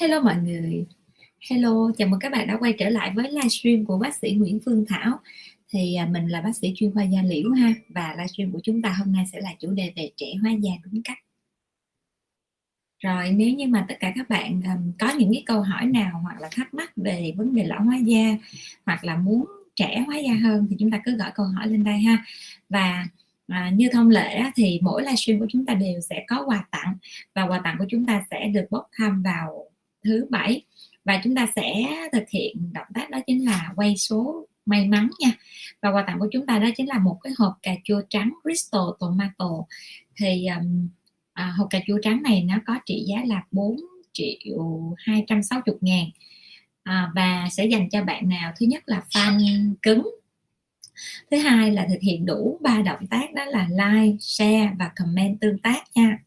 Hello mọi người. Hello, chào mừng các bạn đã quay trở lại với livestream của bác sĩ Nguyễn Phương Thảo. Thì à, mình là bác sĩ chuyên khoa da liễu ha và livestream của chúng ta hôm nay sẽ là chủ đề về trẻ hóa da đúng cách. Rồi nếu như mà tất cả các bạn um, có những cái câu hỏi nào hoặc là thắc mắc về vấn đề lão hóa da hoặc là muốn trẻ hóa da hơn thì chúng ta cứ gửi câu hỏi lên đây ha. Và à, như thông lệ thì mỗi livestream của chúng ta đều sẽ có quà tặng và quà tặng của chúng ta sẽ được bốc thăm vào thứ bảy. Và chúng ta sẽ thực hiện động tác đó chính là quay số may mắn nha. Và quà tặng của chúng ta đó chính là một cái hộp cà chua trắng Crystal Tomato. Thì um, à, hộp cà chua trắng này nó có trị giá là 4 triệu 260 ngàn. À, và sẽ dành cho bạn nào thứ nhất là fan cứng. Thứ hai là thực hiện đủ ba động tác đó là like share và comment tương tác nha.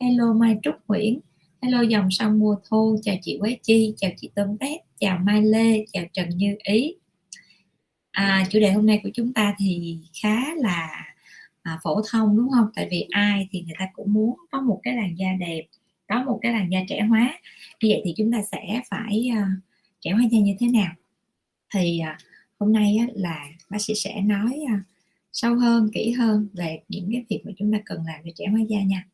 Hello mai trúc nguyễn hello dòng sông mùa thu chào chị quế chi chào chị tôm tép chào mai lê chào trần như ý. À, chủ đề hôm nay của chúng ta thì khá là à, phổ thông đúng không? Tại vì ai thì người ta cũng muốn có một cái làn da đẹp có một cái làn da trẻ hóa. Như vậy thì chúng ta sẽ phải à, trẻ hóa da như thế nào? Thì à, hôm nay á, là bác sĩ sẽ nói à, sâu hơn kỹ hơn về những cái việc mà chúng ta cần làm để trẻ hóa da nha.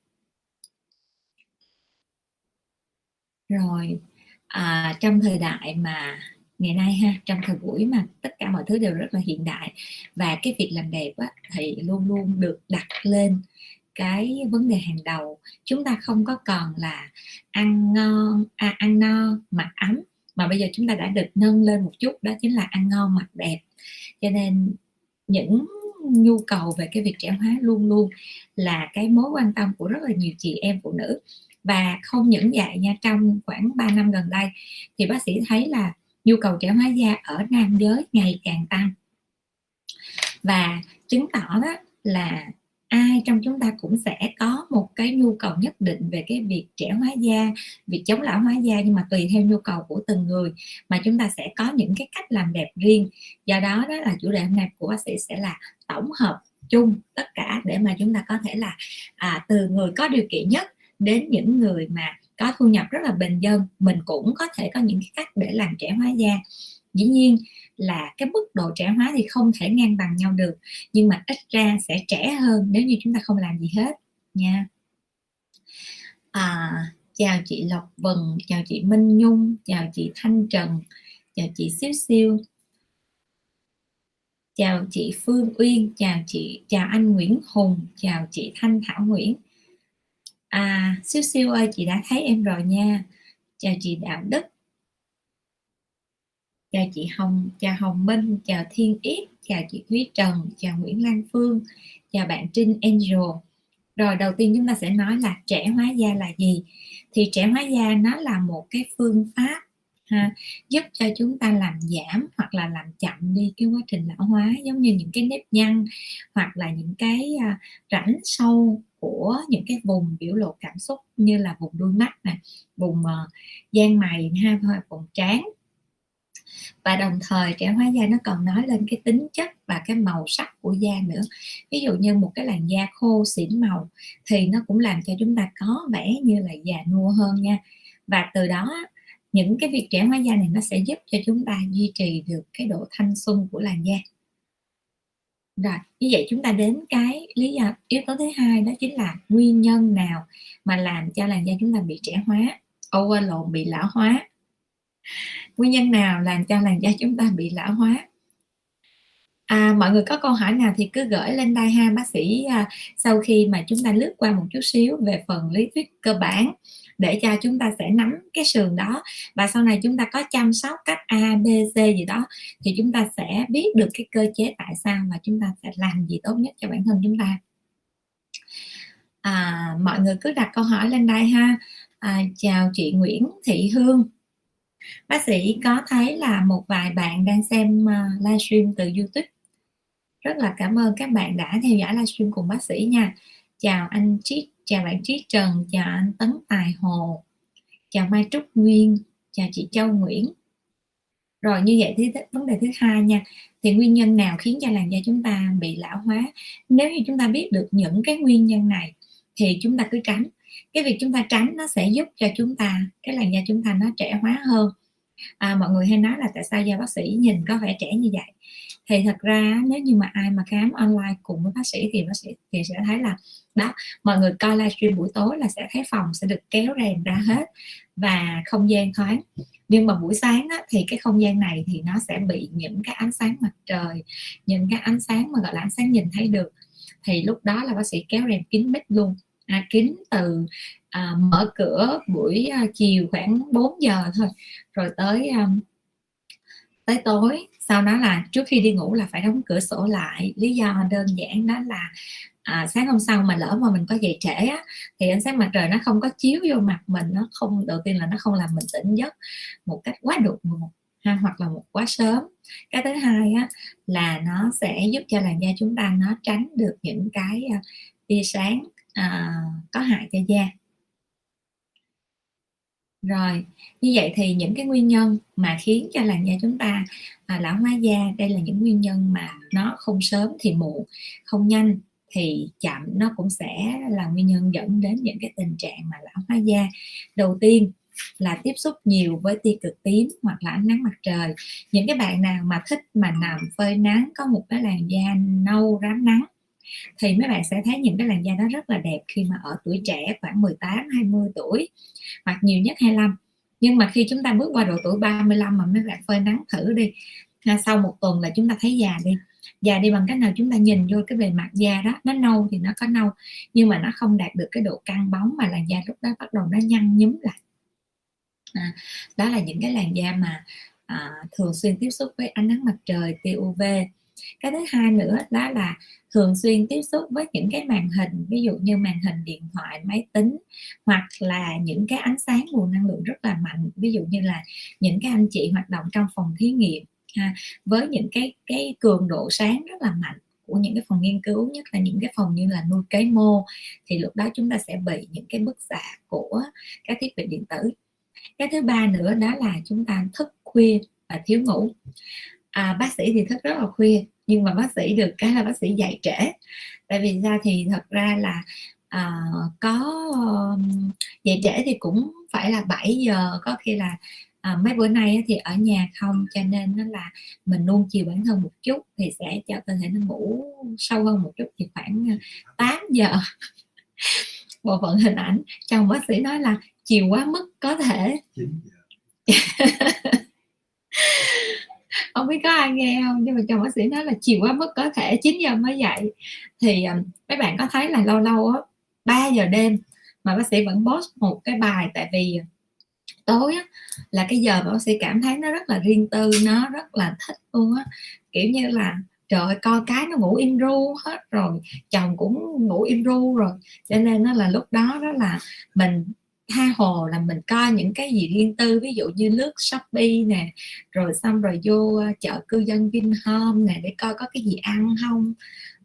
Rồi à, trong thời đại mà ngày nay ha trong thời buổi mà tất cả mọi thứ đều rất là hiện đại và cái việc làm đẹp á, thì luôn luôn được đặt lên cái vấn đề hàng đầu. Chúng ta không có còn là ăn ngon à, ăn no mặc ấm mà bây giờ chúng ta đã được nâng lên một chút đó chính là ăn ngon mặc đẹp. Cho nên những nhu cầu về cái việc trẻ hóa luôn luôn là cái mối quan tâm của rất là nhiều chị em phụ nữ và không những vậy nha trong khoảng 3 năm gần đây thì bác sĩ thấy là nhu cầu trẻ hóa da ở nam giới ngày càng tăng. Và chứng tỏ đó là ai trong chúng ta cũng sẽ có một cái nhu cầu nhất định về cái việc trẻ hóa da việc chống lão hóa da nhưng mà tùy theo nhu cầu của từng người mà chúng ta sẽ có những cái cách làm đẹp riêng. Do đó đó là chủ đề hôm nay của bác sĩ sẽ là tổng hợp chung tất cả để mà chúng ta có thể là à, từ người có điều kiện nhất đến những người mà có thu nhập rất là bình dân mình cũng có thể có những cái cách để làm trẻ hóa da. Dĩ nhiên là cái mức độ trẻ hóa thì không thể ngang bằng nhau được nhưng mà ít ra sẽ trẻ hơn nếu như chúng ta không làm gì hết nha. À, chào chị Lộc Vân chào chị Minh Nhung chào chị Thanh Trần chào chị Xíu Siêu chào chị Phương Uyên chào chị chào anh Nguyễn Hùng chào chị Thanh Thảo Nguyễn à siêu siêu ơi chị đã thấy em rồi nha. Chào chị đạo đức. Chào chị hồng chào hồng minh chào thiên yết chào chị thúy trần chào nguyễn lan phương chào bạn trinh angel. Rồi đầu tiên chúng ta sẽ nói là trẻ hóa da là gì. Thì trẻ hóa da nó là một cái phương pháp ha, giúp cho chúng ta làm giảm hoặc là làm chậm đi cái quá trình lão hóa giống như những cái nếp nhăn hoặc là những cái à, rãnh sâu của những cái vùng biểu lộ cảm xúc như là vùng đuôi mắt này vùng uh, gian mày ha hoặc vùng trán. Và đồng thời trẻ hóa da nó còn nói lên cái tính chất và cái màu sắc của da nữa. Ví dụ như một cái làn da khô xỉn màu thì nó cũng làm cho chúng ta có vẻ như là già nua hơn nha. Và từ đó những cái việc trẻ hóa da này nó sẽ giúp cho chúng ta duy trì được cái độ thanh xuân của làn da rồi như vậy chúng ta đến cái lý do yếu tố thứ hai đó chính là nguyên nhân nào mà làm cho làn da chúng ta bị trẻ hóa overload lộn bị lão hóa? Nguyên nhân nào làm cho làn da chúng ta bị lão hóa? À, mọi người có câu hỏi nào thì cứ gửi lên đây ha bác sĩ à, sau khi mà chúng ta lướt qua một chút xíu về phần lý thuyết cơ bản để cho chúng ta sẽ nắm cái sườn đó. Và sau này chúng ta có chăm sóc cách A B C gì đó thì chúng ta sẽ biết được cái cơ chế tại sao và chúng ta sẽ làm gì tốt nhất cho bản thân chúng ta. À, mọi người cứ đặt câu hỏi lên đây ha. À, chào chị Nguyễn Thị Hương. Bác sĩ có thấy là một vài bạn đang xem uh, livestream từ YouTube. Rất là cảm ơn các bạn đã theo dõi livestream cùng bác sĩ nha. Chào anh Triết chào bạn Trí Trần chào anh Tấn Tài Hồ. Chào Mai Trúc Nguyên chào chị Châu Nguyễn. Rồi như vậy thì vấn đề thứ hai nha. Thì nguyên nhân nào khiến cho làn da chúng ta bị lão hóa? Nếu như chúng ta biết được những cái nguyên nhân này thì chúng ta cứ tránh. Cái việc chúng ta tránh nó sẽ giúp cho chúng ta cái làn da chúng ta nó trẻ hóa hơn. À, mọi người hay nói là tại sao da bác sĩ nhìn có vẻ trẻ như vậy? Thì thật ra nếu như mà ai mà khám online cùng với bác sĩ thì bác sĩ thì sẽ thấy là đó mọi người coi livestream buổi tối là sẽ thấy phòng sẽ được kéo rèm ra hết và không gian thoáng. Nhưng mà buổi sáng á, thì cái không gian này thì nó sẽ bị những cái ánh sáng mặt trời những cái ánh sáng mà gọi là ánh sáng nhìn thấy được. Thì lúc đó là bác sĩ kéo rèm kín mít luôn. À, kín từ à, mở cửa buổi à, chiều khoảng 4 giờ thôi. Rồi tới à, tới tối sau đó là trước khi đi ngủ là phải đóng cửa sổ lại. Lý do đơn giản đó là à, sáng hôm sau mà lỡ mà mình có dậy trễ á, thì ánh sáng mặt trời nó không có chiếu vô mặt mình nó không đầu tiên là nó không làm mình tỉnh giấc một cách quá đột ngột ha hoặc là một quá sớm. Cái thứ hai á, là nó sẽ giúp cho làn da chúng ta nó tránh được những cái uh, tia sáng uh, có hại cho da rồi như vậy thì những cái nguyên nhân mà khiến cho làn da chúng ta à, lão hóa da đây là những nguyên nhân mà nó không sớm thì muộn không nhanh thì chậm nó cũng sẽ là nguyên nhân dẫn đến những cái tình trạng mà lão hóa da. Đầu tiên là tiếp xúc nhiều với tia cực tím hoặc là ánh nắng mặt trời. Những cái bạn nào mà thích mà nằm phơi nắng có một cái làn da nâu rám nắng thì mấy bạn sẽ thấy những cái làn da đó rất là đẹp khi mà ở tuổi trẻ khoảng 18 20 tuổi hoặc nhiều nhất 25 nhưng mà khi chúng ta bước qua độ tuổi 35 mà mấy bạn phơi nắng thử đi à, sau một tuần là chúng ta thấy già đi. Già đi bằng cách nào chúng ta nhìn vô cái bề mặt da đó nó nâu thì nó có nâu nhưng mà nó không đạt được cái độ căng bóng mà làn da lúc đó bắt đầu nó nhăn nhúm lại. À, đó là những cái làn da mà à, thường xuyên tiếp xúc với ánh nắng mặt trời tia uv cái thứ hai nữa đó là thường xuyên tiếp xúc với những cái màn hình ví dụ như màn hình điện thoại máy tính hoặc là những cái ánh sáng nguồn năng lượng rất là mạnh ví dụ như là những cái anh chị hoạt động trong phòng thí nghiệm ha, với những cái cái cường độ sáng rất là mạnh của những cái phòng nghiên cứu nhất là những cái phòng như là nuôi cấy mô thì lúc đó chúng ta sẽ bị những cái bức xạ của các thiết bị điện tử. Cái thứ ba nữa đó là chúng ta thức khuya và thiếu ngủ à, bác sĩ thì thức rất là khuya nhưng mà bác sĩ được cái là bác sĩ dạy trễ. Tại vì ra thì thật ra là à, có dạy trễ thì cũng phải là 7 giờ có khi là à, mấy bữa nay thì ở nhà không cho nên nó là mình nuông chiều bản thân một chút thì sẽ cho cơ thể nó ngủ sâu hơn một chút thì khoảng 8 à, giờ. Bộ phận hình ảnh chồng bác sĩ nói là chiều quá mức có thể không biết có ai nghe không? Nhưng mà chồng bác sĩ nói là chiều quá mức có thể 9 giờ mới dậy. Thì ờ, mấy bạn có thấy là lâu lâu á 3 giờ đêm mà bác sĩ vẫn post một cái bài tại vì ờ, tối á, là cái giờ mà bác sĩ cảm thấy nó rất là riêng tư nó rất là thích luôn á. Kiểu như là trời ơi coi cái nó ngủ im ru hết rồi chồng cũng ngủ im ru rồi. Cho nên nó là lúc đó đó là mình tha hồ là mình coi những cái gì riêng tư ví dụ như lướt shopee nè rồi xong rồi vô ờ, chợ cư dân vinhome nè để coi có cái gì ăn không.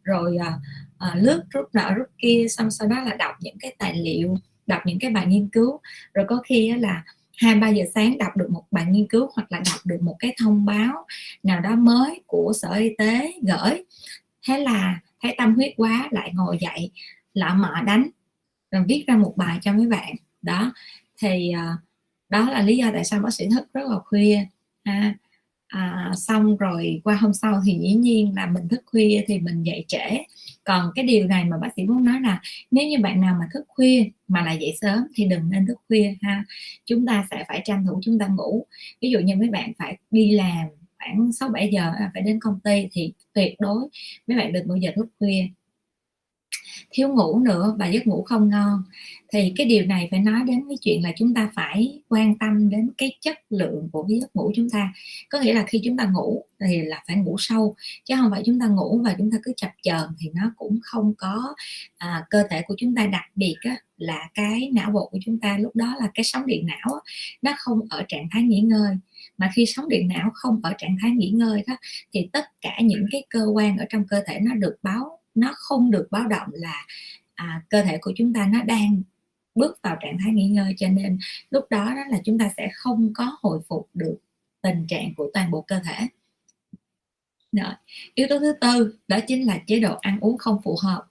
Rồi à, à, lướt rút nọ rút kia xong sau đó là đọc những cái tài liệu đọc những cái bài nghiên cứu. Rồi có khi là hai ba giờ sáng đọc được một bài nghiên cứu hoặc là đọc được một cái thông báo nào đó mới của sở y tế gửi. Thế là thấy tâm huyết quá lại ngồi dậy lỡ mọ đánh rồi viết ra một bài cho mấy bạn đó thì à, đó là lý do tại sao bác sĩ thức rất là khuya ha. À, xong rồi qua hôm sau thì dĩ nhiên là mình thức khuya thì mình dậy trễ. Còn cái điều này mà bác sĩ muốn nói là nếu như bạn nào mà thức khuya mà là dậy sớm thì đừng nên thức khuya ha. Chúng ta sẽ phải tranh thủ chúng ta ngủ. Ví dụ như mấy bạn phải đi làm khoảng 6 7 giờ phải đến công ty thì tuyệt đối mấy bạn đừng bao giờ thức khuya thiếu ngủ nữa và giấc ngủ không ngon. Thì cái điều này phải nói đến cái chuyện là chúng ta phải quan tâm đến cái chất lượng của cái giấc ngủ chúng ta. Có nghĩa là khi chúng ta ngủ thì là phải ngủ sâu chứ không phải chúng ta ngủ và chúng ta cứ chập chờn thì nó cũng không có à, cơ thể của chúng ta đặc biệt á, là cái não bộ của chúng ta. Lúc đó là cái sóng điện não á, nó không ở trạng thái nghỉ ngơi. Mà khi sóng điện não không ở trạng thái nghỉ ngơi đó thì tất cả những cái cơ quan ở trong cơ thể nó được báo nó không được báo động là à, cơ thể của chúng ta nó đang bước vào trạng thái nghỉ ngơi cho nên lúc đó đó là chúng ta sẽ không có hồi phục được tình trạng của toàn bộ cơ thể rồi. yếu tố thứ tư đó chính là chế độ ăn uống không phù hợp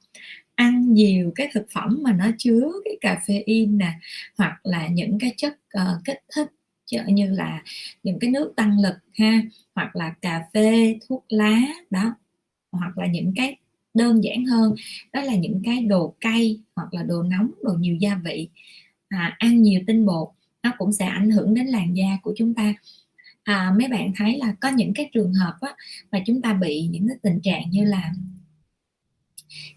ăn nhiều cái thực phẩm mà nó chứa cái cà phê in nè hoặc là những cái chất uh, kích thích như là những cái nước tăng lực ha hoặc là cà phê thuốc lá đó hoặc là những cái đơn giản hơn đó là những cái đồ cay hoặc là đồ nóng đồ nhiều gia vị. À, ăn nhiều tinh bột nó cũng sẽ ảnh hưởng đến làn da của chúng ta. À, mấy bạn thấy là có những cái trường hợp á, mà chúng ta bị những cái tình trạng như là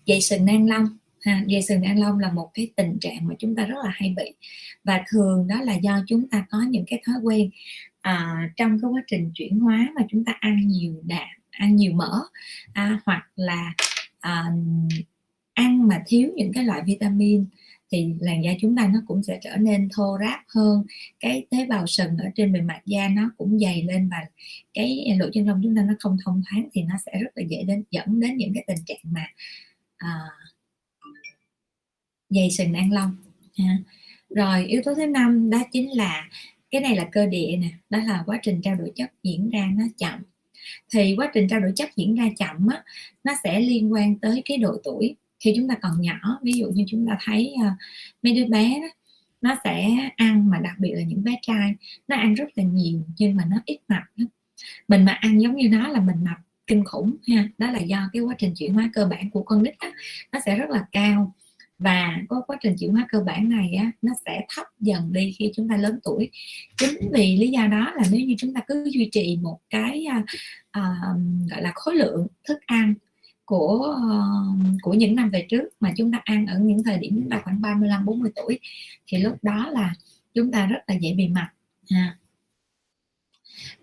dây sừng nang lông. Ha dây sừng nang long là một cái tình trạng mà chúng ta rất là hay bị. Và thường đó là do chúng ta có những cái thói quen à, trong cái quá trình chuyển hóa mà chúng ta ăn nhiều đạm ăn nhiều mỡ à, hoặc là à, ăn mà thiếu những cái loại vitamin thì làn da chúng ta nó cũng sẽ trở nên thô ráp hơn cái tế bào sừng ở trên bề mặt da nó cũng dày lên và cái lỗ chân lông chúng ta nó không thông thoáng thì nó sẽ rất là dễ đến dẫn đến những cái tình trạng mà à, dày sừng ăn lông ha. rồi yếu tố thứ năm đó chính là cái này là cơ địa nè đó là quá trình trao đổi chất diễn ra nó chậm thì quá trình trao đổi chất diễn ra chậm á, nó sẽ liên quan tới cái độ tuổi. Khi chúng ta còn nhỏ ví dụ như chúng ta thấy uh, mấy đứa bé đó nó sẽ ăn mà đặc biệt là những bé trai nó ăn rất là nhiều nhưng mà nó ít mập lắm. Mình mà ăn giống như nó là mình mập kinh khủng ha đó là do cái quá trình chuyển hóa cơ bản của con nít đó, nó sẽ rất là cao và có quá trình chuyển hóa cơ bản này á, nó sẽ thấp dần đi khi chúng ta lớn tuổi. Chính vì lý do đó là nếu như chúng ta cứ duy trì một cái uh, gọi là khối lượng thức ăn của uh, của những năm về trước mà chúng ta ăn ở những thời điểm chúng ta khoảng 35 40 tuổi thì lúc đó là chúng ta rất là dễ bị mập. Ha.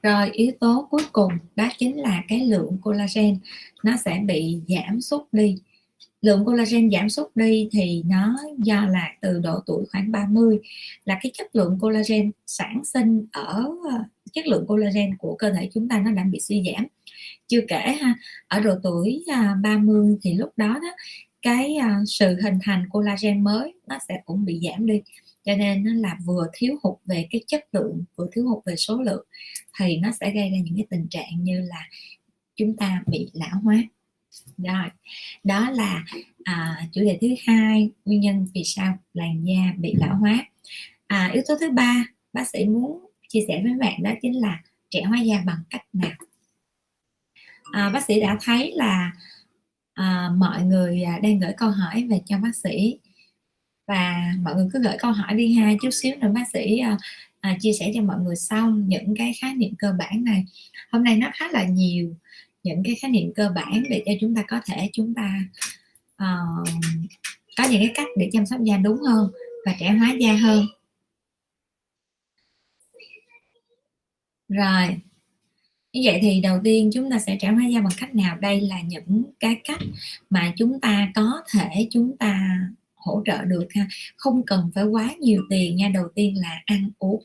Rồi yếu tố cuối cùng đó chính là cái lượng collagen nó sẽ bị giảm sút đi lượng collagen giảm sút đi thì nó do là từ độ tuổi khoảng 30 là cái chất lượng collagen sản sinh ở ờ, chất lượng collagen của cơ thể chúng ta nó đã bị suy giảm. Chưa kể ha, ở độ tuổi à, 30 thì lúc đó đó, cái à, sự hình thành collagen mới nó sẽ cũng bị giảm đi. Cho nên nó là vừa thiếu hụt về cái chất lượng, vừa thiếu hụt về số lượng, thì nó sẽ gây ra những cái tình trạng như là chúng ta bị lão hóa rồi đó là à, chủ đề thứ hai nguyên nhân vì sao làn da bị lão hóa. À, yếu tố thứ ba bác sĩ muốn chia sẻ với bạn đó chính là trẻ hóa da bằng cách nào? À, bác sĩ đã thấy là à, mọi người à, đang gửi câu hỏi về cho bác sĩ. Và mọi người cứ gửi câu hỏi đi ha chút xíu nữa bác sĩ à, à, chia sẻ cho mọi người xong những cái khái niệm cơ bản này. Hôm nay nó khá là nhiều những cái khái niệm cơ bản để cho chúng ta có thể chúng ta uh, có những cái cách để chăm sóc da đúng hơn và trẻ hóa da hơn. Rồi như vậy thì đầu tiên chúng ta sẽ trẻ hóa da bằng cách nào? Đây là những cái cách mà chúng ta có thể chúng ta hỗ trợ được ha. Không cần phải quá nhiều tiền nha. Đầu tiên là ăn uống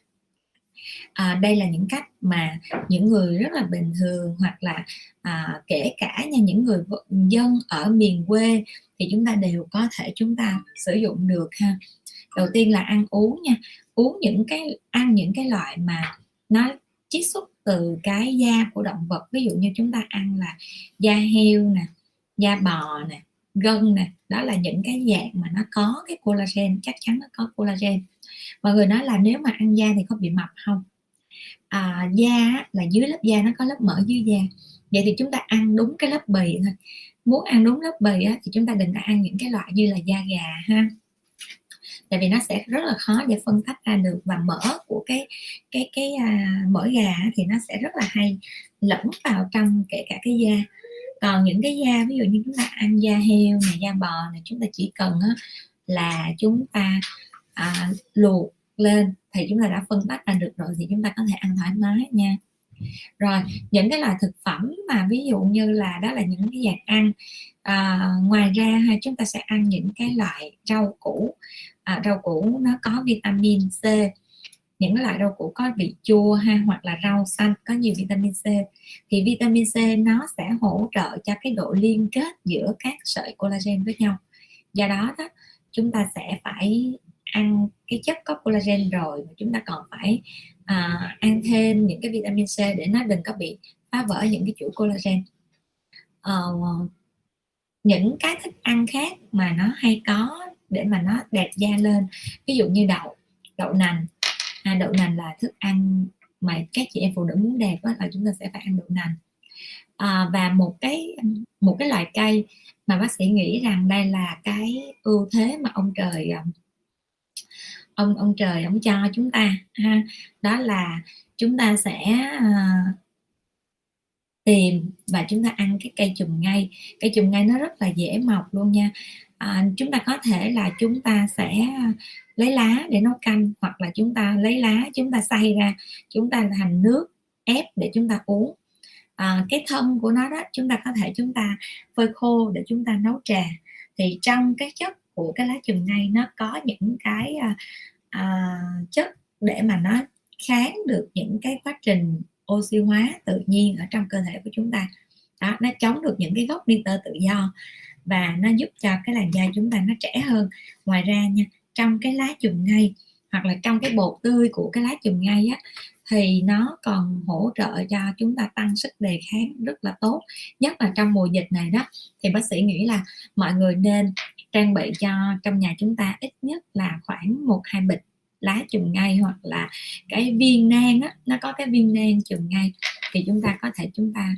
à, đây là những cách mà những người rất là bình thường hoặc là à, kể cả nha những người dân ở miền quê thì chúng ta đều có thể chúng ta sử dụng được ha. Đầu tiên là ăn uống nha. Uống những cái ăn những cái loại mà nó chiết xuất từ cái da của động vật. Ví dụ như chúng ta ăn là da heo nè da bò nè gân nè. Đó là những cái dạng mà nó có cái collagen chắc chắn nó có collagen mọi người nói là nếu mà ăn da thì có bị mập không? À, da là dưới lớp da nó có lớp mỡ dưới da. Vậy thì chúng ta ăn đúng cái lớp bì thôi. Muốn ăn đúng lớp bì á, thì chúng ta đừng có ăn những cái loại như là da gà ha. Tại vì nó sẽ rất là khó để phân tách ra được và mỡ của cái cái cái à, mỡ gà thì nó sẽ rất là hay lẫn vào trong kể cả cái da. Còn những cái da ví dụ như chúng ta ăn da heo này da bò này chúng ta chỉ cần á, là chúng ta à, luộc lên thì chúng ta đã phân tách ra được rồi thì chúng ta có thể ăn thoải mái nha. Rồi những cái loại thực phẩm mà ví dụ như là đó là những cái dạng ăn à, ngoài ra ha chúng ta sẽ ăn những cái loại rau củ à, rau củ nó có vitamin C những cái loại rau củ có vị chua ha hoặc là rau xanh có nhiều vitamin C thì vitamin C nó sẽ hỗ trợ cho cái độ liên kết giữa các sợi collagen với nhau. Do đó đó chúng ta sẽ phải ăn cái chất có collagen rồi mà chúng ta còn phải à, ăn thêm những cái vitamin C để nó đừng có bị phá vỡ những cái chuỗi collagen. À, những cái thức ăn khác mà nó hay có để mà nó đẹp da lên ví dụ như đậu đậu nành. À, đậu nành là thức ăn mà các chị em phụ nữ muốn đẹp đó, là chúng ta sẽ phải ăn đậu nành. À, và một cái một cái loại cây mà bác sĩ nghĩ rằng đây là cái ưu thế mà ông trời à, ông ông trời ông cho chúng ta ha đó là chúng ta sẽ uh, tìm và chúng ta ăn cái cây chùm ngay cây chùm ngay nó rất là dễ mọc luôn nha à, chúng ta có thể là chúng ta sẽ lấy lá để nấu canh hoặc là chúng ta lấy lá chúng ta xay ra chúng ta thành nước ép để chúng ta uống à, cái thân của nó đó chúng ta có thể chúng ta phơi khô để chúng ta nấu trà thì trong cái chất của cái lá chùm ngay nó có những cái à, à, chất để mà nó kháng được những cái quá trình oxy hóa tự nhiên ở trong cơ thể của chúng ta. Đó nó chống được những cái gốc nitơ tự do và nó giúp cho cái làn da chúng ta nó trẻ hơn. Ngoài ra nha trong cái lá chùm ngay hoặc là trong cái bột tươi của cái lá chùm ngay á thì nó còn hỗ trợ cho chúng ta tăng sức đề kháng rất là tốt. Nhất là trong mùa dịch này đó thì bác sĩ nghĩ là mọi người nên trang bị cho trong nhà chúng ta ít nhất là khoảng một hai bịch lá chùm ngay hoặc là cái viên nang á nó có cái viên nang chùm ngay thì chúng ta có thể chúng ta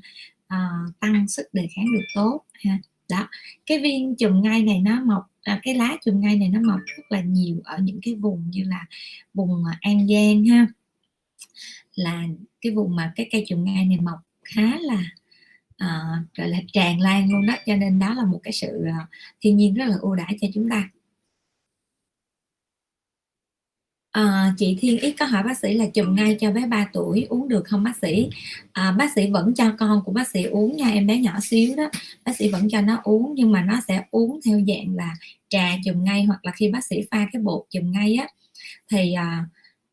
uh, tăng sức đề kháng được tốt ha. Đó cái viên chùm ngay này nó mọc à, cái lá chùm ngay này nó mọc rất là nhiều ở những cái vùng như là vùng à, an giang ha. Là cái vùng mà cái cây chùm ngay này mọc khá là Ờ, uh, gọi là tràn lan luôn đó cho nên đó là một cái sự ờ, thiên nhiên rất là ưu đãi cho chúng ta. À, chị Thiên Ít có hỏi bác sĩ là chùm ngay cho bé 3 tuổi uống được không bác sĩ? À, bác sĩ vẫn cho con của bác sĩ uống nha em bé nhỏ xíu đó. Bác sĩ vẫn cho nó uống nhưng mà nó sẽ uống theo dạng là trà chùm ngay hoặc là khi bác sĩ pha cái bột chùm ngay á. Thì à,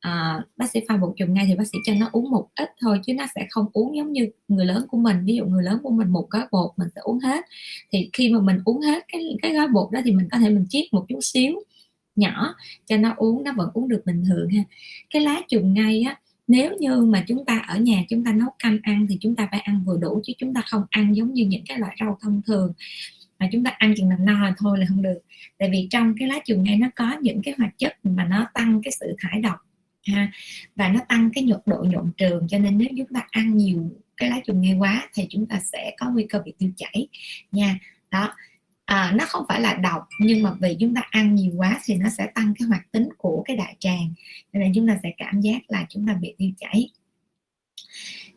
à, bác sĩ pha bột chùm ngay thì bác sĩ cho nó uống một ít thôi chứ nó sẽ không uống giống như người lớn của mình. Ví dụ người lớn của mình một gói bột mình sẽ uống hết. Thì khi mà mình uống hết cái cái gói bột đó thì mình có thể mình chiết một chút xíu nhỏ cho nó uống nó vẫn uống được bình thường ha. Cái lá chùm ngay á nếu như mà chúng ta ở nhà chúng ta nấu canh ăn thì chúng ta phải ăn vừa đủ chứ chúng ta không ăn giống như những cái loại rau thông thường mà chúng ta ăn chừng nào no thôi là không được. Tại vì trong cái lá chùm ngay nó có những cái hoạt chất mà nó tăng cái sự thải độc ha. Và nó tăng cái nhiệt độ nhộn trường cho nên nếu chúng ta ăn nhiều cái lá trùng ngay quá thì chúng ta sẽ có nguy cơ bị tiêu chảy nha. Đó. À, nó không phải là độc nhưng mà vì chúng ta ăn nhiều quá thì nó sẽ tăng cái hoạt tính của cái đại tràng. Nên là chúng ta sẽ cảm giác là chúng ta bị tiêu chảy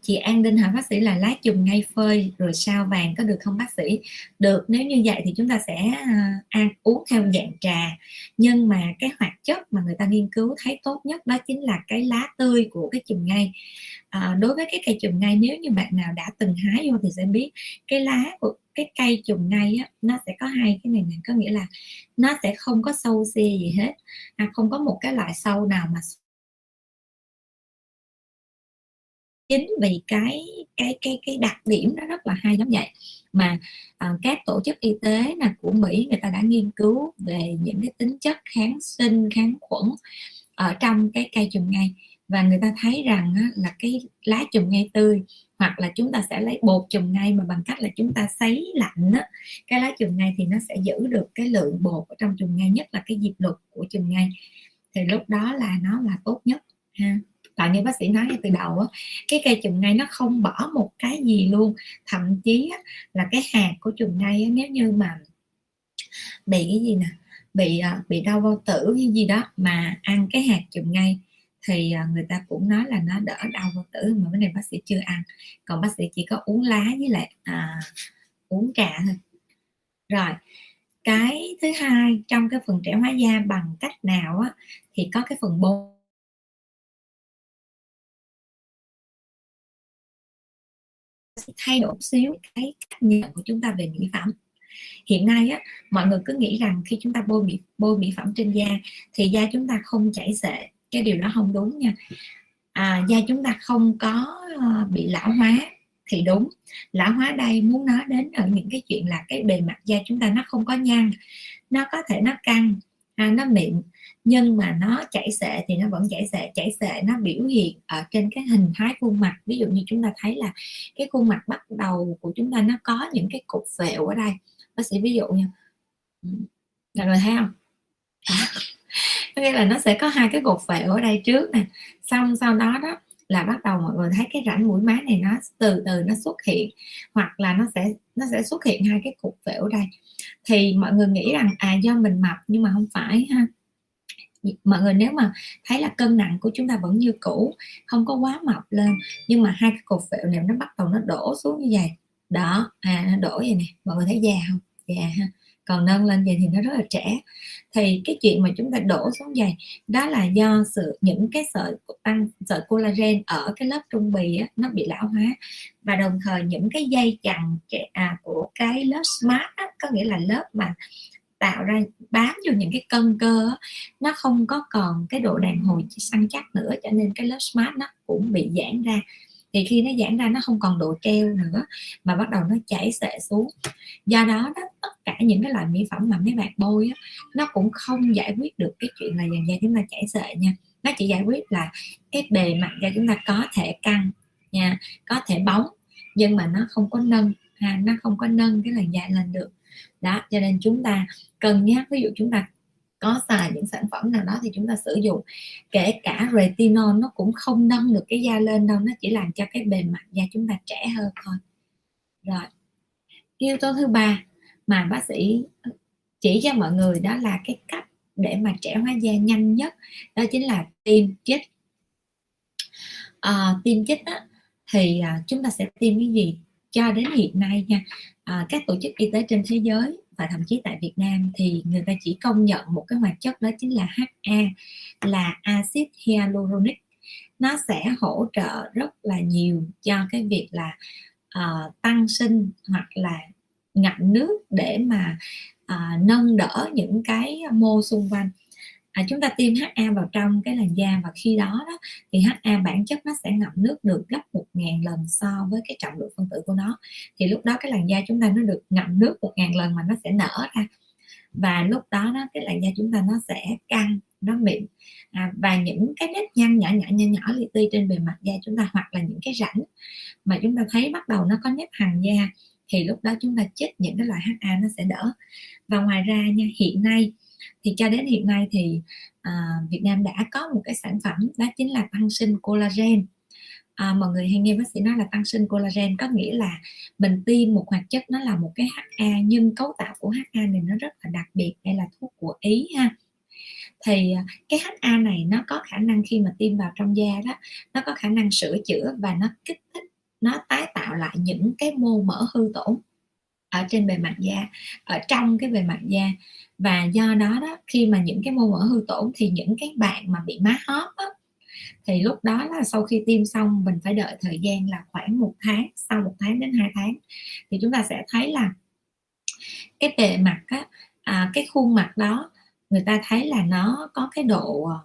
chị An Đinh hỏi bác sĩ là lá chùm ngay phơi rồi sao vàng có được không bác sĩ? Được nếu như vậy thì chúng ta sẽ à, ăn uống theo dạng trà. Nhưng mà cái hoạt chất mà người ta nghiên cứu thấy tốt nhất đó chính là cái lá tươi của cái chùm ngay. À, đối với cái cây chùm ngay nếu như bạn nào đã từng hái vô thì sẽ biết cái lá của cái cây chùm ngay á nó sẽ có hai cái này này có nghĩa là nó sẽ không có sâu xê gì hết à, không có một cái loại sâu nào mà chính vì cái cái cái cái đặc điểm nó rất là hay giống vậy. Mà à, các tổ chức y tế là của Mỹ người ta đã nghiên cứu về những cái tính chất kháng sinh kháng khuẩn ở trong cái cây chùm ngay. Và người ta thấy rằng á, là cái lá chùm ngay tươi hoặc là chúng ta sẽ lấy bột chùm ngay mà bằng cách là chúng ta sấy lạnh á, cái lá chùm ngay thì nó sẽ giữ được cái lượng bột ở trong chùm ngay nhất là cái diệp lục của chùm ngay. Thì lúc đó là nó là tốt nhất ha và như bác sĩ nói ngay từ đầu á cái cây chùm ngay nó không bỏ một cái gì luôn. Thậm chí á, là cái hạt của chùm ngay á, nếu như mà bị cái gì nè bị à, bị đau bao tử hay gì đó mà ăn cái hạt chùm ngay thì à, người ta cũng nói là nó đỡ đau bao tử mà cái này bác sĩ chưa ăn. Còn bác sĩ chỉ có uống lá với lại à, uống trà thôi. Rồi cái thứ hai trong cái phần trẻ hóa da bằng cách nào á thì có cái phần bôi thay đổi xíu cái cách nhận của chúng ta về mỹ phẩm. Hiện nay á mọi người cứ nghĩ rằng khi chúng ta bôi mỹ bôi mỹ phẩm trên da thì da chúng ta không chảy xệ cái điều đó không đúng nha. À, da chúng ta không có ờ, bị lão hóa thì đúng. Lão hóa đây muốn nói đến ở những cái chuyện là cái bề mặt da chúng ta nó không có nhăn nó có thể nó căng ha, nó mịn nhưng mà nó chảy xệ thì nó vẫn chảy xệ chảy xệ nó biểu hiện ở trên cái hình thái khuôn mặt. Ví dụ như chúng ta thấy là cái khuôn mặt bắt đầu của chúng ta nó có những cái cục vẹo ở đây. Bác sĩ ví dụ nha. Ừ, là người thấy không? Có nghĩa là nó sẽ có hai cái cột vẹo ở đây trước nè. Xong sau đó đó là bắt đầu mọi người thấy cái rãnh mũi má này nó từ từ nó xuất hiện, hoặc là nó sẽ nó sẽ xuất hiện hai cái cục phễu đây. Thì mọi người nghĩ rằng à do mình mập nhưng mà không phải ha. Mọi người nếu mà thấy là cân nặng của chúng ta vẫn như cũ, không có quá mập lên, nhưng mà hai cái cục phễu này nó bắt đầu nó đổ xuống như vậy. Đó à nó đổ vậy nè. Mọi người thấy già không? Già ha còn nâng lên vậy thì nó rất là trẻ. Thì cái chuyện mà chúng ta đổ xuống dày đó là do sự những cái sợi tăng sợi collagen ở cái lớp trung bì á, nó bị lão hóa. Và đồng thời những cái dây chằng à, của cái lớp smart á, có nghĩa là lớp mà tạo ra bám vô những cái cân cơ nó không có còn cái độ đàn hồi săn chắc nữa cho nên cái lớp smart nó cũng bị giãn ra thì khi nó giãn ra nó không còn độ treo nữa mà bắt đầu nó chảy xệ xuống. Do đó đó tất cả những cái loại mỹ phẩm mà mấy bạn bôi á, nó cũng không giải quyết được cái chuyện là dần da chúng ta chảy xệ nha. Nó chỉ giải quyết là cái bề mặt da chúng ta có thể căng nha có thể bóng nhưng mà nó không có nâng ha nó không có nâng cái làn da lên được. Đó cho nên chúng ta cần nhắc ví dụ chúng ta có xài những sản phẩm nào đó thì chúng ta sử dụng. Kể cả retinol nó cũng không nâng được cái da lên đâu nó chỉ làm cho cái bề mặt da chúng ta trẻ hơn thôi. Rồi yếu tố thứ ba mà bác sĩ chỉ cho mọi người đó là cái cách để mà trẻ hóa da nhanh nhất đó chính là tiêm chích. À, tiêm chích á, thì à, chúng ta sẽ tiêm cái gì cho đến hiện nay nha. À, các tổ chức y tế trên thế giới và thậm chí tại Việt Nam thì người ta chỉ công nhận một cái hoạt chất đó chính là HA là axit hyaluronic. Nó sẽ hỗ trợ rất là nhiều cho cái việc là uh, tăng sinh hoặc là ngậm nước để mà uh, nâng đỡ những cái mô xung quanh à, chúng ta tiêm HA vào trong cái làn da và khi đó, đó thì HA bản chất nó sẽ ngậm nước được gấp 1.000 lần so với cái trọng lượng phân tử của nó. Thì lúc đó cái làn da chúng ta nó được ngậm nước 1.000 lần mà nó sẽ nở ra. Và lúc đó đó cái làn da chúng ta nó sẽ căng nó mịn. À, và những cái nếp nhăn nhỏ nhỏ nhỏ nhỏ li ti trên bề mặt da chúng ta hoặc là những cái rãnh mà chúng ta thấy bắt đầu nó có nếp hằn da thì lúc đó chúng ta chích những cái loại HA nó sẽ đỡ. Và ngoài ra nha hiện nay thì cho đến hiện nay thì à, Việt Nam đã có một cái sản phẩm đó chính là tăng sinh collagen. À, mọi người hay nghe bác sĩ nói là tăng sinh collagen có nghĩa là mình tiêm một hoạt chất nó là một cái HA nhưng cấu tạo của HA này nó rất là đặc biệt đây là thuốc của Ý ha. Thì à, cái HA này nó có khả năng khi mà tiêm vào trong da đó nó có khả năng sửa chữa và nó kích thích nó tái tạo lại những cái mô mỡ hư tổn ở trên bề mặt da ở trong cái bề mặt da. Và do đó đó khi mà những cái mô mỡ hư tổn thì những cái bạn mà bị má hóp á, thì lúc đó là sau khi tiêm xong mình phải đợi thời gian là khoảng một tháng sau một tháng đến hai tháng thì chúng ta sẽ thấy là cái bề mặt á, à, cái khuôn mặt đó người ta thấy là nó có cái độ ờ,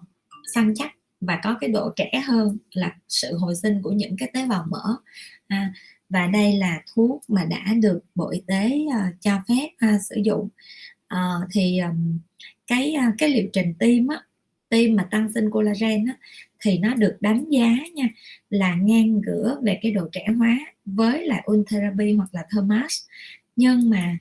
săn chắc và có cái độ trẻ hơn là sự hồi sinh của những cái tế bào mỡ. À, và đây là thuốc mà đã được bộ y tế uh, cho phép uh, sử dụng. Uh, thì um, cái uh, cái liệu trình tiêm á tiêm mà tăng sinh collagen á thì nó được đánh giá nha là ngang ngửa về cái độ trẻ hóa với lại Ultherapy hoặc là Thermas nhưng mà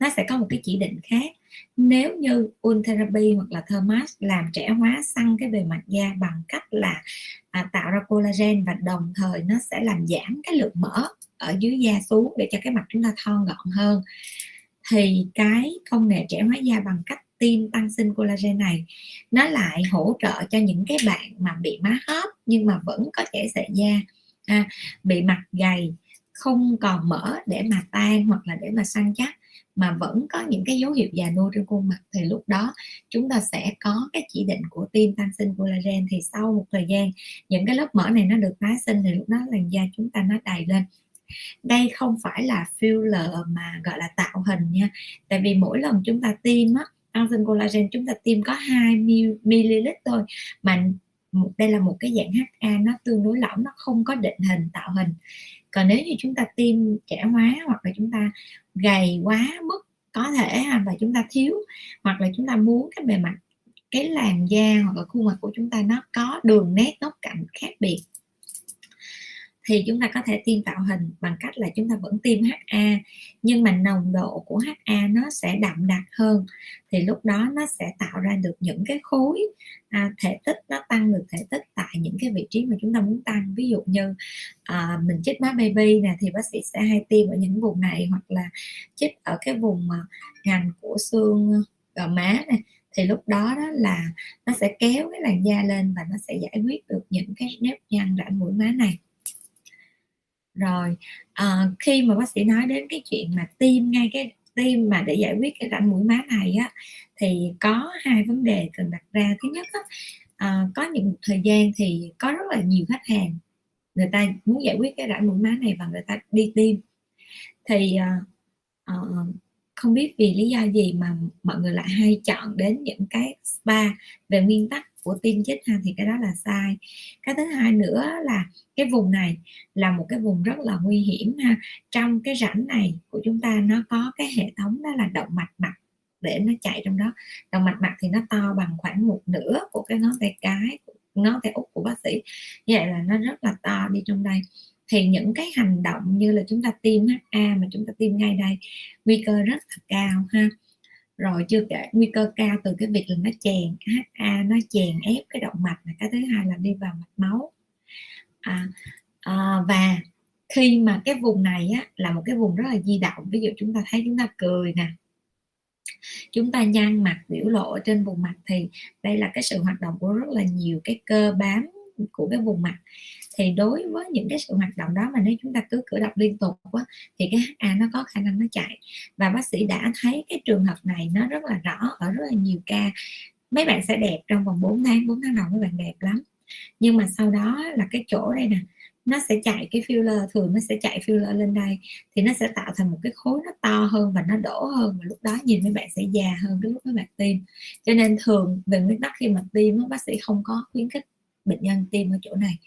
nó sẽ có một cái chỉ định khác. Nếu như Ultherapy hoặc là Thermas làm trẻ hóa săn cái bề mặt da bằng cách là à, tạo ra collagen và đồng thời nó sẽ làm giảm cái lượng mỡ ở dưới da xuống để cho cái mặt chúng ta thon gọn hơn thì cái công nghệ trẻ hóa da bằng cách tiêm tăng sinh collagen này nó lại hỗ trợ cho những cái bạn mà bị má hóp nhưng mà vẫn có thể sệ da à, bị mặt gầy không còn mỡ để mà tan hoặc là để mà săn chắc mà vẫn có những cái dấu hiệu già nua trên khuôn mặt, thì lúc đó chúng ta sẽ có cái chỉ định của tiêm tăng sinh collagen. Thì sau một thời gian, những cái lớp mỡ này nó được tái sinh thì lúc đó làn da chúng ta nó đầy lên. Đây không phải là filler mà gọi là tạo hình nha. Tại vì mỗi lần chúng ta tiêm á tăng sinh collagen chúng ta tiêm có 2 ml thôi, mà đây là một cái dạng HA nó tương đối lỏng, nó không có định hình, tạo hình còn nếu như chúng ta tiêm trẻ hóa hoặc là chúng ta gầy quá mức có thể và chúng ta thiếu, hoặc là chúng ta muốn cái bề mặt, cái làn da hoặc là khuôn mặt của chúng ta nó có đường nét góc cạnh khác biệt thì chúng ta có thể tiêm tạo hình bằng cách là chúng ta vẫn tiêm HA nhưng mà nồng độ của HA nó sẽ đậm đặc hơn. Thì lúc đó nó sẽ tạo ra được những cái khối à, thể tích nó tăng được thể tích tại những cái vị trí mà chúng ta muốn tăng. Ví dụ như à, mình chích má baby nè thì bác sĩ sẽ hay tiêm ở những vùng này hoặc là chích ở cái vùng mà ngành của xương gò má này thì lúc đó đó là nó sẽ kéo cái làn da lên và nó sẽ giải quyết được những cái nếp nhăn rãnh mũi má này rồi à, khi mà bác sĩ nói đến cái chuyện mà tiêm ngay cái tiêm mà để giải quyết cái rãnh mũi má này á thì có hai vấn đề cần đặt ra. Thứ nhất á, à, có những thời gian thì có rất là nhiều khách hàng người ta muốn giải quyết cái rãnh mũi má này và người ta đi tiêm. Thì à, à, không biết vì lý do gì mà mọi người lại hay chọn đến những cái spa về nguyên tắc của tim chết ha, thì cái đó là sai. Cái thứ hai nữa là cái vùng này là một cái vùng rất là nguy hiểm ha. Trong cái rãnh này của chúng ta nó có cái hệ thống đó là động mạch mặt để nó chạy trong đó. Động mạch mặt thì nó to bằng khoảng một nửa của cái ngón tay cái, ngón tay út của bác sĩ. Như vậy là nó rất là to đi trong đây. Thì những cái hành động như là chúng ta tiêm HA mà chúng ta tiêm ngay đây, nguy cơ rất là cao ha rồi chưa kể nguy cơ cao từ cái việc là nó chèn HA nó chèn ép cái động mạch là cái thứ hai là đi vào mạch máu. À, à, và khi mà cái vùng này á, là một cái vùng rất là di động ví dụ chúng ta thấy chúng ta cười nè chúng ta nhăn mặt biểu lộ trên vùng mặt thì đây là cái sự hoạt động của rất là nhiều cái cơ bám của cái vùng mặt. Thì đối với những cái sự hoạt động đó mà nếu chúng ta cứ cử động liên tục quá thì cái HA nó có khả năng nó chạy. Và bác sĩ đã thấy cái trường hợp này nó rất là rõ, ở rất là nhiều ca. Mấy bạn sẽ đẹp trong vòng 4 tháng 4 tháng đầu mấy bạn đẹp lắm. Nhưng mà sau đó là cái chỗ đây nè, nó sẽ chạy cái filler, thường nó sẽ chạy filler lên đây, thì nó sẽ tạo thành một cái khối nó to hơn và nó đổ hơn và lúc đó nhìn mấy bạn sẽ già hơn cái lúc mấy bạn tiêm. Cho nên thường về nguyên tắc khi mà tiêm bác sĩ không có khuyến khích bệnh nhân tiêm ở chỗ này.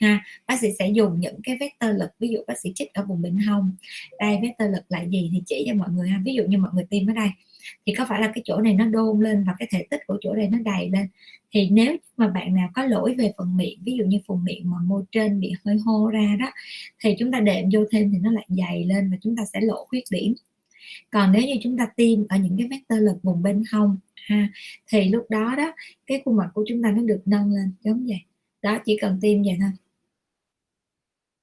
Ha, bác sĩ sẽ dùng những cái vector lực, ví dụ bác sĩ chích ở vùng bên hông. Đây, vector lực là gì thì chỉ cho mọi người ha. Ví dụ như mọi người tiêm ở đây, thì có phải là cái chỗ này nó đôn lên và cái thể tích của chỗ này nó đầy lên? Thì nếu mà bạn nào có lỗi về phần miệng, ví dụ như phần miệng mà môi trên bị hơi hô ra đó, thì chúng ta đệm vô thêm thì nó lại dày lên và chúng ta sẽ lộ khuyết điểm. Còn nếu như chúng ta tiêm ở những cái vector lực vùng bên hông ha. Thì lúc đó đó cái khuôn mặt của chúng ta nó được nâng lên giống vậy. Đó chỉ cần tiêm vậy thôi.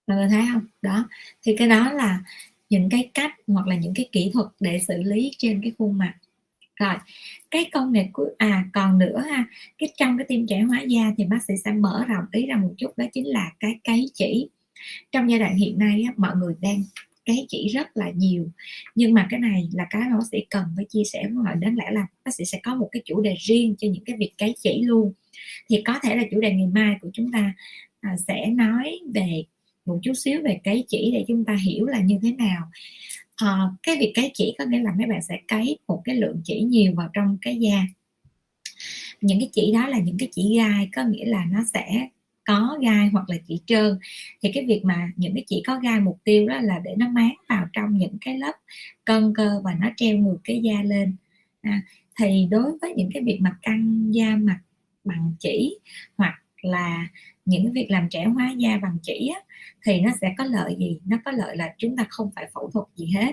Mọi người thấy không? Đó. Thì cái đó là những cái cách hoặc là những cái kỹ thuật để xử lý trên cái khuôn mặt. Rồi cái công nghệ của à còn nữa ha cái trong cái tiêm trẻ hóa da thì bác sĩ sẽ mở rộng ý ra một chút đó chính là cái cấy chỉ. Trong giai đoạn hiện nay á, mọi người đang cấy chỉ rất là nhiều. Nhưng mà cái này là cái mà bác sĩ cần phải chia sẻ với mọi đến lẽ là bác sĩ sẽ có một cái chủ đề riêng cho những cái việc cấy chỉ luôn. Thì có thể là chủ đề ngày mai của chúng ta à, sẽ nói về một chút xíu về cấy chỉ để chúng ta hiểu là như thế nào. À, cái việc cấy chỉ có nghĩa là mấy bạn sẽ cấy một cái lượng chỉ nhiều vào trong cái da. Những cái chỉ đó là những cái chỉ gai có nghĩa là nó sẽ có gai hoặc là chỉ trơn. Thì cái việc mà những cái chỉ có gai mục tiêu đó là để nó máng vào trong những cái lớp cân cơ và nó treo ngược cái da lên. À, thì đối với những cái việc mà căng da mặt bằng chỉ hoặc là những cái việc làm trẻ hóa da bằng chỉ á, thì nó sẽ có lợi gì? Nó có lợi là chúng ta không phải phẫu thuật gì hết.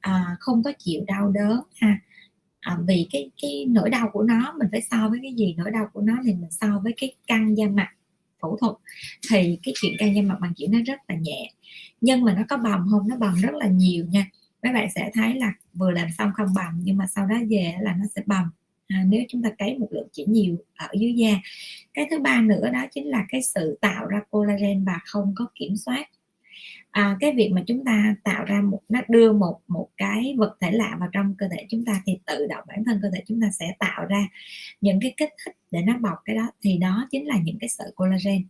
À, không có chịu đau đớn ha. À, vì cái cái nỗi đau của nó mình phải so với cái gì? Nỗi đau của nó thì mình so với cái căng da mặt phẫu thuật thì cái chuyện căng da mặt bằng chỉ nó rất là nhẹ. Nhưng mà nó có bầm không? Nó bầm rất là nhiều nha. Mấy bạn sẽ thấy là vừa làm xong không bầm nhưng mà sau đó về là nó sẽ bầm. À, nếu chúng ta cấy một lượng chỉ nhiều ở dưới da. Cái thứ ba nữa đó chính là cái sự tạo ra collagen và không có kiểm soát à, cái việc mà chúng ta tạo ra một nó đưa một một cái vật thể lạ vào trong cơ thể chúng ta thì tự động bản thân cơ thể chúng ta sẽ tạo ra những cái kích thích để nó bọc cái đó. Thì đó chính là những cái sợi collagen.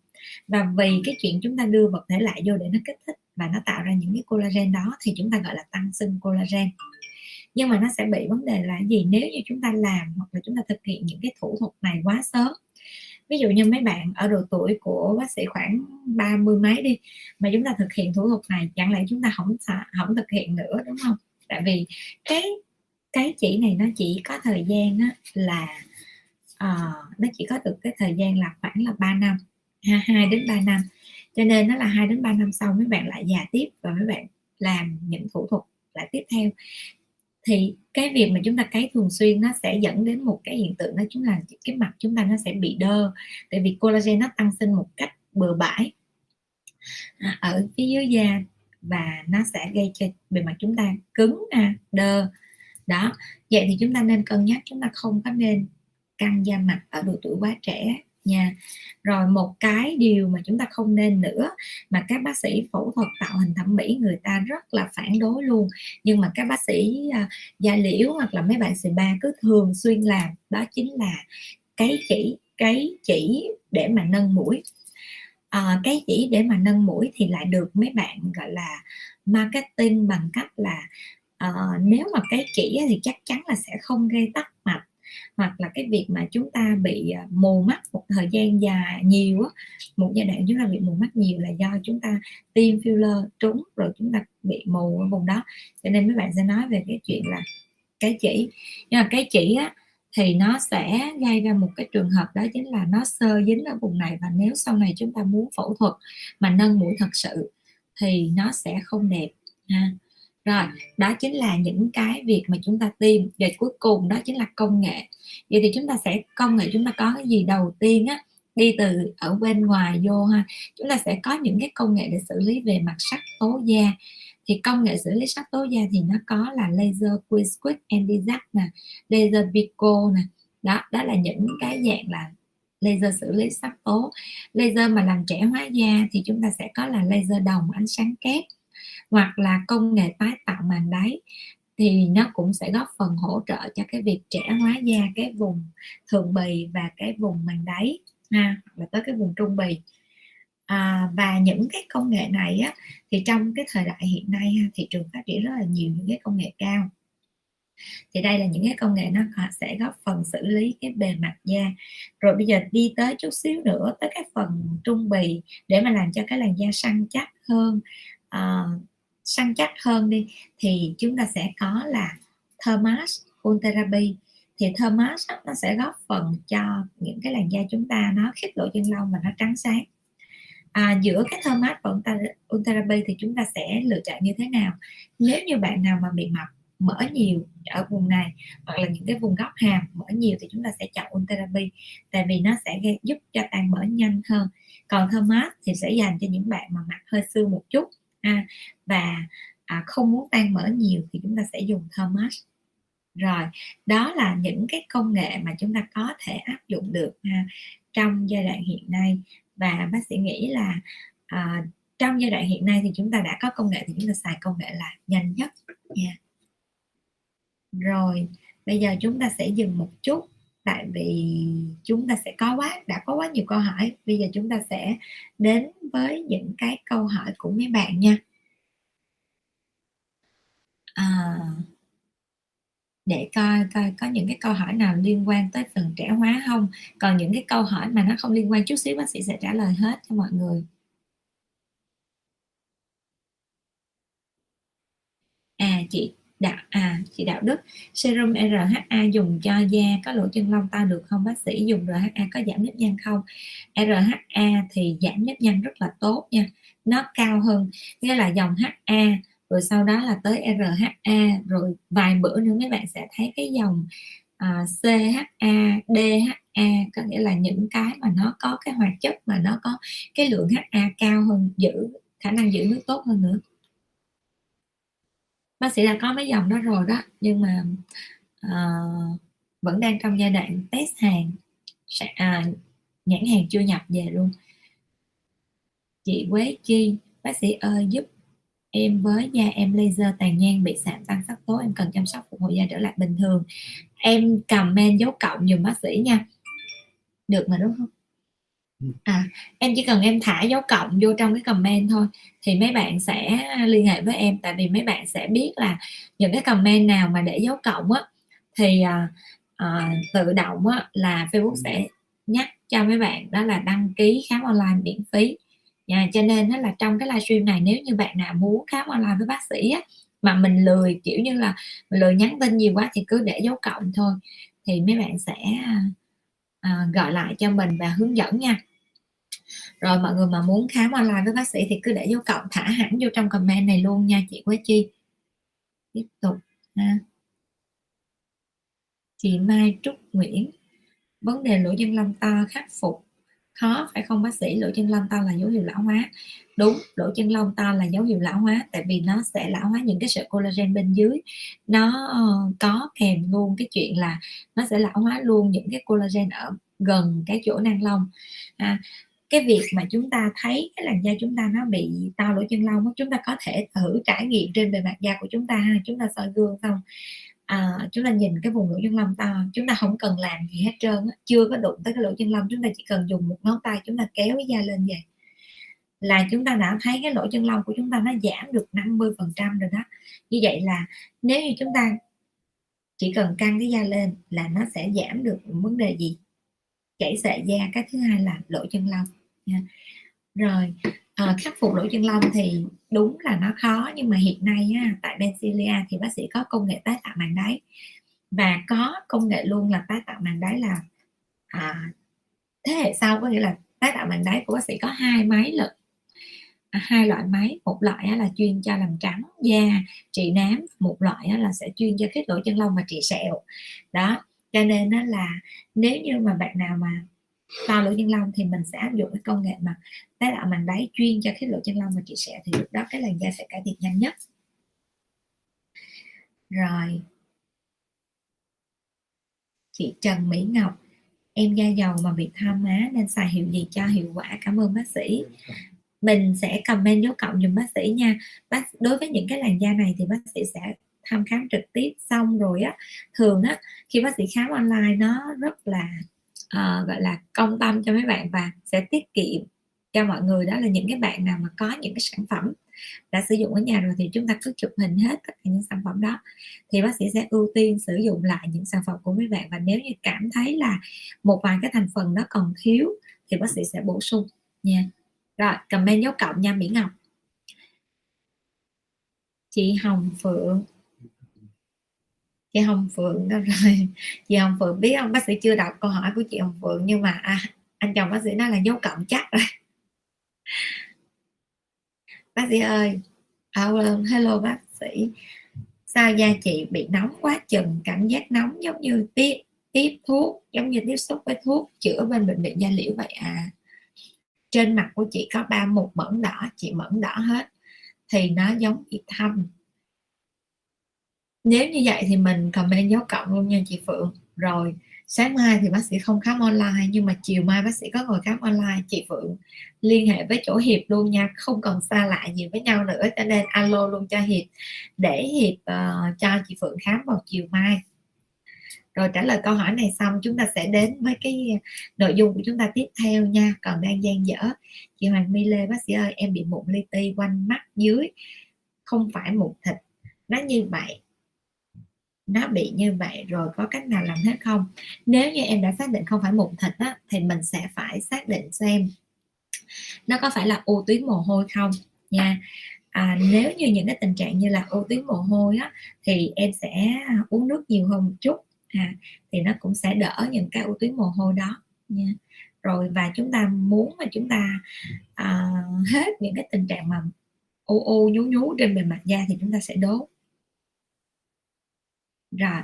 Và vì cái chuyện chúng ta đưa vật thể lạ vô để nó kích thích và nó tạo ra những cái collagen đó thì chúng ta gọi là tăng sinh collagen. Nhưng mà nó sẽ bị vấn đề là gì? Nếu như chúng ta làm hoặc là chúng ta thực hiện những cái thủ thuật này quá sớm ví dụ như mấy bạn ở độ tuổi của bác sĩ khoảng ba mươi mấy đi mà chúng ta thực hiện thủ thuật này chẳng lẽ chúng ta không không thực hiện nữa đúng không? Tại vì cái cái chỉ này nó chỉ có thời gian á, là uh, nó chỉ có được cái thời gian là khoảng là 3 năm ha, 2 đến 3 năm. Cho nên nó là 2 đến 3 năm sau mấy bạn lại già tiếp và mấy bạn làm những thủ thuật lại tiếp theo thì cái việc mà chúng ta cấy thường xuyên nó sẽ dẫn đến một cái hiện tượng đó chính là cái mặt chúng ta nó sẽ bị đơ. Tại vì collagen nó tăng sinh một cách bừa bãi à, ở phía dưới da và nó sẽ gây cho bề mặt chúng ta cứng à, đơ. Đó vậy thì chúng ta nên cân nhắc chúng ta không có nên căng da mặt ở độ tuổi quá trẻ nha. Rồi một cái điều mà chúng ta không nên nữa mà các bác sĩ phẫu thuật tạo hình thẩm mỹ người ta rất là phản đối luôn. Nhưng mà các bác sĩ uh, da liễu hoặc là mấy bạn ba cứ thường xuyên làm đó chính là cái chỉ cái chỉ để mà nâng mũi. À, cái chỉ để mà nâng mũi thì lại được mấy bạn gọi là marketing bằng cách là uh, nếu mà cái chỉ thì chắc chắn là sẽ không gây tắc hoặc là cái việc mà chúng ta bị à, mù mắt một thời gian dài nhiều á, một giai đoạn chúng ta bị mù mắt nhiều là do chúng ta tiêm filler trúng rồi chúng ta bị mù ở vùng đó. Cho nên mấy bạn sẽ nói về cái chuyện là cái chỉ. Nhưng mà cái chỉ á, thì nó sẽ gây ra một cái trường hợp đó chính là nó sơ dính ở vùng này và nếu sau này chúng ta muốn phẫu thuật mà nâng mũi thật sự thì nó sẽ không đẹp, ha rồi, đó chính là những cái việc mà chúng ta tìm. Và cuối cùng đó chính là công nghệ. Vậy thì chúng ta sẽ, công nghệ chúng ta có cái gì đầu tiên á? Đi từ ở bên ngoài vô ha. Chúng ta sẽ có những cái công nghệ để xử lý về mặt sắc tố da. Thì công nghệ xử lý sắc tố da thì nó có là laser quick quick anti nè, laser pico nè. Đó đó là những cái dạng là laser xử lý sắc tố. Laser mà làm trẻ hóa da thì chúng ta sẽ có là laser đồng ánh sáng kép hoặc là công nghệ tái tạo màng đáy thì nó cũng sẽ góp phần hỗ trợ cho cái việc trẻ hóa da cái vùng thượng bì và cái vùng màng đáy ha hoặc là tới cái vùng trung bì. À, và những cái công nghệ này á, thì trong cái thời đại hiện nay ha, thị trường phát triển rất là nhiều những cái công nghệ cao. Thì đây là những cái công nghệ nó sẽ góp phần xử lý cái bề mặt da. Rồi bây giờ đi tới chút xíu nữa tới cái phần trung bì để mà làm cho cái làn da săn chắc hơn. À, săn chắc hơn đi thì chúng ta sẽ có là thermas therapy. Thì thermas nó sẽ góp phần cho những cái làn da chúng ta nó khít độ chân lông và nó trắng sáng. À, giữa cái thermas và therapy thì chúng ta sẽ lựa chọn như thế nào? Nếu như bạn nào mà bị mập mỡ nhiều ở vùng này hoặc là những cái vùng góc hàm mỡ nhiều thì chúng ta sẽ chọn Ultherapy tại vì nó sẽ giúp cho tan mỡ nhanh hơn. Còn thermas thì sẽ dành cho những bạn mà mặt hơi xương một chút ha. Và à, không muốn tan mỡ nhiều thì chúng ta sẽ dùng thermos. Rồi đó là những cái công nghệ mà chúng ta có thể áp dụng được ha, trong giai đoạn hiện nay. Và bác sĩ nghĩ là à, trong giai đoạn hiện nay thì chúng ta đã có công nghệ thì chúng ta xài công nghệ là nhanh nhất nha. Rồi bây giờ chúng ta sẽ dừng một chút tại vì chúng ta sẽ có quá đã có quá nhiều câu hỏi. Bây giờ chúng ta sẽ đến với những cái câu hỏi của mấy bạn nha. À, để coi coi có những cái câu hỏi nào liên quan tới phần trẻ hóa không? Còn những cái câu hỏi mà nó không liên quan chút xíu bác sĩ sẽ trả lời hết cho mọi người. À chị đạo à chị đạo đức. Serum RHA dùng cho da có lỗ chân lông to được không bác sĩ? Dùng RHA có giảm nếp nhăn không? RHA thì giảm nếp nhăn rất là tốt nha nó cao hơn. Nghĩa là dòng HA rồi sau đó là tới RHA rồi vài bữa nữa mấy bạn sẽ thấy cái dòng à, uh, CHA, DHA có nghĩa là những cái mà nó có cái hoạt chất mà nó có cái lượng HA cao hơn giữ khả năng giữ nước tốt hơn nữa bác sĩ đã có mấy dòng đó rồi đó nhưng mà uh, vẫn đang trong giai đoạn test hàng à, nhãn hàng chưa nhập về luôn. Chị Quế Chi bác sĩ ơi giúp em với da em laser tàn nhang bị sạm tăng sắc tố em cần chăm sóc phục hồi da trở lại bình thường. Em comment dấu cộng dùm bác sĩ nha. Được mà đúng không? À em chỉ cần em thả dấu cộng vô trong cái comment thôi thì mấy bạn sẽ liên hệ với em. Tại vì mấy bạn sẽ biết là những cái comment nào mà để dấu cộng á thì à, à, tự động á là Facebook sẽ nhắc cho mấy bạn đó là đăng ký khám online miễn phí. Nha cho nên đó là trong cái livestream này nếu như bạn nào muốn khám online với bác sĩ á, mà mình lười kiểu như là mình lười nhắn tin nhiều quá thì cứ để dấu cộng thôi thì mấy bạn sẽ à, à, gọi lại cho mình và hướng dẫn nha. Rồi mọi người mà muốn khám online với bác sĩ thì cứ để dấu cộng thả hẳn vô trong comment này luôn nha chị Quế Chi. Tiếp tục ha. Chị Mai Trúc Nguyễn vấn đề lỗ chân lông to khắc phục khó phải không bác sĩ? Lỗ chân lông to là dấu hiệu lão hóa. Đúng lỗ chân lông to là dấu hiệu lão hóa tại vì nó sẽ lão hóa những cái sợi collagen bên dưới. Nó ờ, có kèm luôn cái chuyện là nó sẽ lão hóa luôn những cái collagen ở gần cái chỗ nang lông. À, cái việc mà chúng ta thấy cái làn da chúng ta nó bị to lỗ chân lông chúng ta có thể thử trải nghiệm trên bề mặt da của chúng ta ha. Chúng ta soi gương xong à, chúng ta nhìn cái vùng lỗ chân lông to chúng ta không cần làm gì hết trơn chưa có đụng tới cái lỗ chân lông chúng ta chỉ cần dùng một ngón tay chúng ta kéo cái da lên vậy. Là chúng ta đã thấy cái lỗ chân lông của chúng ta nó giảm được 50 phần trăm rồi đó. Như vậy là nếu như chúng ta chỉ cần căng cái da lên là nó sẽ giảm được vấn đề gì? Chảy xệ da cái thứ hai là lỗ chân lông nha. Rồi à, khắc phục lỗ chân lông thì đúng là nó khó nhưng mà hiện nay á, tại Benzilia thì bác sĩ có công nghệ tái tạo màng đáy. Và có công nghệ luôn là tái tạo màng đáy là à, thế hệ sau có nghĩa là tái tạo màng đáy của bác sĩ có hai máy lực à, hai loại máy một loại á, là chuyên cho làm trắng da trị nám một loại á, là sẽ chuyên cho khít lỗ chân lông và trị sẹo. Đó cho nên đó là nếu như mà bạn nào mà to lỗ chân lông thì mình sẽ áp dụng cái công nghệ mà tái tạo màng đáy chuyên cho khít lỗ chân lông mà chị sẻ, thì lúc đó cái làn da sẽ cải thiện nhanh nhất. Rồi. Chị Trần Mỹ Ngọc, em da dầu mà bị tha má nên xài hiệu gì cho hiệu quả? Cảm ơn bác sĩ. Mình sẽ comment dấu cộng dùm bác sĩ nha. Bác, đối với những cái làn da này thì bác sĩ sẽ thăm khám trực tiếp xong rồi á, thường á, khi bác sĩ khám online nó rất là uh, gọi là công tâm cho mấy bạn và sẽ tiết kiệm cho mọi người. Đó là những cái bạn nào mà có những cái sản phẩm đã sử dụng ở nhà rồi thì chúng ta cứ chụp hình hết tất cả những sản phẩm đó. Thì bác sĩ sẽ ưu tiên sử dụng lại những sản phẩm của mấy bạn và nếu như cảm thấy là một vài cái thành phần nó còn thiếu thì bác sĩ sẽ bổ sung nha. Rồi comment dấu cộng nha Mỹ Ngọc. Chị Hồng Phượng chị Hồng Phượng đâu rồi. Chị Hồng Phượng biết không? Bác sĩ chưa đọc câu hỏi của chị Hồng Phượng nhưng mà à, anh chồng bác sĩ nói là dấu cộng chắc rồi. Bác sĩ ơi. À, vâng, hello bác sĩ. Sao da chị bị nóng quá chừng? Cảm giác nóng giống như tiếp tiếp thuốc giống như tiếp xúc với thuốc chữa bên bệnh viện da liễu vậy à? Trên mặt của chị có ba mụn mẩn đỏ chị mẩn đỏ hết. Thì nó giống bị thâm nếu như vậy thì mình comment dấu cộng luôn nha chị Phượng. Rồi sáng mai thì bác sĩ không khám online nhưng mà chiều mai bác sĩ có ngồi khám online chị Phượng liên hệ với chỗ Hiệp luôn nha. Không còn xa lạ gì với nhau nữa cho nên alo luôn cho Hiệp để Hiệp uh, cho chị Phượng khám vào chiều mai. Rồi trả lời câu hỏi này xong chúng ta sẽ đến với cái nội dung của chúng ta tiếp theo nha. Còn đang gian dở chị Hoàng My Lê bác sĩ ơi em bị mụn li ti quanh mắt dưới không phải mụn thịt. Nó như vậy nó bị như vậy rồi có cách nào làm hết không? Nếu như em đã xác định không phải mụn thịt á, thì mình sẽ phải xác định xem nó có phải là u tuyến mồ hôi không nha. À, nếu như những cái tình trạng như là u tuyến mồ hôi á, thì em sẽ uống nước nhiều hơn một chút à, thì nó cũng sẽ đỡ những cái u tuyến mồ hôi đó nha. Rồi và chúng ta muốn mà chúng ta à, hết những cái tình trạng mà u u nhú nhú trên bề mặt da thì chúng ta sẽ đốt rồi.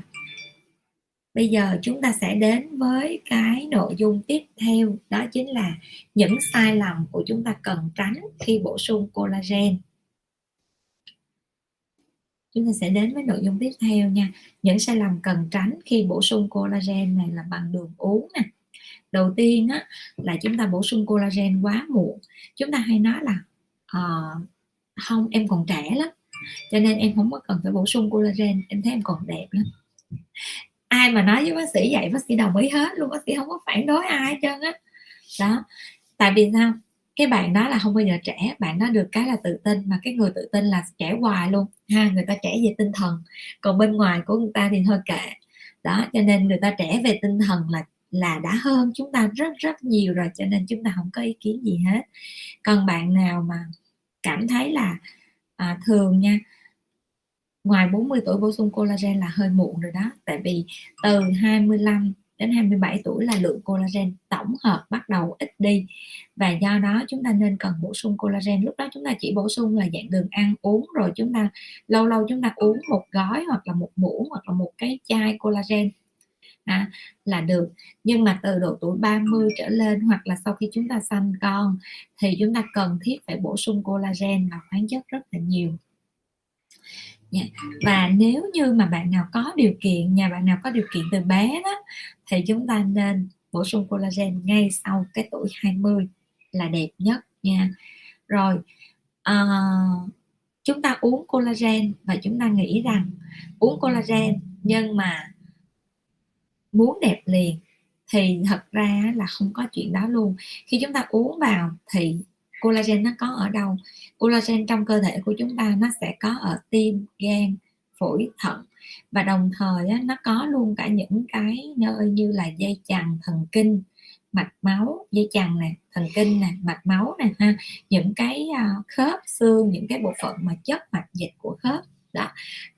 Bây giờ chúng ta sẽ đến với cái nội dung tiếp theo đó chính là những sai lầm của chúng ta cần tránh khi bổ sung collagen. Chúng ta sẽ đến với nội dung tiếp theo nha. Những sai lầm cần tránh khi bổ sung collagen này là bằng đường uống nè. Đầu tiên á, là chúng ta bổ sung collagen quá muộn. Chúng ta hay nói là à, không em còn trẻ lắm cho nên em không có cần phải bổ sung collagen, em thấy em còn đẹp lắm. Ai mà nói với bác sĩ vậy, bác sĩ đồng ý hết luôn, bác sĩ không có phản đối ai hết trơn á. Đó. Tại vì sao? Cái bạn đó là không bao giờ trẻ, bạn đó được cái là tự tin, mà cái người tự tin là trẻ hoài luôn, ha, người ta trẻ về tinh thần. Còn bên ngoài của người ta thì thôi kệ. Đó, cho nên người ta trẻ về tinh thần là là đã hơn chúng ta rất rất nhiều rồi, cho nên chúng ta không có ý kiến gì hết. Còn bạn nào mà cảm thấy là à, thường nha. Ngoài 40 tuổi bổ sung collagen là hơi muộn rồi đó. Tại vì từ 25 đến 27 tuổi là lượng collagen tổng hợp bắt đầu ít đi. Và do đó chúng ta nên cần bổ sung collagen. Lúc đó chúng ta chỉ bổ sung là dạng đường ăn uống rồi chúng ta lâu lâu chúng ta uống một gói hoặc là một muỗng hoặc là một cái chai collagen ha, là được. Nhưng mà từ độ tuổi 30 trở lên hoặc là sau khi chúng ta sanh con thì chúng ta cần thiết phải bổ sung collagen và khoáng chất rất là nhiều. Yeah. Và nếu như mà bạn nào có điều kiện nhà bạn nào có điều kiện từ bé đó thì chúng ta nên bổ sung collagen ngay sau cái tuổi 20 là đẹp nhất nha. Rồi uh, chúng ta uống collagen và chúng ta nghĩ rằng uống collagen nhưng mà muốn đẹp liền thì thật ra là không có chuyện đó luôn. Khi chúng ta uống vào thì collagen nó có ở đâu? Collagen trong cơ thể của chúng ta nó sẽ có ở tim gan phổi thận. Và đồng thời á, nó có luôn cả những cái nơi như là dây chằng thần kinh mạch máu dây chằng nè thần kinh nè mạch máu nè ha. Những cái à, khớp xương những cái bộ phận mà chất mạch dịch của khớp đó.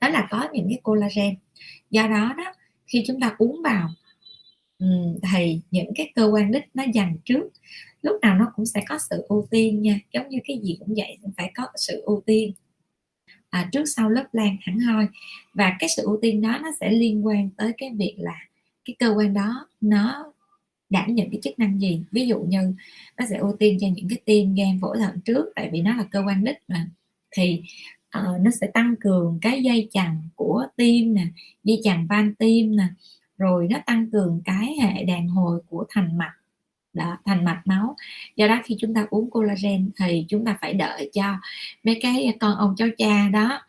Đó là có những cái collagen. Do đó đó khi chúng ta uống vào. Thì những cái cơ quan đích nó dành trước lúc nào nó cũng sẽ có sự ưu tiên nha. Giống như cái gì cũng vậy phải có sự ưu tiên à, trước sau lớp lan hẳn hoi. Và cái sự ưu tiên đó nó sẽ liên quan tới cái việc là cái cơ quan đó nó đảm nhận cái chức năng gì. Ví dụ như nó sẽ ưu tiên cho những cái tim gan phổi thận trước tại vì nó là cơ quan đích mà. Thì uh, nó sẽ tăng cường cái dây chằng của tim nè dây chằng van tim nè rồi nó tăng cường cái hệ đàn hồi của thành mạch đó, thành mạch máu. Do đó khi chúng ta uống collagen thì chúng ta phải đợi cho mấy cái con ông cháu cha đó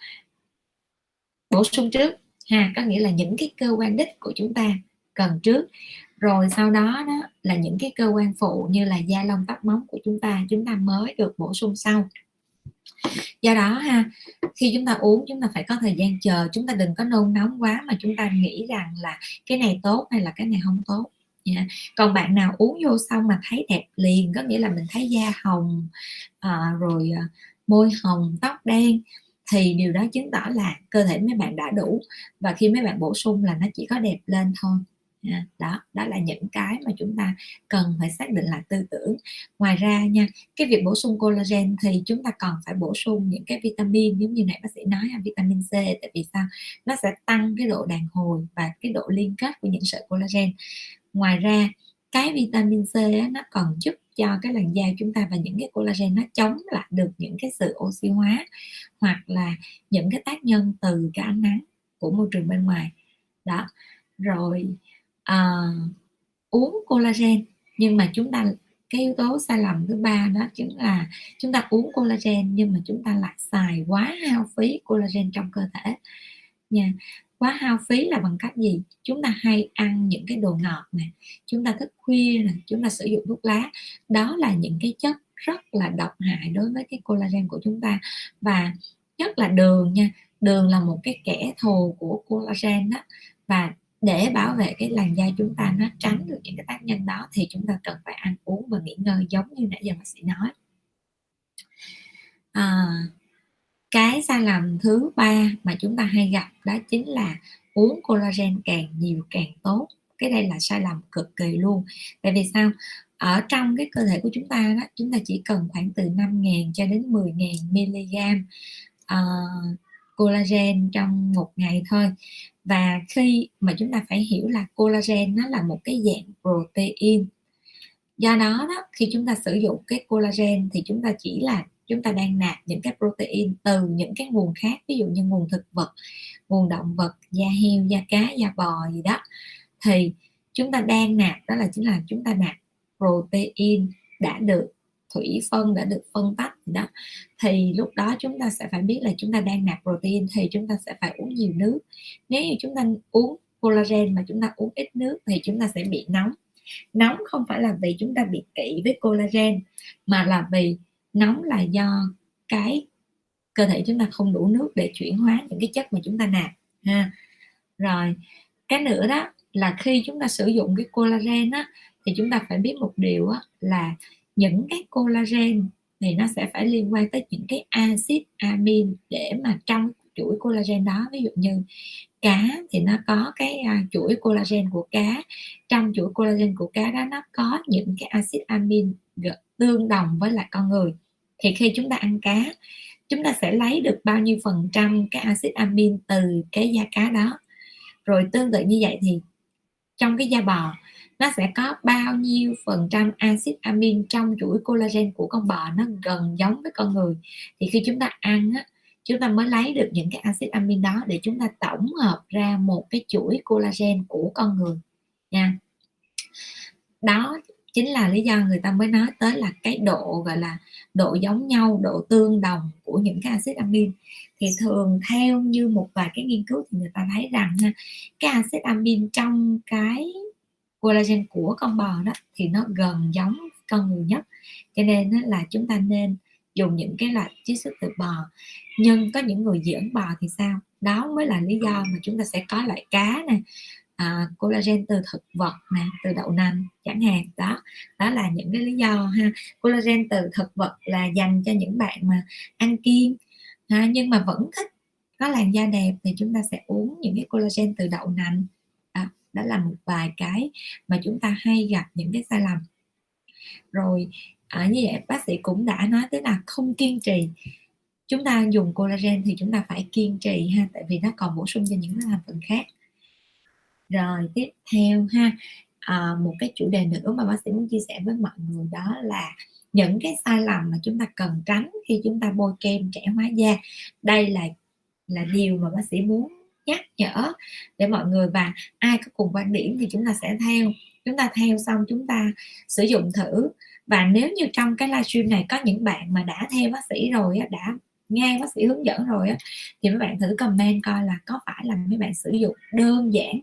bổ sung trước ha. Có nghĩa là những cái cơ quan đích của chúng ta cần trước. Rồi sau đó đó là những cái cơ quan phụ như là da lông tóc móng của chúng ta chúng ta mới được bổ sung sau do đó ha khi chúng ta uống chúng ta phải có thời gian chờ chúng ta đừng có nôn nóng quá mà chúng ta nghĩ rằng là cái này tốt hay là cái này không tốt. Yeah. Còn bạn nào uống vô xong mà thấy đẹp liền có nghĩa là mình thấy da hồng à, rồi à, môi hồng tóc đen thì điều đó chứng tỏ là cơ thể mấy bạn đã đủ. Và khi mấy bạn bổ sung là nó chỉ có đẹp lên thôi đó đó là những cái mà chúng ta cần phải xác định là tư tưởng. Ngoài ra nha cái việc bổ sung collagen thì chúng ta còn phải bổ sung những cái vitamin giống như nãy bác sĩ nói là vitamin C tại vì sao? Nó sẽ tăng cái độ đàn hồi và cái độ liên kết của những sợi collagen. Ngoài ra cái vitamin C á, nó còn giúp cho cái làn da chúng ta và những cái collagen nó chống lại được những cái sự oxy hóa hoặc là những cái tác nhân từ cái ánh nắng của môi trường bên ngoài. Đó rồi uh, uống collagen. Nhưng mà chúng ta cái yếu tố sai lầm thứ ba đó chính là chúng ta uống collagen nhưng mà chúng ta lại xài quá hao phí collagen trong cơ thể. Nha quá hao phí là bằng cách gì? Chúng ta hay ăn những cái đồ ngọt nè chúng ta thức khuya nè chúng ta sử dụng thuốc lá. Đó là những cái chất rất là độc hại đối với cái collagen của chúng ta. Và nhất là đường nha đường là một cái kẻ thù của collagen đó. Và để bảo vệ cái làn da chúng ta nó tránh được những cái tác nhân đó thì chúng ta cần phải ăn uống và nghỉ ngơi giống như nãy giờ bác sĩ nói. À, cái sai lầm thứ ba mà chúng ta hay gặp đó chính là uống collagen càng nhiều càng tốt. Cái đây là sai lầm cực kỳ luôn. Tại vì sao? Ở trong cái cơ thể của chúng ta đó chúng ta chỉ cần khoảng từ 5.000 cho đến 10.000 mg uh, collagen trong một ngày thôi và khi mà chúng ta phải hiểu là collagen nó là một cái dạng protein. Do đó đó, khi chúng ta sử dụng cái collagen thì chúng ta chỉ là, chúng ta đang nạp những cái protein từ những cái nguồn khác, ví dụ như nguồn thực vật, nguồn động vật, da heo, da cá, da bò gì đó. Thì chúng ta đang nạp, đó là chính là chúng ta nạp protein đã được thủy phân đã được phân tách đó thì lúc đó chúng ta sẽ phải biết là chúng ta đang nạp protein thì chúng ta sẽ phải uống nhiều nước nếu như chúng ta uống collagen mà chúng ta uống ít nước thì chúng ta sẽ bị nóng nóng không phải là vì chúng ta bị kỵ với collagen mà là vì nóng là do cái cơ thể chúng ta không đủ nước để chuyển hóa những cái chất mà chúng ta nạp ha rồi cái nữa đó là khi chúng ta sử dụng cái collagen á thì chúng ta phải biết một điều á là những cái collagen thì nó sẽ phải liên quan tới những cái axit amin để mà trong chuỗi collagen đó. Ví dụ như cá thì nó có cái à, chuỗi collagen của cá. Trong chuỗi collagen của cá đó nó có những cái axit amin tương đồng với lại con người. Thì khi chúng ta ăn cá, chúng ta sẽ lấy được bao nhiêu phần trăm cái axit amin từ cái da cá đó. Rồi tương tự như vậy thì trong cái da bò nó sẽ có bao nhiêu phần trăm axit amin trong chuỗi collagen của con bò nó gần giống với con người. Thì khi chúng ta ăn á, chúng ta mới lấy được những cái axit amin đó để chúng ta tổng hợp ra một cái chuỗi collagen của con người nha. Đó chính là lý do người ta mới nói tới là cái độ gọi là độ giống nhau độ tương đồng của những cái axit amin. Thì thường theo như một vài cái nghiên cứu thì người ta thấy rằng ha, cái axit amin trong cái collagen của con bò đó thì nó gần giống con người nhất. Cho nên là chúng ta nên dùng những cái loại chiết xuất từ bò. Nhưng có những người dưỡng bò thì sao? Đó mới là lý do mà chúng ta sẽ có loại cá này à, collagen từ thực vật nè từ đậu nành chẳng hạn. Đó đó là những cái lý do ha. Collagen từ thực vật là dành cho những bạn mà ăn kiêng ha, nhưng mà vẫn thích có làn da đẹp thì chúng ta sẽ uống những cái collagen từ đậu nành đó là một vài cái mà chúng ta hay gặp những cái sai lầm. Rồi à, như vậy bác sĩ cũng đã nói tới là không kiên trì. Chúng ta dùng collagen thì chúng ta phải kiên trì ha tại vì nó còn bổ sung cho những thành phần khác. Rồi tiếp theo ha à, một cái chủ đề nữa mà bác sĩ muốn chia sẻ với mọi người đó là những cái sai lầm mà chúng ta cần tránh khi chúng ta bôi kem trẻ hóa da. Đây là là điều mà bác sĩ muốn nhắc nhở để mọi người và ai có cùng quan điểm thì chúng ta sẽ theo. Chúng ta theo xong, chúng ta sử dụng thử. Và nếu như trong cái livestream này có những bạn mà đã theo bác sĩ rồi đã nghe bác sĩ hướng dẫn rồi thì mấy bạn thử comment coi là có phải là mấy bạn sử dụng đơn giản.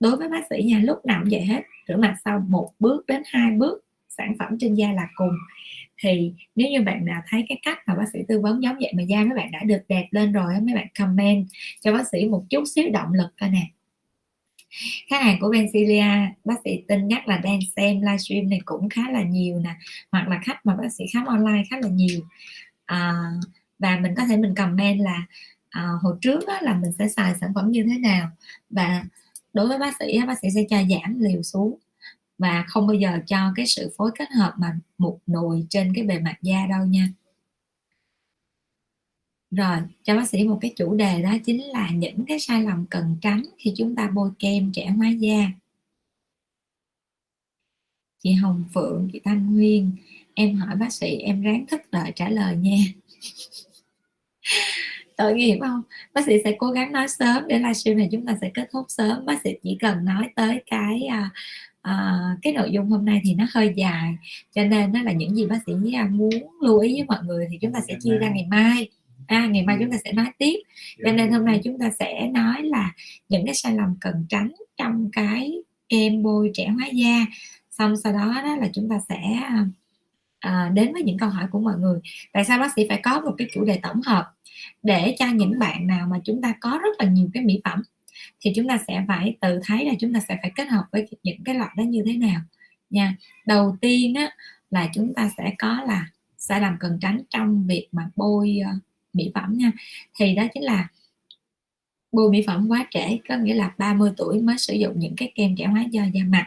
Đối với bác sĩ nha, lúc nào cũng vậy hết, rửa mặt sau một bước đến hai bước, sản phẩm trên da là cùng thì nếu như bạn nào thấy cái cách mà bác sĩ tư vấn giống vậy mà da mấy bạn đã được đẹp lên rồi mấy bạn comment cho bác sĩ một chút xíu động lực coi nè. Khách hàng của Benzilia bác sĩ tin nhắc là đang xem livestream này cũng khá là nhiều nè hoặc là khách mà bác sĩ khám online khá là nhiều. À, và mình có thể mình comment là à, hồi trước á, là mình sẽ xài sản phẩm như thế nào và đối với bác sĩ bác sĩ sẽ cho giảm liều xuống và không bao giờ cho cái sự phối kết hợp mà một nồi trên cái bề mặt da đâu nha. Rồi, cho bác sĩ một cái chủ đề đó chính là những cái sai lầm cần tránh khi chúng ta bôi kem trẻ hóa da. Chị Hồng Phượng, chị Thanh Nguyên, em hỏi bác sĩ, em ráng thức đợi trả lời nha. Tội nghiệp không? Bác sĩ sẽ cố gắng nói sớm để livestream này chúng ta sẽ kết thúc sớm. Bác sĩ chỉ cần nói tới cái à, uh, cái nội dung hôm nay thì nó hơi dài cho nên nó là những gì bác sĩ muốn lưu ý với mọi người thì chúng ta sẽ chia ra ngày mai. À, ngày mai chúng ta sẽ nói tiếp. Cho nên hôm nay chúng ta sẽ nói là những cái sai lầm cần tránh trong cái kem bôi trẻ hóa da. Xong sau đó đó là chúng ta sẽ à, đến với những câu hỏi của mọi người. Tại sao bác sĩ phải có một cái chủ đề tổng hợp để cho những bạn nào mà chúng ta có rất là nhiều cái mỹ phẩm thì chúng ta sẽ phải tự thấy là chúng ta sẽ phải kết hợp với những cái loại đó như thế nào nha. Đầu tiên á, là chúng ta sẽ có là sai lầm cần tránh trong việc mà bôi uh, mỹ phẩm nha. Thì đó chính là bôi mỹ phẩm quá trễ có nghĩa là 30 tuổi mới sử dụng những cái kem trẻ hóa do da mặt.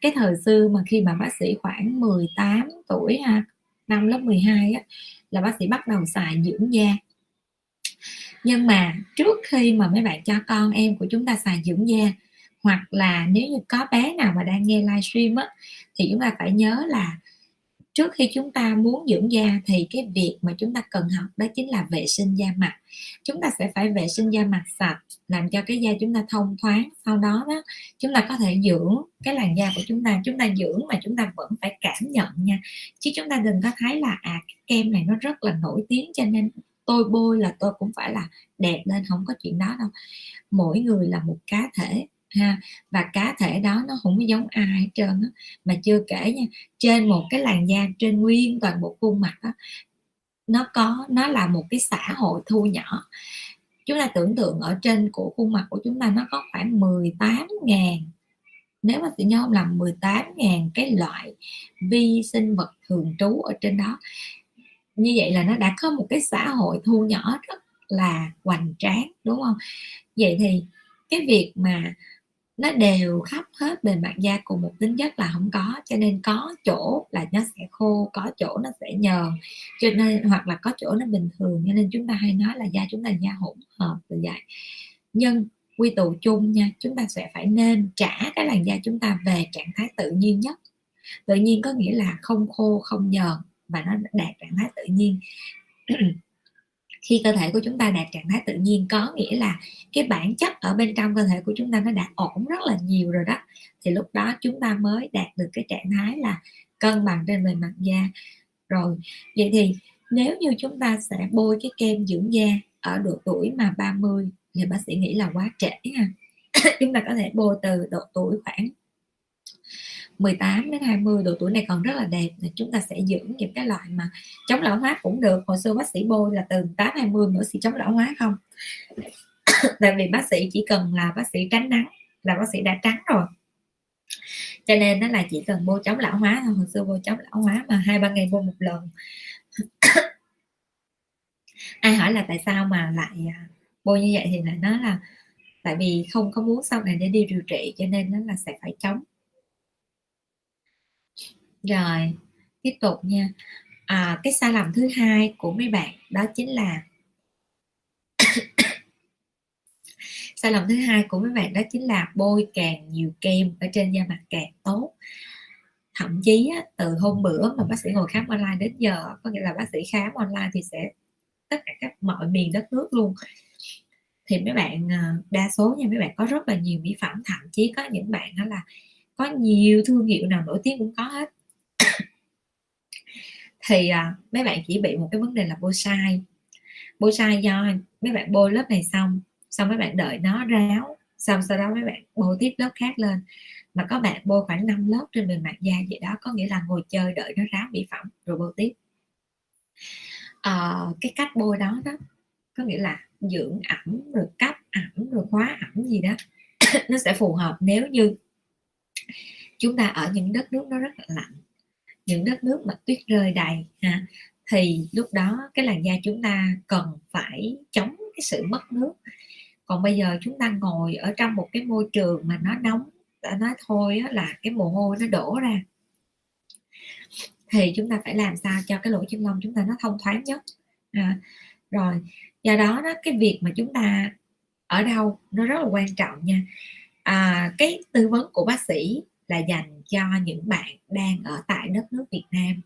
Cái thời xưa mà khi mà bác sĩ khoảng 18 tuổi ha năm lớp 12 á, là bác sĩ bắt đầu xài dưỡng da nhưng mà trước khi mà mấy bạn cho con em của chúng ta xài dưỡng da, hoặc là nếu như có bé nào mà đang nghe livestream á, thì chúng ta phải nhớ là trước khi chúng ta muốn dưỡng da thì cái việc mà chúng ta cần học đó chính là vệ sinh da mặt. Chúng ta sẽ phải vệ sinh da mặt sạch, làm cho cái da chúng ta thông thoáng. Sau đó đó, chúng ta có thể dưỡng cái làn da của chúng ta. Chúng ta dưỡng mà chúng ta vẫn phải cảm nhận nha. Chứ chúng ta đừng có thấy là à cái kem này nó rất là nổi tiếng cho nên tôi bôi là tôi cũng phải là đẹp lên, không có chuyện đó đâu. Mỗi người là một cá thể, ha. Và cá thể đó nó không có giống ai hết trơn á. Mà chưa kể nha, trên một cái làn da, trên nguyên toàn bộ khuôn mặt á, nó có, nó là một cái xã hội thu nhỏ. Chúng ta tưởng tượng ở trên của khuôn mặt của chúng ta nó có khoảng 18 ngàn, nếu mà tự nhau làm 18 ngàn cái loại vi sinh vật thường trú ở trên đó như vậy là nó đã có một cái xã hội thu nhỏ rất là hoành tráng, đúng không? Vậy thì cái việc mà nó đều khắp hết bề mặt da cùng một tính chất là không có, cho nên có chỗ là nó sẽ khô, có chỗ nó sẽ nhờn, cho nên, hoặc là có chỗ nó bình thường, cho nên chúng ta hay nói là da chúng ta là da hỗn hợp từ vậy. Nhưng quy tụ chung nha, chúng ta sẽ phải nên trả cái làn da chúng ta về trạng thái tự nhiên nhất. Tự nhiên có nghĩa là không khô, không nhờn và nó đạt trạng thái tự nhiên. Khi cơ thể của chúng ta đạt trạng thái tự nhiên có nghĩa là cái bản chất ở bên trong cơ thể của chúng ta nó đã ổn rất là nhiều rồi đó. Thì lúc đó chúng ta mới đạt được cái trạng thái là cân bằng trên bề mặt da. Rồi, vậy thì nếu như chúng ta sẽ bôi cái kem dưỡng da ở độ tuổi mà 30 thì bác sĩ nghĩ là quá trễ ha. Chúng ta có thể bôi từ độ tuổi khoảng 18 đến 20 độ tuổi này còn rất là đẹp. Là chúng ta sẽ dưỡng những cái loại mà chống lão hóa cũng được. Hồi xưa bác sĩ bôi là từ 8 20 nữa sẽ chống lão hóa không? Tại vì bác sĩ chỉ cần là bác sĩ tránh nắng là bác sĩ đã trắng rồi. Cho nên nó là chỉ cần bôi chống lão hóa thôi. Hồi xưa bôi chống lão hóa mà hai, ba ngày bôi một lần. Ai hỏi là tại sao mà lại à, bôi như vậy thì lại nói là tại vì không có muốn sau này để đi điều trị cho nên nó là sẽ phải chống rồi tiếp tục nha. À, cái sai lầm thứ hai của mấy bạn đó chính là sai lầm thứ hai của mấy bạn đó chính là bôi càng nhiều kem ở trên da mặt càng tốt. Thậm chí á, từ hôm bữa mà bác sĩ ngồi khám online đến giờ có nghĩa là bác sĩ khám online thì sẽ tất cả các mọi miền đất nước luôn. Thì mấy bạn à, đa số nha mấy bạn có rất là nhiều mỹ phẩm thậm chí có những bạn đó là có nhiều thương hiệu nào nổi tiếng cũng có hết thì à, mấy bạn chỉ bị một cái vấn đề là bôi sai. Bôi sai do mấy bạn bôi lớp này xong xong mấy bạn đợi nó ráo xong sau đó mấy bạn bôi tiếp lớp khác lên. Mà có bạn bôi khoảng 5 lớp trên bề mặt da vậy đó có nghĩa là ngồi chơi đợi nó ráo mỹ phẩm rồi bôi tiếp. À, cái cách bôi đó đó có nghĩa là dưỡng ẩm rồi cấp ẩm rồi khóa ẩm gì đó nó sẽ phù hợp. Nếu như chúng ta ở những đất nước nó rất là lạnh những đất nước mà tuyết rơi đầy ha thì lúc đó cái làn da chúng ta cần phải chống cái sự mất nước. Còn bây giờ chúng ta ngồi ở trong một cái môi trường mà nó nóng đã nói thôi là cái mồ hôi nó đổ ra. Thì chúng ta phải làm sao cho cái lỗ chân lông chúng ta nó thông thoáng nhất à, rồi do đó đó cái việc mà chúng ta ở đâu nó rất là quan trọng nha. À, cái tư vấn của bác sĩ là dành cho những bạn đang ở tại đất nước Việt Nam.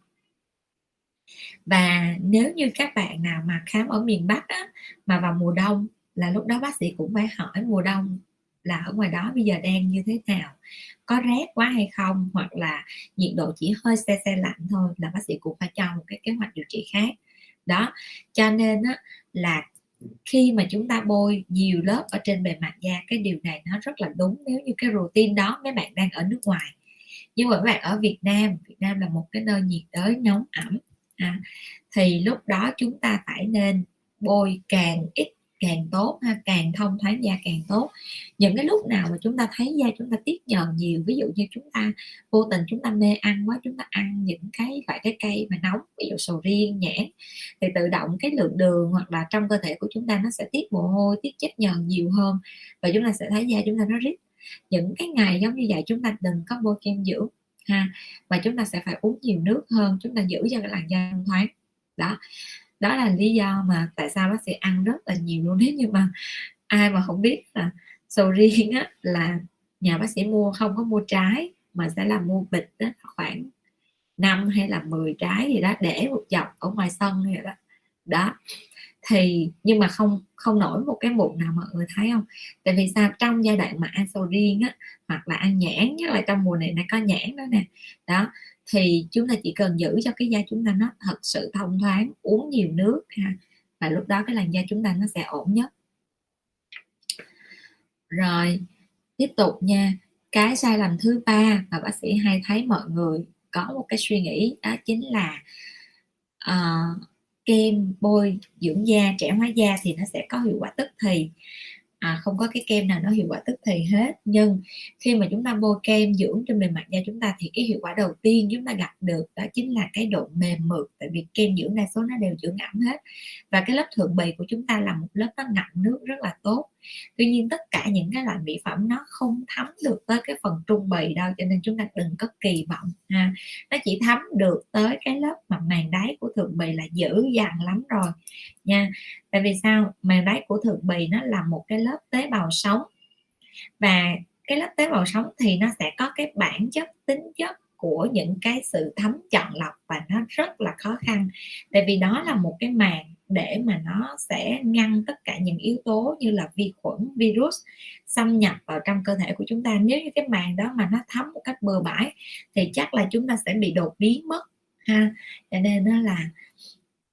Và nếu như các bạn nào mà khám ở miền Bắc á, mà vào mùa đông là lúc đó bác sĩ cũng phải hỏi mùa đông là ở ngoài đó bây giờ đang như thế nào có rét quá hay không hoặc là nhiệt độ chỉ hơi xe xe lạnh thôi là bác sĩ cũng phải cho một cái kế hoạch điều trị khác. Đó cho nên á, là khi mà chúng ta bôi nhiều lớp ở trên bề mặt da cái điều này nó rất là đúng nếu như cái routine đó mấy bạn đang ở nước ngoài. Nhưng mà các bạn ở Việt Nam Việt Nam là một cái nơi nhiệt đới nóng ẩm à, thì lúc đó chúng ta phải nên bôi càng ít càng tốt ha càng thông thoáng da càng tốt những cái lúc nào mà chúng ta thấy da chúng ta tiết nhờn nhiều ví dụ như chúng ta vô tình chúng ta mê ăn quá chúng ta ăn những cái loại trái cây mà nóng ví dụ sầu riêng nhãn thì tự động cái lượng đường hoặc là trong cơ thể của chúng ta nó sẽ tiết mồ hôi tiết chất nhờn nhiều hơn và chúng ta sẽ thấy da chúng ta nó rít những cái ngày giống như vậy chúng ta đừng có bôi kem dưỡng ha và chúng ta sẽ phải uống nhiều nước hơn chúng ta giữ cho cái làn da thoáng đó đó là lý do mà tại sao bác sĩ ăn rất là nhiều luôn. Nếu như mà ai mà không biết là sầu riêng á, là nhà bác sĩ mua không có mua trái mà sẽ là mua bịch đó, khoảng 5 hay là 10 trái gì đó để một dọc ở ngoài sân vậy đó. Đó thì nhưng mà không không nổi một cái mụn nào mọi người thấy không? Tại vì sao? Trong giai đoạn mà ăn sầu riêng á hoặc là ăn nhãn nhất là trong mùa này nó có nhãn đó nè. Đó thì chúng ta chỉ cần giữ cho cái da chúng ta nó thật sự thông thoáng uống nhiều nước ha và lúc đó cái làn da chúng ta nó sẽ ổn nhất. Rồi tiếp tục nha. Cái sai lầm thứ ba mà bác sĩ hay thấy mọi người có một cái suy nghĩ đó chính là uh, kem bôi dưỡng da trẻ hóa da thì nó sẽ có hiệu quả tức thì. À, không có cái kem nào nó hiệu quả tức thì hết. Nhưng khi mà chúng ta bôi kem dưỡng trên bề mặt da chúng ta thì cái hiệu quả đầu tiên chúng ta gặp được đó chính là cái độ mềm mượt tại vì kem dưỡng đa số nó đều dưỡng ẩm hết. Và cái lớp thượng bì của chúng ta là một lớp nó ngậm nước rất là tốt tuy nhiên tất cả những cái loại mỹ phẩm nó không thấm được tới cái phần trung bì đâu, cho nên chúng ta đừng có kỳ vọng, ha. Nó chỉ thấm được tới cái lớp mặt màng đáy của thượng bì là dữ dằn lắm rồi, nha. Tại vì sao? Màng đáy của thượng bì nó là một cái lớp tế bào sống và cái lớp tế bào sống thì nó sẽ có cái bản chất, tính chất của những cái sự thấm chọn lọc và nó rất là khó khăn. Tại vì đó là một cái màng để mà nó sẽ ngăn tất cả những yếu tố như là vi khuẩn, virus xâm nhập vào trong cơ thể của chúng ta. Nếu như cái màng đó mà nó thấm một cách bừa bãi, thì chắc là chúng ta sẽ bị đột biến mất, ha. Cho nên nó là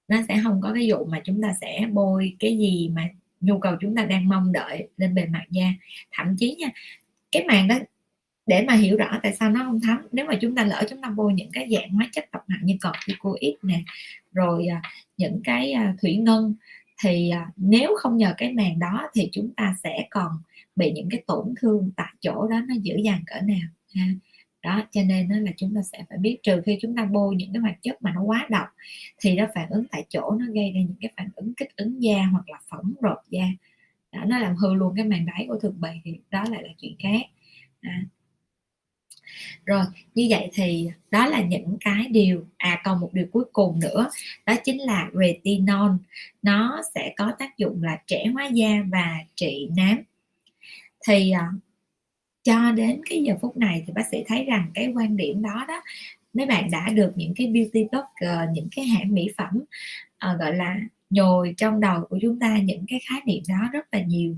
nó sẽ không có cái vụ mà chúng ta sẽ bôi cái gì mà nhu cầu chúng ta đang mong đợi lên bề mặt da thậm chí nha, cái màng đó để mà hiểu rõ tại sao nó không thấm nếu mà chúng ta lỡ chúng ta bôi những cái dạng hóa chất độc hại như corticoid nè rồi à, những cái à, thủy ngân thì à, nếu không nhờ cái màng đó thì chúng ta sẽ còn bị những cái tổn thương tại chỗ đó nó dữ dằn cỡ nào ha đó cho nên đó là chúng ta sẽ phải biết trừ khi chúng ta bôi những cái hoạt chất mà nó quá độc thì nó phản ứng tại chỗ nó gây ra những cái phản ứng kích ứng da hoặc là phỏng rộp da đó, nó làm hư luôn cái màng đáy của thực bì thì đó lại là chuyện khác à rồi như vậy thì đó là những cái điều à còn một điều cuối cùng nữa đó chính là retinol. Nó sẽ có tác dụng là trẻ hóa da và trị nám. Thì à, cho đến cái giờ phút này thì bác sĩ thấy rằng cái quan điểm đó đó mấy bạn đã được những cái beauty blogger những cái hãng mỹ phẩm uh, gọi là nhồi trong đầu của chúng ta những cái khái niệm đó rất là nhiều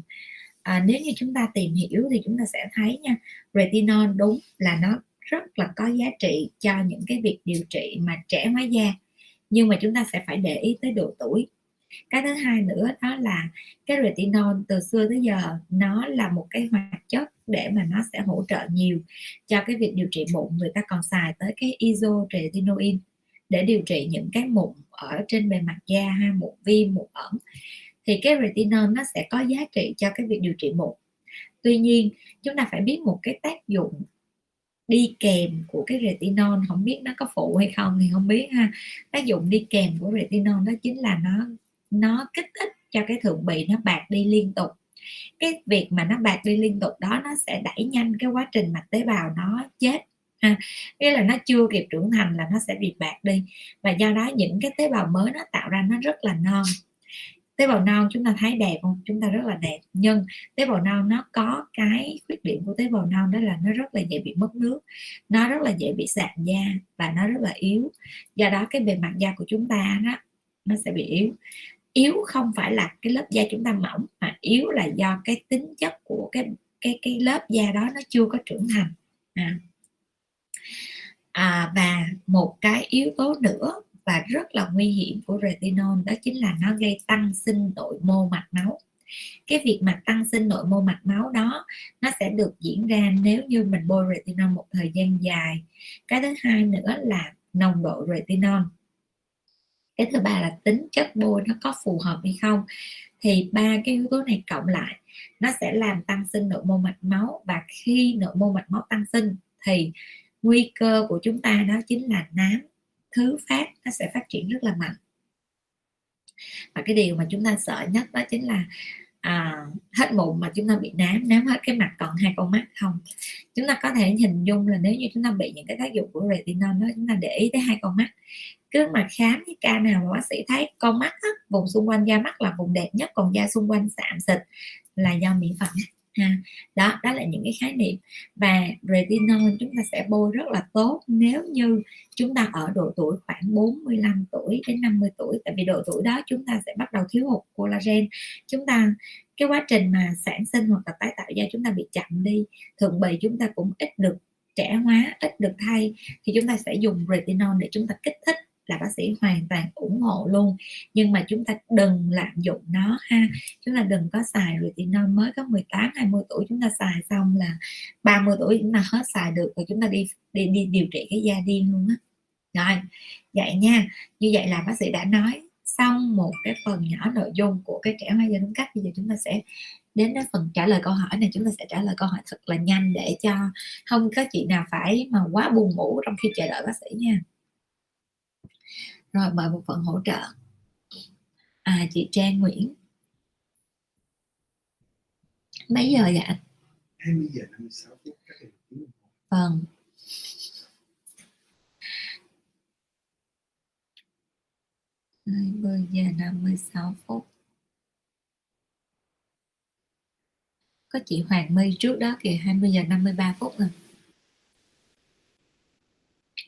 à, nếu như chúng ta tìm hiểu thì chúng ta sẽ thấy nha retinol đúng là nó rất là có giá trị cho những cái việc điều trị mà trẻ hóa da. Nhưng mà chúng ta sẽ phải để ý tới độ tuổi. Cái thứ hai nữa đó là cái retinol từ xưa tới giờ nó là một cái hoạt chất để mà nó sẽ hỗ trợ nhiều cho cái việc điều trị mụn người ta còn xài tới cái isotretinoin để điều trị những cái mụn ở trên bề mặt da ha mụn viêm mụn ẩn thì cái retinol nó sẽ có giá trị cho cái việc điều trị mụn. Tuy nhiên, chúng ta phải biết một cái tác dụng đi kèm của cái retinol, không biết nó có phụ hay không thì không biết ha. Tác dụng đi kèm của retinol đó chính là nó nó kích thích cho cái thượng bì nó bạc đi liên tục. Cái việc mà nó bạc đi liên tục đó, nó sẽ đẩy nhanh cái quá trình mà tế bào nó chết ha. Nghĩa là nó chưa kịp trưởng thành là nó sẽ bị bạc đi. Và do đó những cái tế bào mới nó tạo ra nó rất là non tế bào non chúng ta thấy đẹp không? Chúng ta rất là đẹp. Nhưng tế bào non nó có cái khuyết điểm của tế bào non đó là nó rất là dễ bị mất nước nó rất là dễ bị sạm da và nó rất là yếu. Do đó cái bề mặt da của chúng ta đó nó sẽ bị yếu. Yếu không phải là cái lớp da chúng ta mỏng mà yếu là do cái tính chất của cái cái cái lớp da đó nó chưa có trưởng thành. À. À, và một cái yếu tố nữa và rất là nguy hiểm của retinol, đó chính là nó gây tăng sinh nội mô mạch máu. Cái việc mà tăng sinh nội mô mạch máu đó, nó sẽ được diễn ra nếu như mình bôi retinol một thời gian dài. Cái thứ hai nữa là nồng độ retinol. Cái thứ ba là tính chất bôi nó có phù hợp hay không. Thì ba cái yếu tố này cộng lại, nó sẽ làm tăng sinh nội mô mạch máu và khi nội mô mạch máu tăng sinh thì nguy cơ của chúng ta đó chính là nám thứ phát nó sẽ phát triển rất là mạnh. Và cái điều mà chúng ta sợ nhất đó chính là à, hết mụn mà chúng ta bị nám nám hết cái mặt còn hai con mắt không? Chúng ta có thể hình dung là nếu như chúng ta bị những cái tác dụng của retinol đó chúng ta để ý tới hai con mắt. Cứ mà khám cái ca nào mà bác sĩ thấy con mắt á, vùng xung quanh da mắt là vùng đẹp nhất còn da xung quanh sạm xịt là do mỹ phẩm ha. Đó đó là những cái khái niệm. Và retinol chúng ta sẽ bôi rất là tốt nếu như chúng ta ở độ tuổi khoảng 45 tuổi đến 50 tuổi. Tại vì độ tuổi đó chúng ta sẽ bắt đầu thiếu hụt collagen. Chúng ta, cái quá trình mà sản sinh hoặc là tái tạo da chúng ta bị chậm đi thượng bì chúng ta cũng ít được trẻ hóa, ít được thay. Thì chúng ta sẽ dùng retinol để chúng ta kích thích là bác sĩ hoàn toàn ủng hộ luôn. Nhưng mà chúng ta đừng lạm dụng nó ha. Chúng ta đừng có xài retinol mới có 18 20 tuổi chúng ta xài xong là 30 tuổi chúng ta hết xài được rồi chúng ta đi đi đi điều trị cái da điên luôn á. Rồi, vậy nha. Như vậy là bác sĩ đã nói xong một cái phần nhỏ nội dung của cái trẻ hóa da đúng cách. Bây giờ chúng ta sẽ đến với phần trả lời câu hỏi này. Chúng ta sẽ trả lời câu hỏi thật là nhanh để cho không có chị nào phải mà quá buồn ngủ trong khi chờ đợi bác sĩ nha rồi mời một phần hỗ trợ. À chị Trang Nguyễn. Mấy giờ vậy 20 giờ 56 phút vâng. 20 giờ 56 phút. Có chị Hoàng My trước đó kìa 20 giờ 53 phút rồi.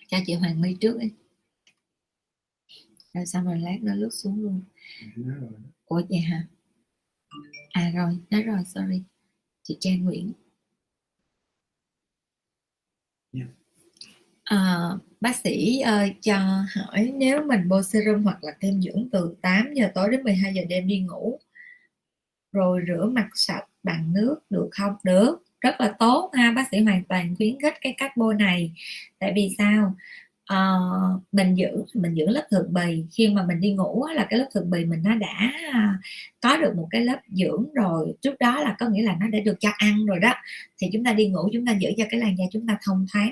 Cho chị Hoàng My trước đi rồi xong rồi lát nó lướt xuống luôn. Ủa vậy hả? À rồi nói rồi sorry. Chị Trang Nguyễn. Yeah. Dạ. À, bác sĩ uh, cho hỏi nếu mình bôi serum hoặc là kem dưỡng từ 8 giờ tối đến 12 giờ đêm đi ngủ rồi rửa mặt sạch bằng nước được không? Được rất là tốt ha bác sĩ hoàn toàn khuyến khích cái cách bôi này. Tại vì sao uh, mình giữ mình giữ lớp thượng bì. Khi mà mình đi ngủ là cái lớp thượng bì mình nó đã có được một cái lớp dưỡng rồi. Trước đó là có nghĩa là nó đã được cho ăn rồi đó. Thì chúng ta đi ngủ chúng ta giữ cho cái làn da chúng ta thông thoáng.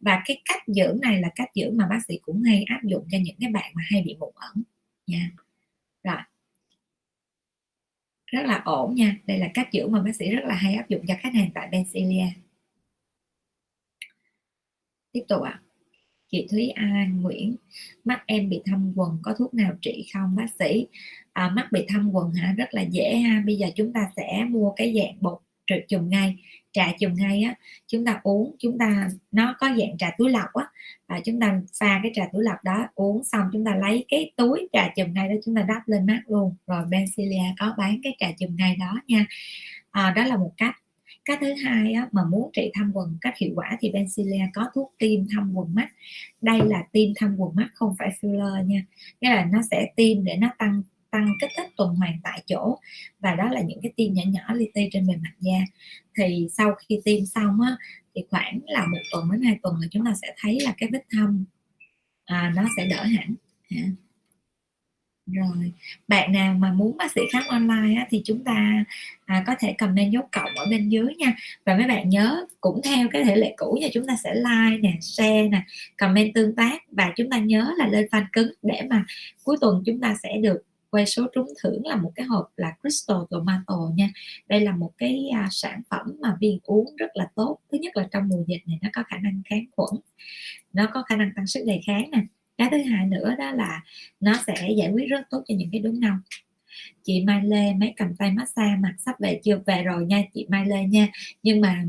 Và cái cách dưỡng này là cách dưỡng mà bác sĩ cũng hay áp dụng cho những cái bạn mà hay bị mụn ẩn nha. Rồi. Rất là ổn nha. Đây là cách dưỡng mà bác sĩ rất là hay áp dụng cho khách hàng tại Benzilia tiếp tục ạ. à chị Thúy An Nguyễn. Mắt em bị thâm quần có thuốc nào trị không bác sĩ? À, mắt bị thâm quần hả? Rất là dễ ha. Bây giờ chúng ta sẽ mua cái dạng bột chùm ngay trà chùm ngay á. Chúng ta uống chúng ta nó có dạng trà túi lọc á. Và chúng ta pha cái trà túi lọc đó uống xong chúng ta lấy cái túi trà chùm ngay đó chúng ta đắp lên mắt luôn. Rồi Bencilia có bán cái trà chùm ngay đó nha. À, đó là một cách cái thứ hai á, mà muốn trị thâm quần cách hiệu quả thì Benzilia có thuốc tiêm thâm quần mắt. Đây là tiêm thâm quần mắt không phải filler nha. Nghĩa là nó sẽ tiêm để nó tăng tăng kích thích tuần hoàn tại chỗ. Và đó là những cái tiêm nhỏ nhỏ li ti trên bề mặt da. Thì sau khi tiêm xong á thì khoảng là một tuần đến hai tuần là chúng ta sẽ thấy là cái vết thâm à, nó sẽ đỡ hẳn. À rồi bạn nào mà muốn bác sĩ khám online á, thì chúng ta à, có thể comment dấu cộng ở bên dưới nha. Và mấy bạn nhớ cũng theo cái thể lệ cũ nha chúng ta sẽ like nè share nè comment tương tác và chúng ta nhớ là lên fan cứng để mà cuối tuần chúng ta sẽ được quay số trúng thưởng là một cái hộp là Crystal Tomato nha. Đây là một cái à, sản phẩm mà viên uống rất là tốt. Thứ nhất là trong mùa dịch này nó có khả năng kháng khuẩn nó có khả năng tăng sức đề kháng nè cái thứ hai nữa đó là nó sẽ giải quyết rất tốt cho những cái đốm nâu chị Mai Lê mấy cầm tay massage mặt sắp về chưa? Về rồi nha chị Mai Lê nha. Nhưng mà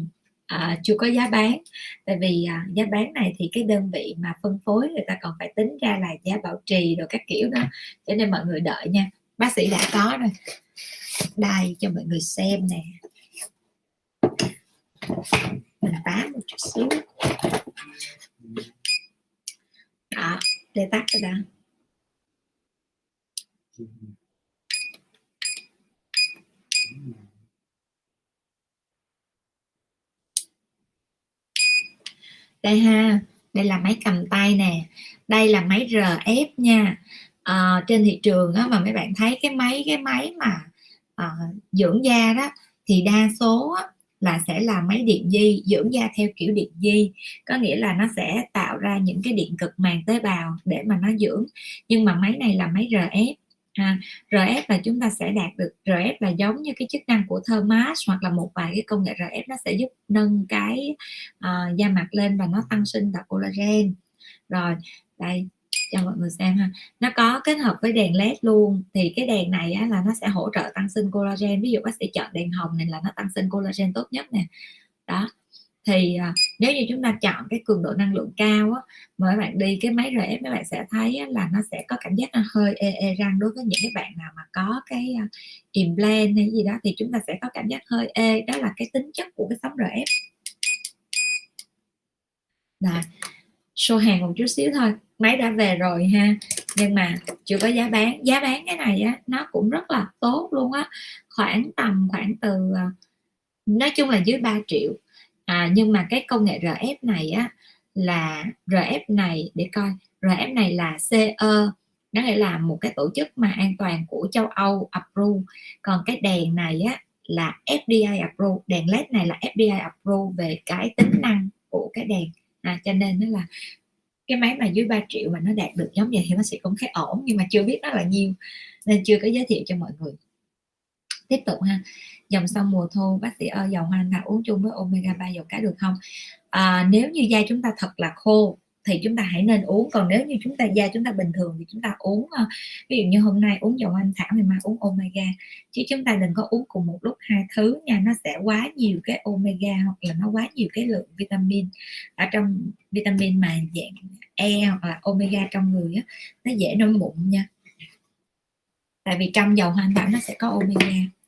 à, chưa có giá bán. Tại vì à, giá bán này thì cái đơn vị mà phân phối người ta còn phải tính ra là giá bảo trì rồi các kiểu đó cho nên mọi người đợi nha. Bác sĩ đã có rồi. Đây cho mọi người xem nè. Mình tám một chút xíu. Đó để tắt rồi đó đây ha đây là máy cầm tay nè. Đây là máy RF nha. À, trên thị trường á, mà mấy bạn thấy cái máy cái máy mà à, dưỡng da đó thì đa số á, là sẽ là máy điện di dưỡng da theo kiểu điện di. Có nghĩa là nó sẽ tạo ra những cái điện cực màng tế bào để mà nó dưỡng. Nhưng mà máy này là máy RF ha. RF là chúng ta sẽ đạt được RF là giống như cái chức năng của Thermas hoặc là một vài cái công nghệ RF nó sẽ giúp nâng cái uh, da mặt lên và nó tăng sinh tạo collagen. Rồi đây cho mọi người xem ha. Nó có kết hợp với đèn led luôn. Thì cái đèn này á, là nó sẽ hỗ trợ tăng sinh collagen. Ví dụ bác sĩ chọn đèn hồng này là nó tăng sinh collagen tốt nhất nè. Đó. Thì à, nếu như chúng ta chọn cái cường độ năng lượng cao á, mà các bạn đi cái máy RF các bạn sẽ thấy á, là nó sẽ có cảm giác nó hơi ê, ê răng đối với những cái bạn nào mà có cái uh, implant hay gì đó thì chúng ta sẽ có cảm giác hơi ê. Đó là cái tính chất của cái sóng RF rồi. Show hàng một chút xíu thôi máy đã về rồi ha. Nhưng mà chưa có giá bán. Giá bán cái này á nó cũng rất là tốt luôn á. Khoảng tầm khoảng từ ờ, nói chung là dưới 3 triệu. À, nhưng mà cái công nghệ RF này á là RF này để coi. RF này là CE nó nghĩa là một cái tổ chức mà an toàn của châu Âu approve. Còn cái đèn này á là FDI approve. Đèn led này là FDI approve về cái tính năng của cái đèn. À, cho nên nó là cái máy mà dưới 3 triệu mà nó đạt được giống vậy thì nó sẽ cũng khá ổn nhưng mà chưa biết nó là nhiêu nên chưa có giới thiệu cho mọi người. Tiếp tục ha. Dòng sông mùa thu bác sĩ ơi dầu hoa anh đào uống chung với omega 3 dầu cá được không? À, nếu như da chúng ta thật là khô thì chúng ta hãy nên uống. Còn nếu như chúng ta da chúng ta bình thường thì chúng ta uống ờ, ví dụ như hôm nay uống dầu anh thảo, ngày mai uống omega. Chứ chúng ta đừng có uống cùng một lúc hai thứ nha, nó sẽ quá nhiều cái omega hoặc là nó quá nhiều cái lượng vitamin. Ở trong vitamin mà dạng E hoặc là omega trong người á, nó dễ nổi mụn nha. Tại vì trong dầu hoa anh thảo nó sẽ có omega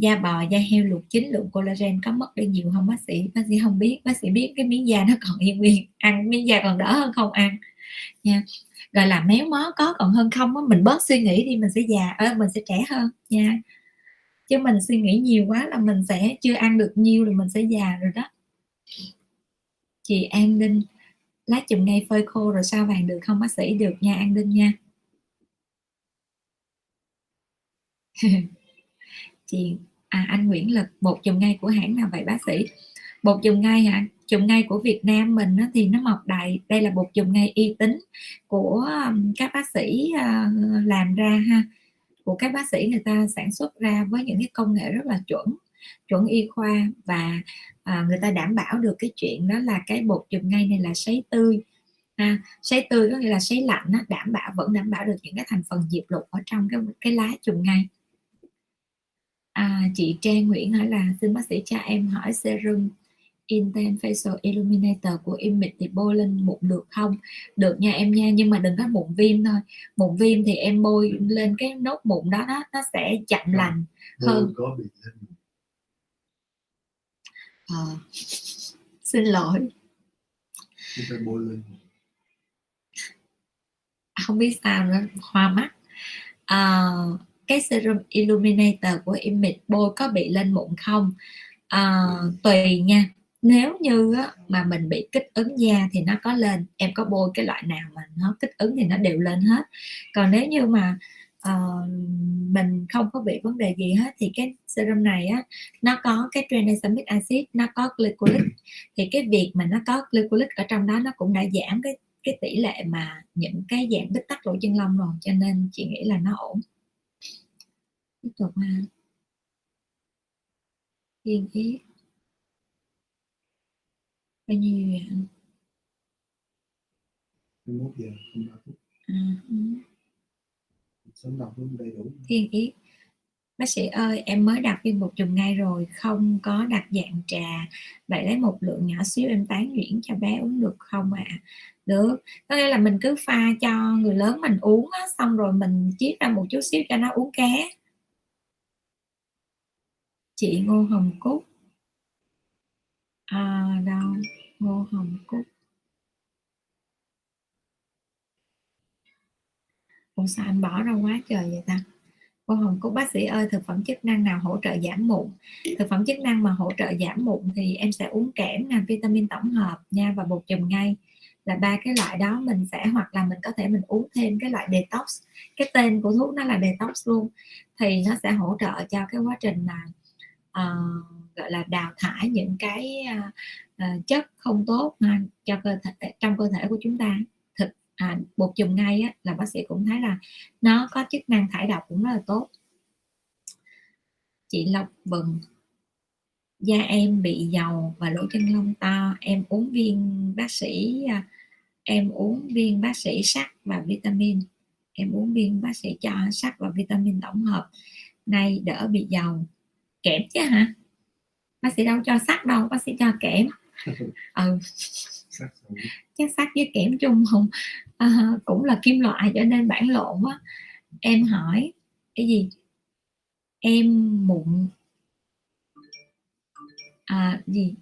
da bò, da heo, luộc chín lượng collagen có mất đi nhiều không, bác sĩ? Bác sĩ không biết. Bác sĩ biết cái miếng da nó còn yên nguyên. Ăn miếng da còn đỡ hơn không ăn. Nha. Gọi là méo mó có còn hơn không á, mình bớt suy nghĩ đi, mình sẽ già ơi mình sẽ trẻ hơn. Nha. Chứ mình suy nghĩ nhiều quá là mình sẽ chưa ăn được nhiều rồi mình sẽ già rồi đó. Chị An Đinh, lá chùm ngay phơi khô rồi sao vàng được không, bác sĩ? Được nha, An Đinh nha. Chị à anh Nguyễn Lực bột chùm ngay của hãng nào vậy bác sĩ? Bột chùm ngay hả? Chùm ngay của Việt Nam mình á, thì nó mọc đầy. Đây là bột chùm ngay y tín của um, các bác sĩ ờ, làm ra ha. Của các bác sĩ người ta sản xuất ra với những cái công nghệ rất là chuẩn chuẩn y khoa và à, người ta đảm bảo được cái chuyện đó là cái bột chùm ngay này là sấy tươi à, sấy tươi có nghĩa là sấy lạnh nó đảm bảo vẫn đảm bảo được những cái thành phần diệp lục ở trong cái cái lá chùm ngay à, chị Trang Nguyễn hỏi là xin bác sĩ cho em hỏi serum Intense Facial Illuminator của Image thì bôi lên mụn được không? Được nha em nha, nhưng mà đừng có mụn viêm thôi. Mụn viêm thì em bôi lên cái nốt mụn đó đó nó sẽ chậm lành hơn. có bị À, xin lỗi, bôi lên không biết sao nữa, hoa mắt. À, cái serum illuminator của image bôi có bị lên mụn không? À, tùy nha. Nếu như á, mà mình bị kích ứng da thì nó có lên. Em có bôi cái loại nào mà nó kích ứng thì nó đều lên hết. Còn nếu như mà uh, mình không có bị vấn đề gì hết thì cái serum này á nó có cái tranexamic acid nó có glycolic thì cái việc mà nó có glycolic ở trong đó nó cũng đã giảm cái cái tỷ lệ mà những cái dạng bít tắc lỗ chân lông rồi cho nên chị nghĩ là nó ổn tiếp tục ha. Thiên ý. Bao nhiêu vậy anh? 21 giờ không ba phút. À, ừ. sớm đọc luôn đầy đủ. Thiên ý. Bác sĩ ơi em mới đặt viên bột trùng ngay rồi không có đặt dạng trà. Vậy lấy một lượng nhỏ xíu em tán nhuyễn cho bé uống được không ạ? À? được. Có nghĩa là mình cứ pha cho người lớn mình uống á, xong rồi mình chiết ra một chút xíu cho nó uống ké chị Ngô Hồng Cúc. À đâu, Ngô Hồng Cúc. Ủa, sao anh bỏ ra quá trời vậy ta? Cô Hồng Cúc, bác sĩ ơi, thực phẩm chức năng nào hỗ trợ giảm mụn? Thực phẩm chức năng mà hỗ trợ giảm mụn thì em sẽ uống kẽm nè, vitamin tổng hợp nha, và bột chùm ngay. Là ba cái loại đó mình sẽ, hoặc là mình có thể mình uống thêm cái loại detox. Cái tên của thuốc nó là detox luôn. Thì nó sẽ hỗ trợ cho cái quá trình mà uh, gọi là đào thải những cái uh, uh, chất không tốt ha, cho cơ thể trong cơ thể của chúng ta. Thực à, bột chùm ngay á, là bác sĩ cũng thấy là nó có chức năng thải độc cũng rất là tốt. Chị Lộc bừng da em bị dầu và lỗ chân lông to em uống viên bác sĩ em uống viên bác sĩ sắt và vitamin. Em uống viên bác sĩ cho sắt và vitamin tổng hợp. Nay đỡ bị dầu kẽm chứ hả? Bác sĩ đâu cho sắt đâu bác sĩ cho kẽm. Ừ. Chắc sắt với kẽm chung không? À, cũng là kim loại cho nên bản lộn á. Em hỏi cái gì? Em mụn à, gì?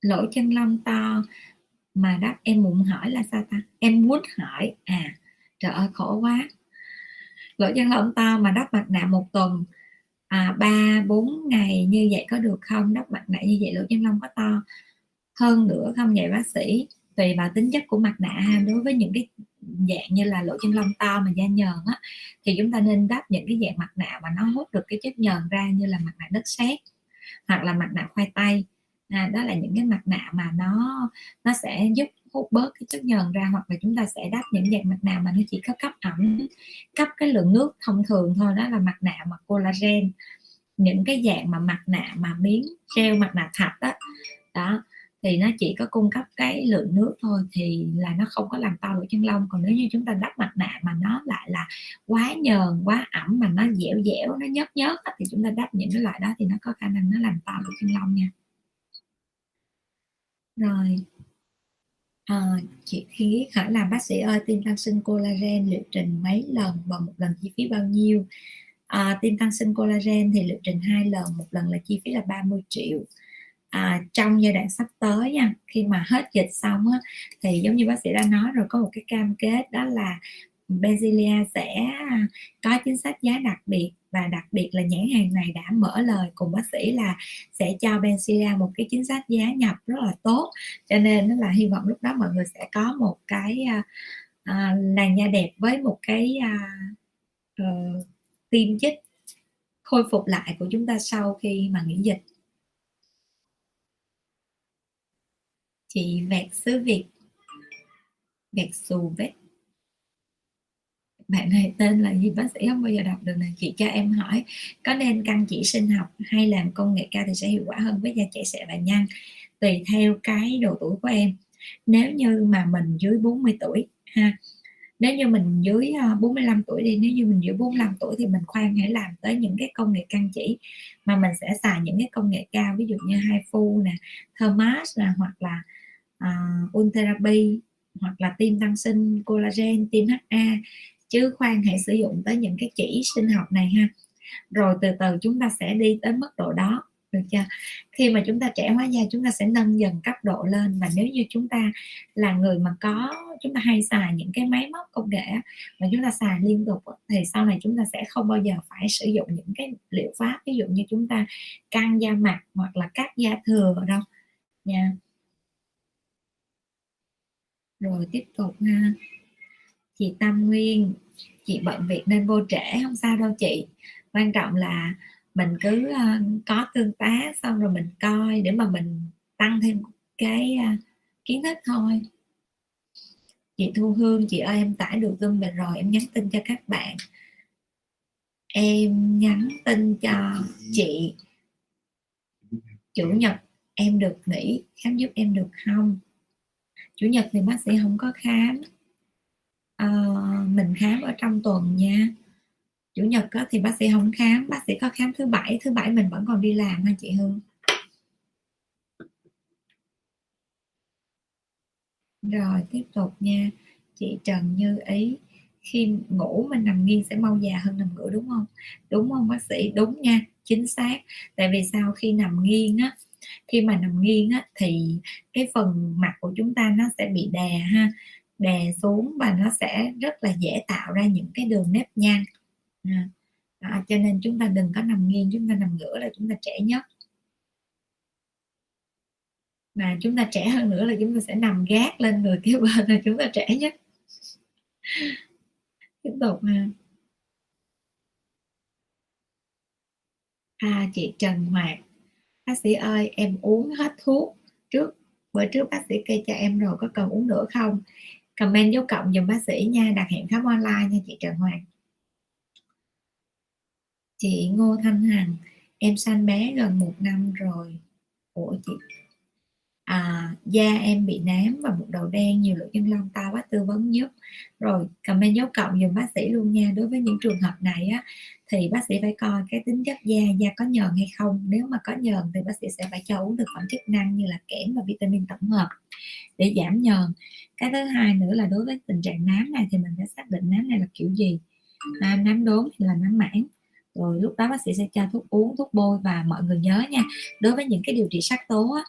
Lỗ chân lông to. Mà đáp em mụn hỏi là sao ta? Em muốn hỏi. À trời ơi khổ quá. Lỗ chân lông to mà đắp mặt nạ một tuần à, 3 4 ngày như vậy có được không? Đắp mặt nạ như vậy lỗ chân lông có to hơn nữa không vậy bác sĩ? Tùy vào tính chất của mặt nạ đối với những cái dạng như là lỗ chân lông to mà da nhờn á thì chúng ta nên đắp những cái dạng mặt nạ mà nó hút được cái chất nhờn ra như là mặt nạ đất sét hoặc là mặt nạ khoai tây. À, đó là những cái mặt nạ mà nó nó sẽ giúp hút bớt cái chất nhờn ra, hoặc là chúng ta sẽ đắp những dạng mặt nạ mà nó chỉ có cấp ẩm, cấp cái lượng nước thông thường thôi, đó là mặt nạ mà collagen. Những cái dạng mà mặt nạ mà miếng gel, mặt nạ thạch đó đó, thì nó chỉ có cung cấp cái lượng nước thôi, thì là nó không có làm to lỗ chân lông. Còn nếu như chúng ta đắp mặt nạ mà nó lại là quá nhờn, quá ẩm, mà nó dẻo dẻo, nó nhớt nhớt thì chúng ta đắp những cái loại đó thì nó có khả năng nó làm to lỗ chân lông nha. Rồi à, chị khi hỏi là bác sĩ ơi tiêm tăng sinh collagen liệu trình mấy lần và một lần chi phí bao nhiêu? Ờ, à, tiêm tăng sinh collagen thì liệu trình hai lần một lần là chi phí là 30 triệu. À, trong giai đoạn sắp tới nha khi mà hết dịch xong á, thì giống như bác sĩ đã nói rồi có một cái cam kết đó là Benzilia sẽ có chính sách giá đặc biệt và đặc biệt là nhãn hàng này đã mở lời cùng bác sĩ là sẽ cho Benzilla một cái chính sách giá nhập rất là tốt. Cho nên nó là hy vọng lúc đó mọi người sẽ có một cái uh, uh, làn da đẹp với một cái uh, uh, tiêm chích khôi phục lại của chúng ta sau khi mà nghỉ dịch. Chị vẹt xứ việt vẹt xù vết bạn này tên là gì? Bác sĩ không bao giờ đọc được này chị cho em hỏi có nên căn chỉ sinh học hay làm công nghệ cao thì sẽ hiệu quả hơn với da trẻ sẹo và nhăn? Tùy theo cái độ tuổi của em. Nếu như mà mình dưới 40 tuổi ha nếu như mình dưới ờ, 45 tuổi đi nếu như mình dưới 45 tuổi thì mình khoan hãy làm tới những cái công nghệ căn chỉ mà mình sẽ xài những cái công nghệ cao ví dụ như hai phu nè thermas nè hoặc là ờ, uh, ultherapy hoặc là tiêm tăng sinh collagen tiêm HA chứ khoan, hãy sử dụng tới những cái chỉ sinh học này ha. Rồi từ từ chúng ta sẽ đi tới mức độ đó, được chưa? Khi mà chúng ta trẻ hóa da, chúng ta sẽ nâng dần cấp độ lên. Và nếu như chúng ta là người mà có, chúng ta hay xài những cái máy móc công nghệ mà chúng ta xài liên tục thì sau này chúng ta sẽ không bao giờ phải sử dụng những cái liệu pháp, ví dụ như chúng ta căng da mặt hoặc là cắt da thừa đâu. Nha. Rồi tiếp tục ha chị Tâm Nguyên. Chị bận việc nên vô trễ, không sao đâu chị. Quan trọng là mình cứ ờ, có tương tác, xong rồi mình coi để mà mình tăng thêm cái ờ, kiến thức thôi. Chị Thu Hương, chị ơi, em tải được Zoom về rồi, em nhắn tin cho các bạn. Em nhắn tin cho chị. Chủ nhật em được nghỉ, khám giúp em được không? Chủ nhật thì bác sĩ không có khám uh, mình khám ở trong tuần nha. Chủ nhật á, thì bác sĩ không khám bác sĩ có khám thứ bảy thứ bảy mình vẫn còn đi làm ha chị Hương? Rồi tiếp tục nha. Chị Trần Như Ý khi ngủ mình nằm nghiêng sẽ mau già hơn nằm ngửa đúng không? Đúng không bác sĩ? Đúng nha chính xác. Tại vì sao? Khi nằm nghiêng á khi mà nằm nghiêng á thì cái phần mặt của chúng ta nó sẽ bị đè ha đè xuống và nó sẽ rất là dễ tạo ra những cái đường nếp nhăn à, cho nên chúng ta đừng có nằm nghiêng chúng ta nằm ngửa là chúng ta trẻ nhất. Mà chúng ta trẻ hơn nữa là chúng ta sẽ nằm gác lên người kế bên là chúng ta trẻ nhất. Tiếp tục ha. À chị Trần Hoạt. Bác sĩ ơi em uống hết thuốc trước bữa trước bác sĩ kê cho em rồi có cần uống nữa không? Comment dấu cộng dùm bác sĩ nha, đặt hẹn khám online nha chị Trần Hoàng. Chị Ngô Thanh Hằng, em sanh bé gần một năm rồi. Của chị? À, da em bị nám và một đầu đen nhiều lỗ chân lông to bác tư vấn giúp. Rồi comment dấu cộng dùm bác sĩ luôn nha. Đối với những trường hợp này á thì bác sĩ phải coi cái tính chất da da có nhờn hay không. Nếu mà có nhờn thì bác sĩ sẽ phải cho uống thực phẩm chức năng như là kẽm và vitamin tổng hợp để giảm nhờn. Cái thứ hai nữa là đối với tình trạng nám này thì mình phải xác định nám này là kiểu gì? À, nám đốm thì là nám mãn rồi lúc đó bác sĩ sẽ cho thuốc uống thuốc bôi và mọi người nhớ nha. Đối với những cái điều trị sắc tố á,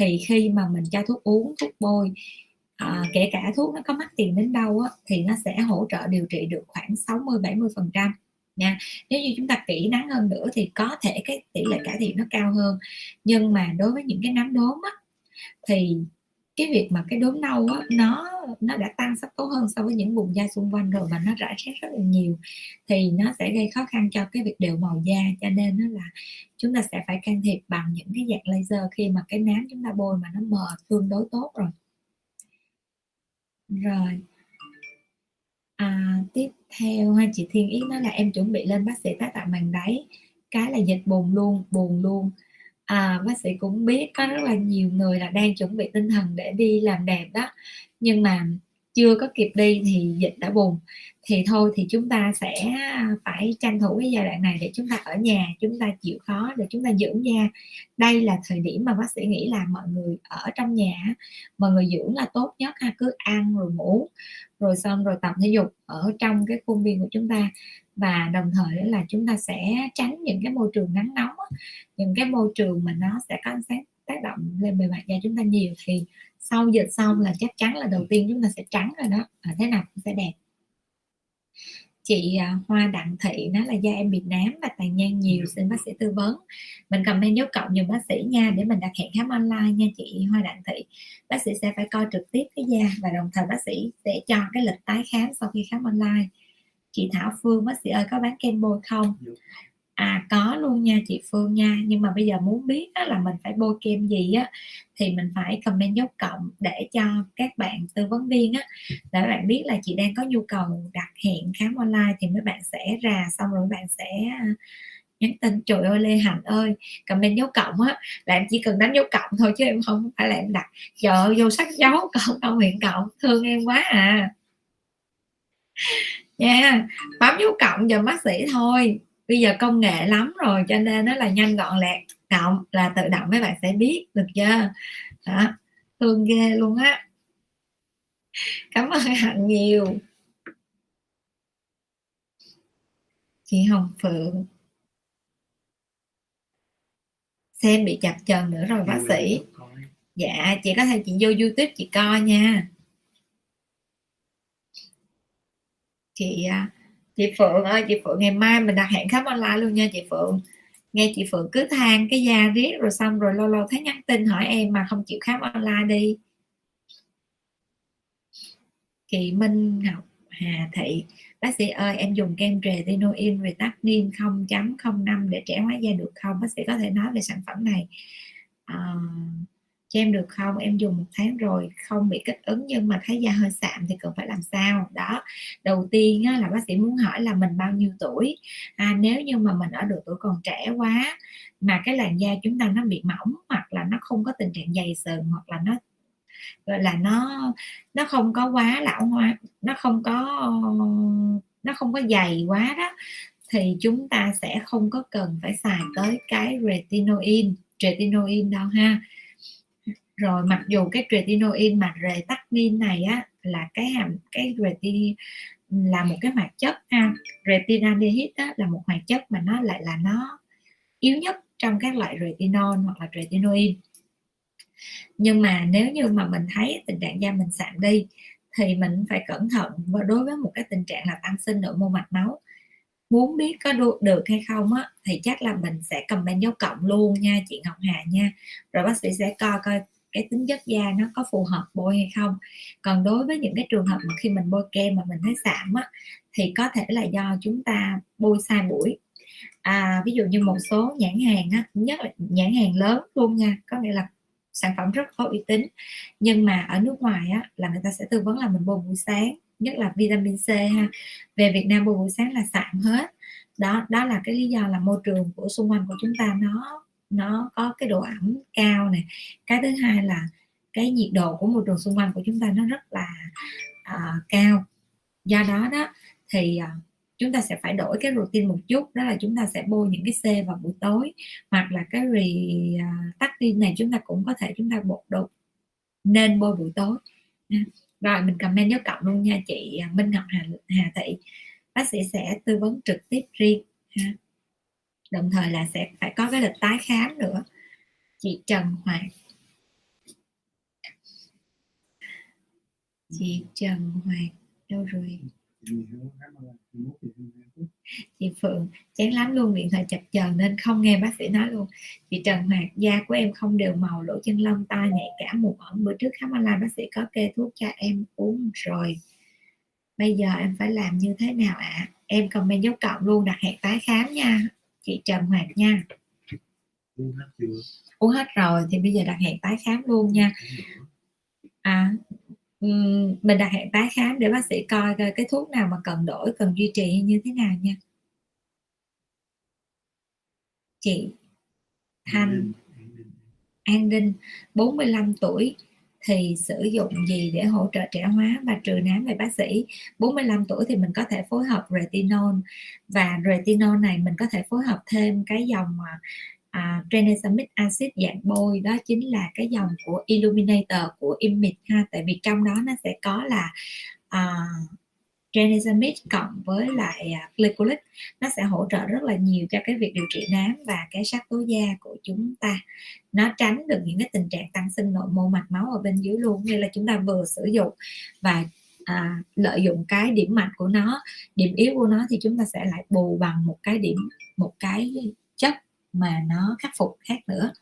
thì khi mà mình cho thuốc uống thuốc bôi à, kể cả thuốc nó có mắc tiền đến đâu á, thì nó sẽ hỗ trợ điều trị được khoảng 60 70 phần trăm nha. Nếu như chúng ta kỹ nắng hơn nữa thì có thể cái tỷ lệ cải thiện nó cao hơn. Nhưng mà đối với những cái nám đốm á, thì cái việc mà cái đốm nâu á, nó nó đã tăng sắc tố hơn so với những vùng da xung quanh rồi và nó rải rác rất là nhiều thì nó sẽ gây khó khăn cho cái việc đều màu da. Cho nên nó là chúng ta sẽ phải can thiệp bằng những cái dạng laser khi mà cái nám chúng ta bôi mà nó mờ tương đối tốt rồi. Rồi. À, tiếp theo ha chị Thiên Yến nói là em chuẩn bị lên bác sĩ tái tạo màng đáy. Cái là dịch buồn luôn buồn luôn à, bác sĩ cũng biết có rất là nhiều người là đang chuẩn bị tinh thần để đi làm đẹp đó. Nhưng mà chưa có kịp đi thì dịch đã bùng. Thì thôi thì chúng ta sẽ à, phải tranh thủ cái giai đoạn này để chúng ta ở nhà chúng ta chịu khó để chúng ta dưỡng da. Đây là thời điểm mà bác sĩ nghĩ là mọi người ở trong nhà mọi người dưỡng là tốt nhất ha cứ ăn rồi ngủ rồi xong rồi tập thể dục ở trong cái khuôn viên của chúng ta và đồng thời là chúng ta sẽ tránh những cái môi trường nắng nóng những cái môi trường mà nó sẽ có ánh sáng tác động lên bề mặt da chúng ta nhiều thì sau dịch xong là chắc chắn là đầu tiên chúng ta sẽ trắng rồi đó. À, thế nào cũng sẽ đẹp. Chị à, Hoa Đặng Thị nói là da em bị nám và tàn nhang nhiều xin bác sĩ tư vấn. Mình comment dấu cộng dùm bác sĩ nha để mình đặt hẹn khám online nha chị Hoa Đặng Thị. Bác sĩ sẽ phải coi trực tiếp cái da và đồng thời bác sĩ sẽ cho cái lịch tái khám sau khi khám online chị Thảo Phương bác sĩ ơi có bán kem bôi không? À có luôn nha chị Phương nha. Nhưng mà bây giờ muốn biết á, là mình phải bôi kem gì á thì mình phải comment dấu cộng để cho các bạn tư vấn viên á. Để bạn biết là chị đang có nhu cầu đặt hẹn khám online thì mấy bạn sẽ ra xong rồi bạn sẽ à, nhắn tin. Trời ơi Lê Hạnh ơi comment dấu cộng á. Là em chỉ cần đánh dấu cộng thôi chứ em không phải là em đặt. Chờ vô sắc dấu cộng cộng huyện cộng. Thương em quá à nha bấm dấu cộng cho bác sĩ thôi. Bây giờ công nghệ lắm rồi cho nên nó là nhanh gọn lẹ. Cộng là tự động mấy bạn sẽ biết được chưa? Đó thương ghê luôn á. Cảm ơn hạnh nhiều. Chị hồng phượng. Xem bị chập chờn nữa rồi bác sĩ. dạ chị có thể chị vô youtube chị coi nha chị à, chị Phượng ơi chị Phượng ngày mai mình đặt hẹn khám online luôn nha chị Phượng. Nghe chị Phượng cứ than cái da riết rồi xong rồi lâu lâu thấy nhắn tin hỏi em mà không chịu khám online đi. Chị Minh Ngọc Hà Thị bác sĩ ơi em dùng kem retinoin retactin 0.05 để trẻ hóa da được không? Bác sĩ có thể nói về sản phẩm này. À, cho em được không? Em dùng một tháng rồi không bị kích ứng nhưng mà thấy da hơi sạm thì cần phải làm sao? Đó đầu tiên á, là bác sĩ muốn hỏi là mình bao nhiêu tuổi? À, nếu như mà mình ở độ tuổi còn trẻ quá mà cái làn da chúng ta nó bị mỏng hoặc là nó không có tình trạng dày sừng hoặc là nó gọi là nó nó không có quá lão hóa nó không có nó không có dày quá đó thì chúng ta sẽ không có cần phải xài tới cái retinoin. Retinoin đâu ha? Rồi mặc dù cái retinoin mà retactin này á là cái hàm cái retin là một cái hoạt chất ha. Retinaldehyde á, là một hoạt chất mà nó lại là nó yếu nhất trong các loại retinol hoặc là retinoin. Nhưng mà nếu như mà mình thấy tình trạng da mình sạm đi thì mình phải cẩn thận và đối với một cái tình trạng là tăng sinh nội mô mạch máu. Muốn biết có được hay không á thì chắc là mình sẽ cầm bên dấu cộng luôn nha chị Ngọc Hà nha. Rồi bác sĩ sẽ coi coi cái tính chất da nó có phù hợp bôi hay không. Còn đối với những cái trường hợp mà khi mình bôi kem mà mình thấy sạm á thì có thể là do chúng ta bôi sai buổi à, ví dụ như một số nhãn hàng á nhất là nhãn hàng lớn luôn nha có nghĩa là sản phẩm rất có uy tín. Nhưng mà ở nước ngoài á là người ta sẽ tư vấn là mình bôi buổi sáng nhất là vitamin C ha. Về Việt Nam bôi buổi sáng là sạm hết. Đó đó là cái lý do là môi trường của xung quanh của chúng ta nó nó có cái độ ẩm cao này cái thứ hai là cái nhiệt độ của môi trường xung quanh của chúng ta nó rất là uh, cao. Do đó đó thì uh, chúng ta sẽ phải đổi cái routine một chút đó là chúng ta sẽ bôi những cái C vào buổi tối hoặc là cái rì uh, à, tắt đi này chúng ta cũng có thể chúng ta bột đột nên bôi buổi tối. Rồi mình comment dấu cộng luôn nha chị Minh Ngọc Hà, Hà Thị. Bác sĩ sẽ tư vấn trực tiếp riêng. Ha đồng thời là sẽ phải có cái lịch tái khám nữa. Chị Trần Hoàng. Chị Trần Hoàng, đâu rồi? Chị Phượng, chán lắm luôn, điện thoại chập chờn nên không nghe bác sĩ nói luôn. Chị Trần Hoạt da của em không đều màu, lỗ chân lông tai nhạy cảm, mụn ẩn bữa trước khám online, bác sĩ có kê thuốc cho em uống rồi. Bây giờ em phải làm như thế nào ạ? À? em comment dấu cộng luôn, đặt hẹn tái khám nha chị Trần Hoạt nha. Uống hết rồi thì bây giờ đặt hẹn tái khám luôn nha. À mình đặt hẹn tái khám để bác sĩ coi coi cái thuốc nào mà cần đổi cần duy trì như thế nào nha. Chị Thanh An Đinh 45 tuổi thì sử dụng gì để hỗ trợ trẻ hóa? Và trừ nám về bác sĩ 45 tuổi thì mình có thể phối hợp retinol. Và retinol này mình có thể phối hợp thêm cái dòng mà à, tranexamic acid dạng bôi. Đó chính là cái dòng của illuminator của image ha. Tại vì trong đó nó sẽ có là à, tranexamic cộng với lại à, glycolic nó sẽ hỗ trợ rất là nhiều cho cái việc điều trị nám và cái sắc tố da của chúng ta. Nó tránh được những cái tình trạng tăng sinh nội mô mạch máu ở bên dưới luôn như là chúng ta vừa sử dụng và à, lợi dụng cái điểm mạnh của nó điểm yếu của nó thì chúng ta sẽ lại bù bằng một cái điểm một cái chất mà nó khắc phục khác nữa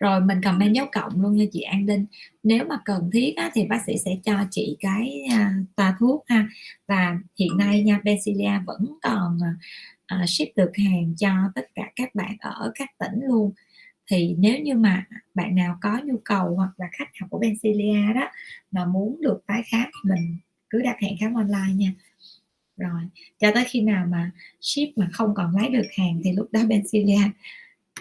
rồi mình comment dấu cộng luôn nha chị An Linh. Nếu mà cần thiết á, thì bác sĩ sẽ cho chị cái à, toa thuốc ha. Và hiện nay nha Pensilia vẫn còn à, à, ship được hàng cho tất cả các bạn ở các tỉnh luôn. Thì nếu như mà bạn nào có nhu cầu hoặc là khách hàng của Pensilia đó mà muốn được tái khám mình cứ đặt hẹn khám online nha. Rồi cho tới khi nào mà ship mà không còn lấy được hàng thì lúc đó Benzilia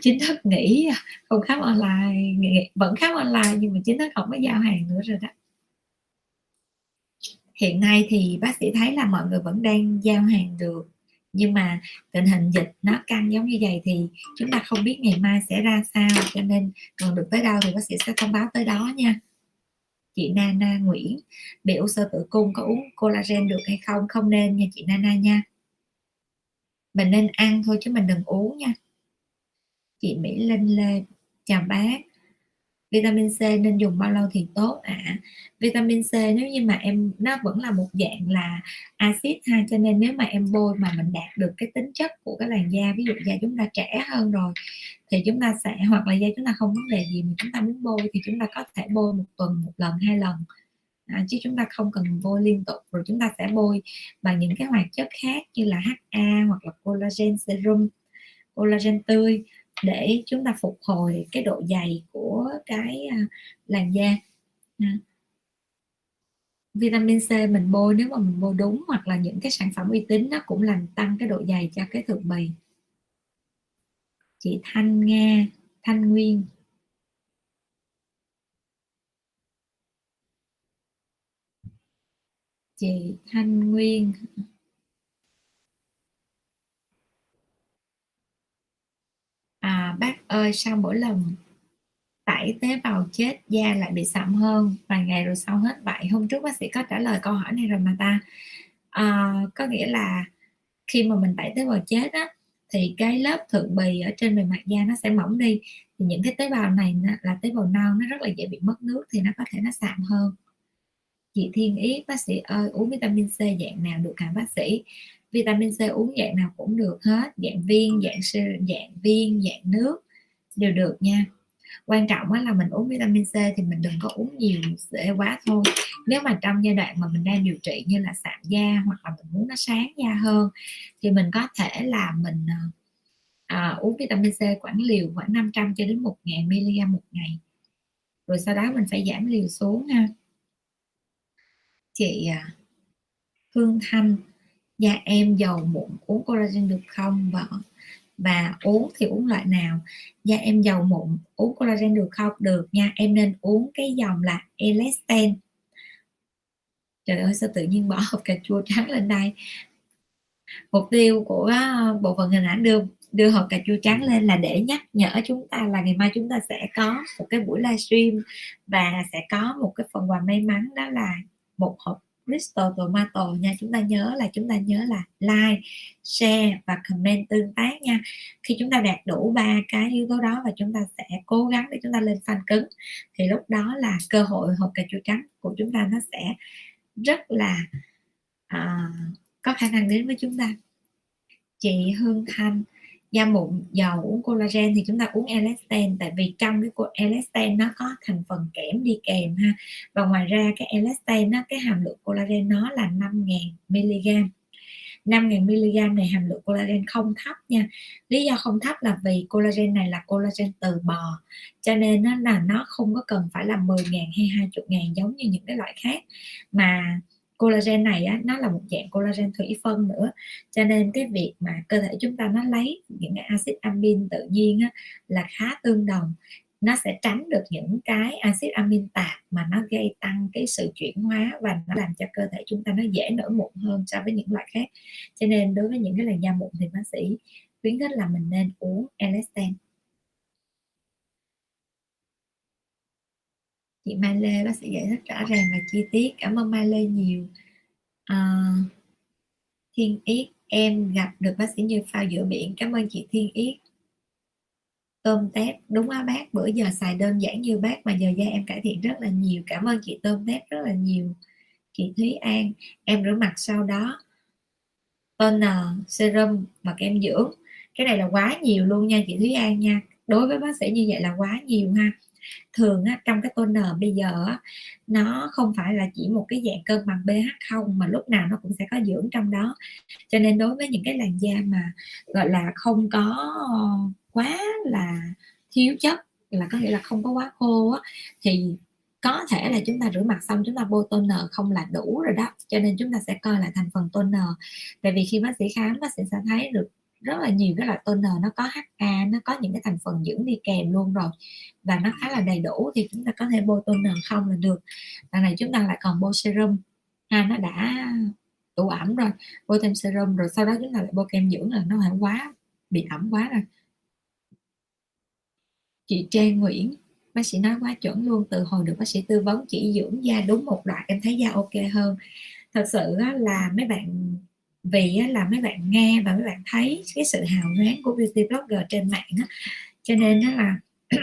chính thức nghỉ, không khám online vẫn khám online nhưng mà chính thức không có giao hàng nữa rồi đó. Hiện nay thì bác sĩ thấy là mọi người vẫn đang giao hàng được, nhưng mà tình hình dịch nó căng giống như vậy thì chúng ta không biết ngày mai sẽ ra sao, cho nên còn được tới đâu thì bác sĩ sẽ thông báo tới đó nha. Chị Nana Nguyễn, bị u sơ tử cung có uống collagen được hay không? Không nên nha chị Nana nha. Mình nên ăn thôi chứ mình đừng uống nha chị Mỹ Linh Lê chào bác. Vitamin C nên dùng bao lâu thì tốt ạ? À? vitamin C nếu như mà em nó vẫn là một dạng là axit ha cho nên nếu mà em bôi mà mình đạt được cái tính chất của cái làn da ví dụ da chúng ta trẻ hơn rồi thì chúng ta sẽ hoặc là da chúng ta không vấn đề gì mà chúng ta muốn bôi thì chúng ta có thể bôi một tuần một lần hai lần. À, chứ chúng ta không cần bôi liên tục rồi chúng ta sẽ bôi bằng những cái hoạt chất khác như là HA hoặc là collagen serum collagen tươi để chúng ta phục hồi cái độ dày của cái à, làn da. À. Vitamin C mình bôi, nếu mà mình bôi đúng hoặc là những cái sản phẩm uy tín, nó cũng làm tăng cái độ dày cho cái thượng bì. Chị Thanh Nga, Thanh Nguyên. Chị Thanh Nguyên. À bác ơi sao mỗi lần tẩy tế bào chết da lại bị sạm hơn vài ngày rồi sau hết vậy hôm trước bác sĩ có trả lời câu hỏi này rồi mà ta. À, có nghĩa là khi mà mình tẩy tế bào chết á thì cái lớp thượng bì ở trên bề mặt da nó sẽ mỏng đi. Thì những cái tế bào này là tế bào non nó rất là dễ bị mất nước thì nó có thể nó sạm hơn. Chị Thiên Ý bác sĩ ơi uống vitamin C dạng nào được hả bác sĩ? Vitamin C uống dạng nào cũng được hết dạng viên dạng dạng viên dạng nước đều được nha. Quan trọng là mình uống vitamin C thì mình đừng có uống nhiều dễ quá thôi. Nếu mà trong giai đoạn mà mình đang điều trị như là sạm da hoặc là mình muốn nó sáng da hơn thì mình có thể là mình à, uống vitamin C khoảng liều khoảng 500 cho đến 1.000 mg một ngày. Rồi sau đó mình phải giảm liều xuống ha. Chị à, Hương Thanh da em dầu mụn uống collagen được không? Vợ và uống thì uống loại nào? Da em dầu mụn uống collagen được không? Được nha, em nên uống cái dòng là elastin. trời ơi, sao tự nhiên bỏ hộp cà chua trắng lên đây? Mục tiêu của à, bộ phận hình ảnh đưa đưa hộp cà chua trắng lên là để nhắc nhở chúng ta là ngày mai chúng ta sẽ có một cái buổi livestream và sẽ có một cái phần quà may mắn, đó là một hộp Crystal Tomato nha. Chúng ta nhớ là chúng ta nhớ là like share và comment tương tác nha. Khi chúng ta đạt đủ ba cái yếu tố đó và chúng ta sẽ cố gắng để chúng ta lên fan cứng thì lúc đó là cơ hội hộp cà chua trắng của chúng ta nó sẽ rất là uh, có khả năng đến với chúng ta. Chị Hương Thanh da mụn, dầu uống collagen thì chúng ta uống elastin, tại vì trong cái elastin nó có thành phần kẽm đi kèm ha. Và ngoài ra cái elastin nó cái hàm lượng collagen nó là 5.000 mg. 5.000 mg này hàm lượng collagen không thấp nha. Lý do không thấp là vì collagen này là collagen từ bò, cho nên nó là nó không có cần phải là 10.000 hay 20.000 giống như những cái loại khác. Mà collagen này á, nó là một dạng collagen thủy phân nữa. Cho nên cái việc mà cơ thể chúng ta nó lấy những cái axit amin tự nhiên á, là khá tương đồng. Nó sẽ tránh được những cái axit amin tạp mà nó gây tăng cái sự chuyển hóa và nó làm cho cơ thể chúng ta nó dễ nổi mụn hơn so với những loại khác. Cho nên đối với những cái làn da mụn thì bác sĩ khuyến khích là mình nên uống elastin. Chị Mai Lê bác sĩ giải thích rõ ràng và chi tiết. Cảm ơn Mai Lê nhiều. À, Thiên Yết em gặp được bác sĩ Như phao giữa biển. Cảm ơn chị Thiên Yết. Tôm tép đúng á bác bữa giờ xài đơn giản như bác mà giờ da em cải thiện rất là nhiều. Cảm ơn chị tôm tép rất là nhiều. Chị Thúy An em rửa mặt sau đó. Toner serum và kem dưỡng. Cái này là quá nhiều luôn nha chị Thúy An nha. Đối với bác sĩ như vậy là quá nhiều ha thường á, trong cái toner bây giờ á, nó không phải là chỉ một cái dạng cân bằng pH không mà lúc nào nó cũng sẽ có dưỡng trong đó. Cho nên đối với những cái làn da mà gọi là không có ờ, quá là thiếu chất là có nghĩa là không có quá khô á, thì có thể là chúng ta rửa mặt xong chúng ta bôi toner không là đủ rồi đó. Cho nên chúng ta sẽ coi lại thành phần toner. Tại vì khi bác sĩ khám bác sĩ sẽ thấy được rất là nhiều cái loại toner, nó có HA nó có những cái thành phần dưỡng đi kèm luôn rồi. Và nó khá là đầy đủ thì chúng ta có thể bôi toner không là được. Lần này chúng ta lại còn bôi serum. Ha, nó đã đủ ẩm rồi, bôi thêm serum rồi sau đó chúng ta lại bôi kem dưỡng là nó phải quá, bị ẩm quá rồi. Chị Trang Nguyễn, bác sĩ nói quá chuẩn luôn, từ hồi được bác sĩ tư vấn chỉ dưỡng da đúng một loại em thấy da ok hơn. Thật sự là mấy bạn vì là mấy bạn nghe và mấy bạn thấy cái sự hào nhoáng của beauty blogger trên mạng á. Cho nên đó là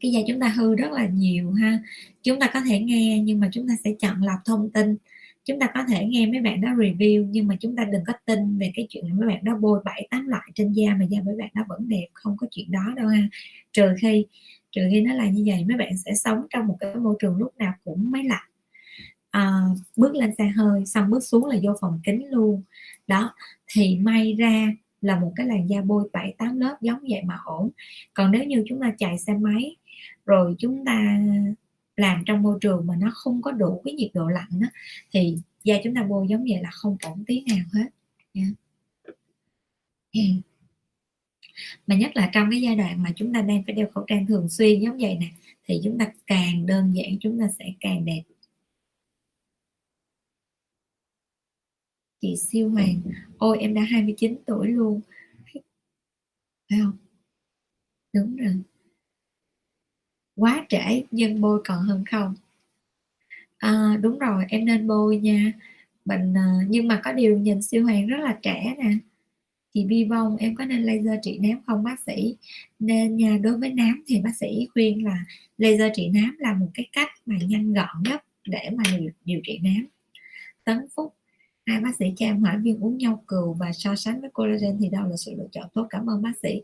cái da chúng ta hư rất là nhiều ha. Chúng ta có thể nghe nhưng mà chúng ta sẽ chọn lọc thông tin. Chúng ta có thể nghe mấy bạn đó review nhưng mà chúng ta đừng có tin về cái chuyện mấy bạn đó bôi bảy tám loại trên da mà da mấy bạn đó vẫn đẹp, không có chuyện đó đâu ha. Trừ khi trừ khi nó là như vậy, mấy bạn sẽ sống trong một cái môi trường lúc nào cũng máy lạnh à, bước lên xe hơi xong bước xuống là vô phòng kính luôn. Đó thì may ra là một cái làn da bôi bảy tám lớp giống vậy mà ổn. Còn nếu như chúng ta chạy xe máy rồi chúng ta làm trong môi trường mà nó không có đủ cái nhiệt độ lạnh đó, thì da chúng ta bôi giống vậy là không ổn tí nào hết. Nha. Mà nhất là trong cái giai đoạn mà chúng ta đang phải đeo khẩu trang thường xuyên giống vậy nè thì chúng ta càng đơn giản chúng ta sẽ càng đẹp. Chị siêu hoàng. Ôi em đã 29 tuổi luôn. Phải không? Đúng rồi. Quá trễ nhưng bôi còn hơn không. À, đúng rồi em nên bôi nha. Mình à, nhưng mà có điều nhìn siêu hoàng rất là trẻ nè. Chị bi vong em có nên laser trị nám không bác sĩ? Nên nha đối với nám thì bác sĩ khuyên là laser trị nám là một cái cách mà nhanh gọn nhất để mà điều, điều trị nám. Tấn phúc hai bác sĩ cho em hỏi viên uống nhau cừu và so sánh với collagen thì đâu là sự lựa chọn tốt. Cảm ơn bác sĩ.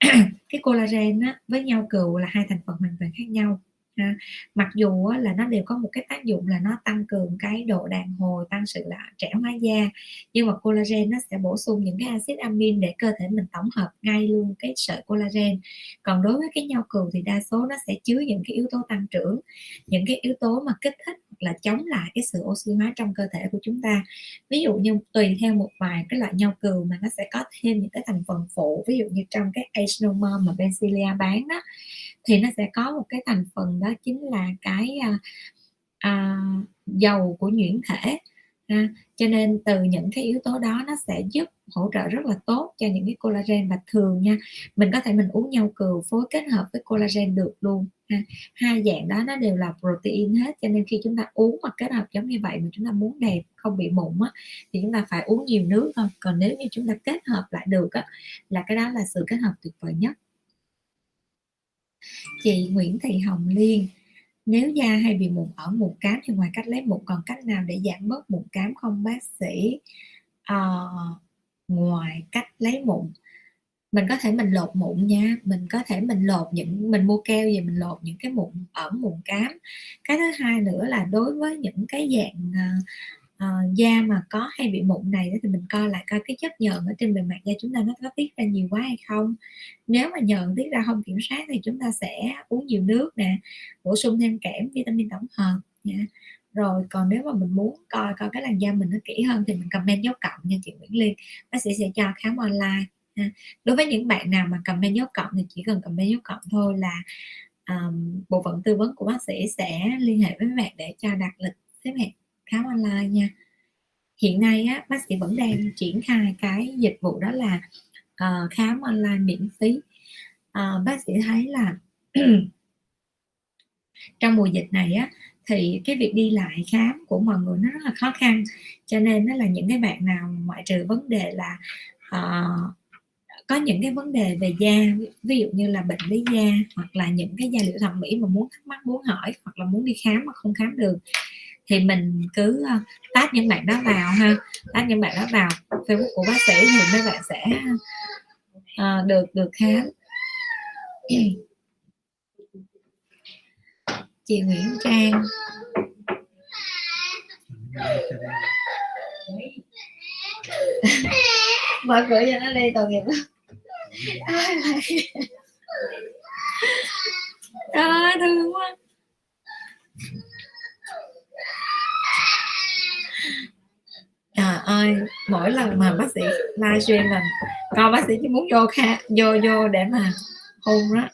Cái collagen á, với nhau cừu là hai thành phần hoàn toàn khác nhau ha. mặc dù á, là nó đều có một cái tác dụng là nó tăng cường cái độ đàn hồi tăng sự là trẻ hóa da nhưng mà collagen nó sẽ bổ sung những cái axit amin để cơ thể mình tổng hợp ngay luôn cái sợi collagen. Còn đối với cái nhau cừu thì đa số nó sẽ chứa những cái yếu tố tăng trưởng những cái yếu tố mà kích thích là chống lại cái sự oxy hóa trong cơ thể của chúng ta. Ví dụ như tùy theo một vài cái loại nhau cừu mà nó sẽ có thêm những cái thành phần phụ ví dụ như trong cái Agenomum mà Bencilia bán đó thì nó sẽ có một cái thành phần đó chính là cái à, à, dầu của nhuyễn thể ha. cho nên từ những cái yếu tố đó nó sẽ giúp hỗ trợ rất là tốt cho những cái collagen và thường nha mình có thể mình uống nhau cừu phối kết hợp với collagen được luôn, ha. hai dạng đó nó đều là protein hết, cho nên khi chúng ta uống mà kết hợp giống như vậy mà chúng ta muốn đẹp, không bị mụn á, thì chúng ta phải uống nhiều nước thôi còn nếu như chúng ta kết hợp lại được á, là cái đó là sự kết hợp tuyệt vời nhất chị Nguyễn Thị Hồng Liên nếu da hay bị mụn ở mụn cám thì ngoài cách lấy mụn còn cách nào để giảm bớt mụn cám không bác sĩ? À, ngoài cách lấy mụn mình có thể mình lột mụn nha. Mình có thể mình lột những mình mua keo về mình lột những cái mụn ở mụn cám. Cái thứ hai nữa là đối với những cái dạng ờ, uh, da mà có hay bị mụn này thì mình coi lại coi cái chất nhờn ở trên bề mặt da chúng ta nó có tiết ra nhiều quá hay không. Nếu mà nhờn tiết ra không kiểm soát thì chúng ta sẽ uống nhiều nước nè bổ sung thêm kẽm vitamin tổng hợp nha rồi còn nếu mà mình muốn coi coi cái làn da mình nó kỹ hơn thì mình comment dấu cộng nha chị Nguyễn Liên. Bác sĩ sẽ cho khám online đối với những bạn nào mà comment dấu cộng thì chỉ cần comment dấu cộng thôi là um, bộ phận tư vấn của bác sĩ sẽ liên hệ với bạn để cho đặt lịch xếp hẹn khám online nha. Hiện nay á, bác sĩ vẫn đang triển khai cái dịch vụ đó là uh, khám online miễn phí. Uh, bác sĩ thấy là trong mùa dịch này á thì cái việc đi lại khám của mọi người nó rất là khó khăn. Cho nên nó là những cái bạn nào ngoại trừ vấn đề là uh, có những cái vấn đề về da ví dụ như là bệnh lý da hoặc là những cái da liễu thẩm mỹ mà muốn thắc mắc muốn hỏi hoặc là muốn đi khám mà không khám được thì mình cứ uh, tag những bạn đó vào ha. Tag những bạn đó vào. Facebook của bác sĩ thì mấy bạn sẽ uh, được được khám. Chị Nguyễn Trang. Mở cửa cho nó đi tội nghiệp lắm. Trời thương quá à ơi, mỗi lần mà bác sĩ livestream là con bác sĩ chỉ muốn vô kha, vô vô để mà hôn đó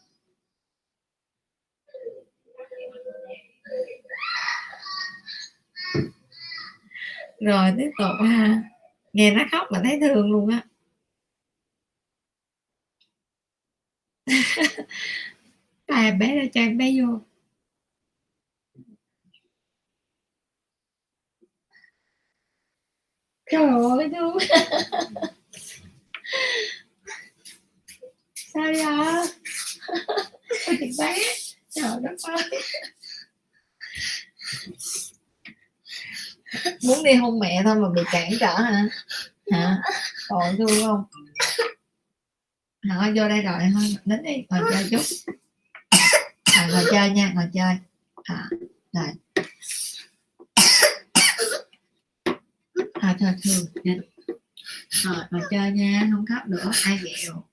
rồi tiếp tục ha. Nghe nó khóc mà thấy thương luôn á. Bà bé ra cho em bé vô. Trời ơi thương sao vậy? Chị bé. Trời đất ơi. Muốn đi hôn mẹ thôi mà bị cản trở hả? Hả? Tội thương không? Hả, vô đây rồi thôi. Đến đi ngồi chơi chút. À, ngồi chơi nha ngồi chơi. À, rồi. À, thôi thương rồi ngồi chơi nha không khóc nữa ai ghẹo?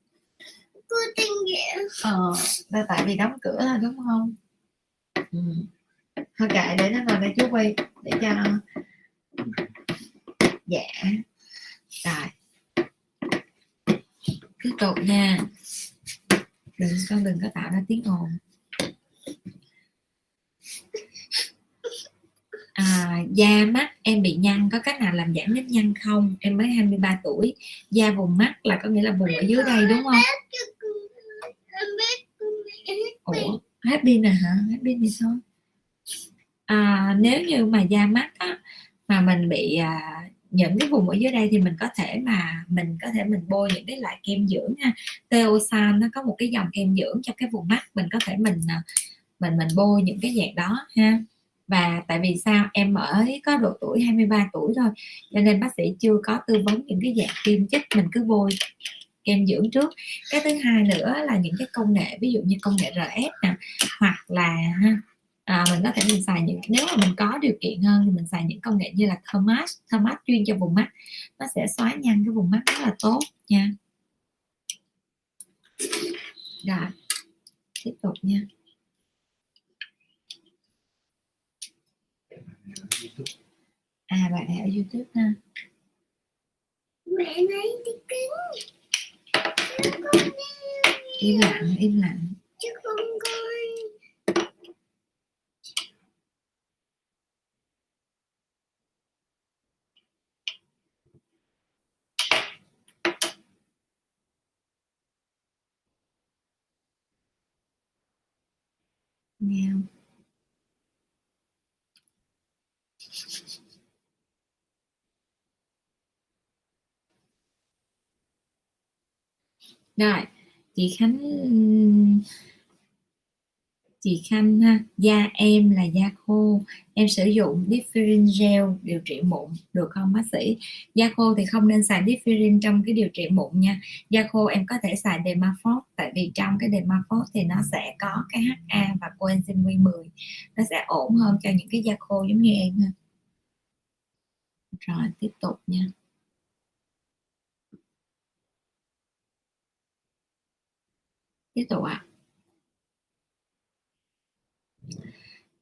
Cô tin ghẹo. Ờ là tại vì đóng cửa là đúng không? Ừ. thôi kệ để nó ngồi đây chú quy để cho dạ. Rồi. Tiếp tục nha. Đừng con đừng có tạo ra tiếng ồn à, da mắt em bị nhăn có cách nào làm giảm nếp nhăn không? Em mới 23 tuổi. Da vùng mắt là có nghĩa là vùng ở dưới đây đúng không? Ủa hết pin rồi hả? Hết pin thì sao? À, nếu như mà da mắt á, mà mình bị à, những cái vùng ở dưới đây thì mình có thể mà mình có thể mình bôi những cái loại kem dưỡng ha. Teosan nó có một cái dòng kem dưỡng cho cái vùng mắt. Mình có thể mình à, mình mình bôi những cái dạng đó ha và tại vì sao? Em mới có độ tuổi 23 tuổi thôi cho nên bác sĩ chưa có tư vấn những cái dạng tiêm chích mình cứ bôi kem dưỡng trước. Cái thứ hai nữa là những cái công nghệ ví dụ như công nghệ RS nè hoặc là à, mình có thể mình xài những nếu mà mình có điều kiện hơn thì mình xài những công nghệ như là Thermas Thermas chuyên cho vùng mắt. Nó sẽ xóa nhanh cái vùng mắt rất là tốt nha. Rồi tiếp tục nha. À bạn này ở youtube ha. Mẹ lấy đi kính im lặng im lặng. Chứ không coi. Nghe không rồi, chị Khánh, chị Khanh ha, da em là da khô, em sử dụng differin gel điều trị mụn, được không bác sĩ? Da khô thì không nên xài differin trong cái điều trị mụn nha. Da khô em có thể xài Dermaphos tại vì trong cái Dermaphos thì nó sẽ có cái HA và coenzyme Q10 nó sẽ ổn hơn cho những cái da khô giống như em ha. Rồi, tiếp tục nha. Tiếp tục ạ. À.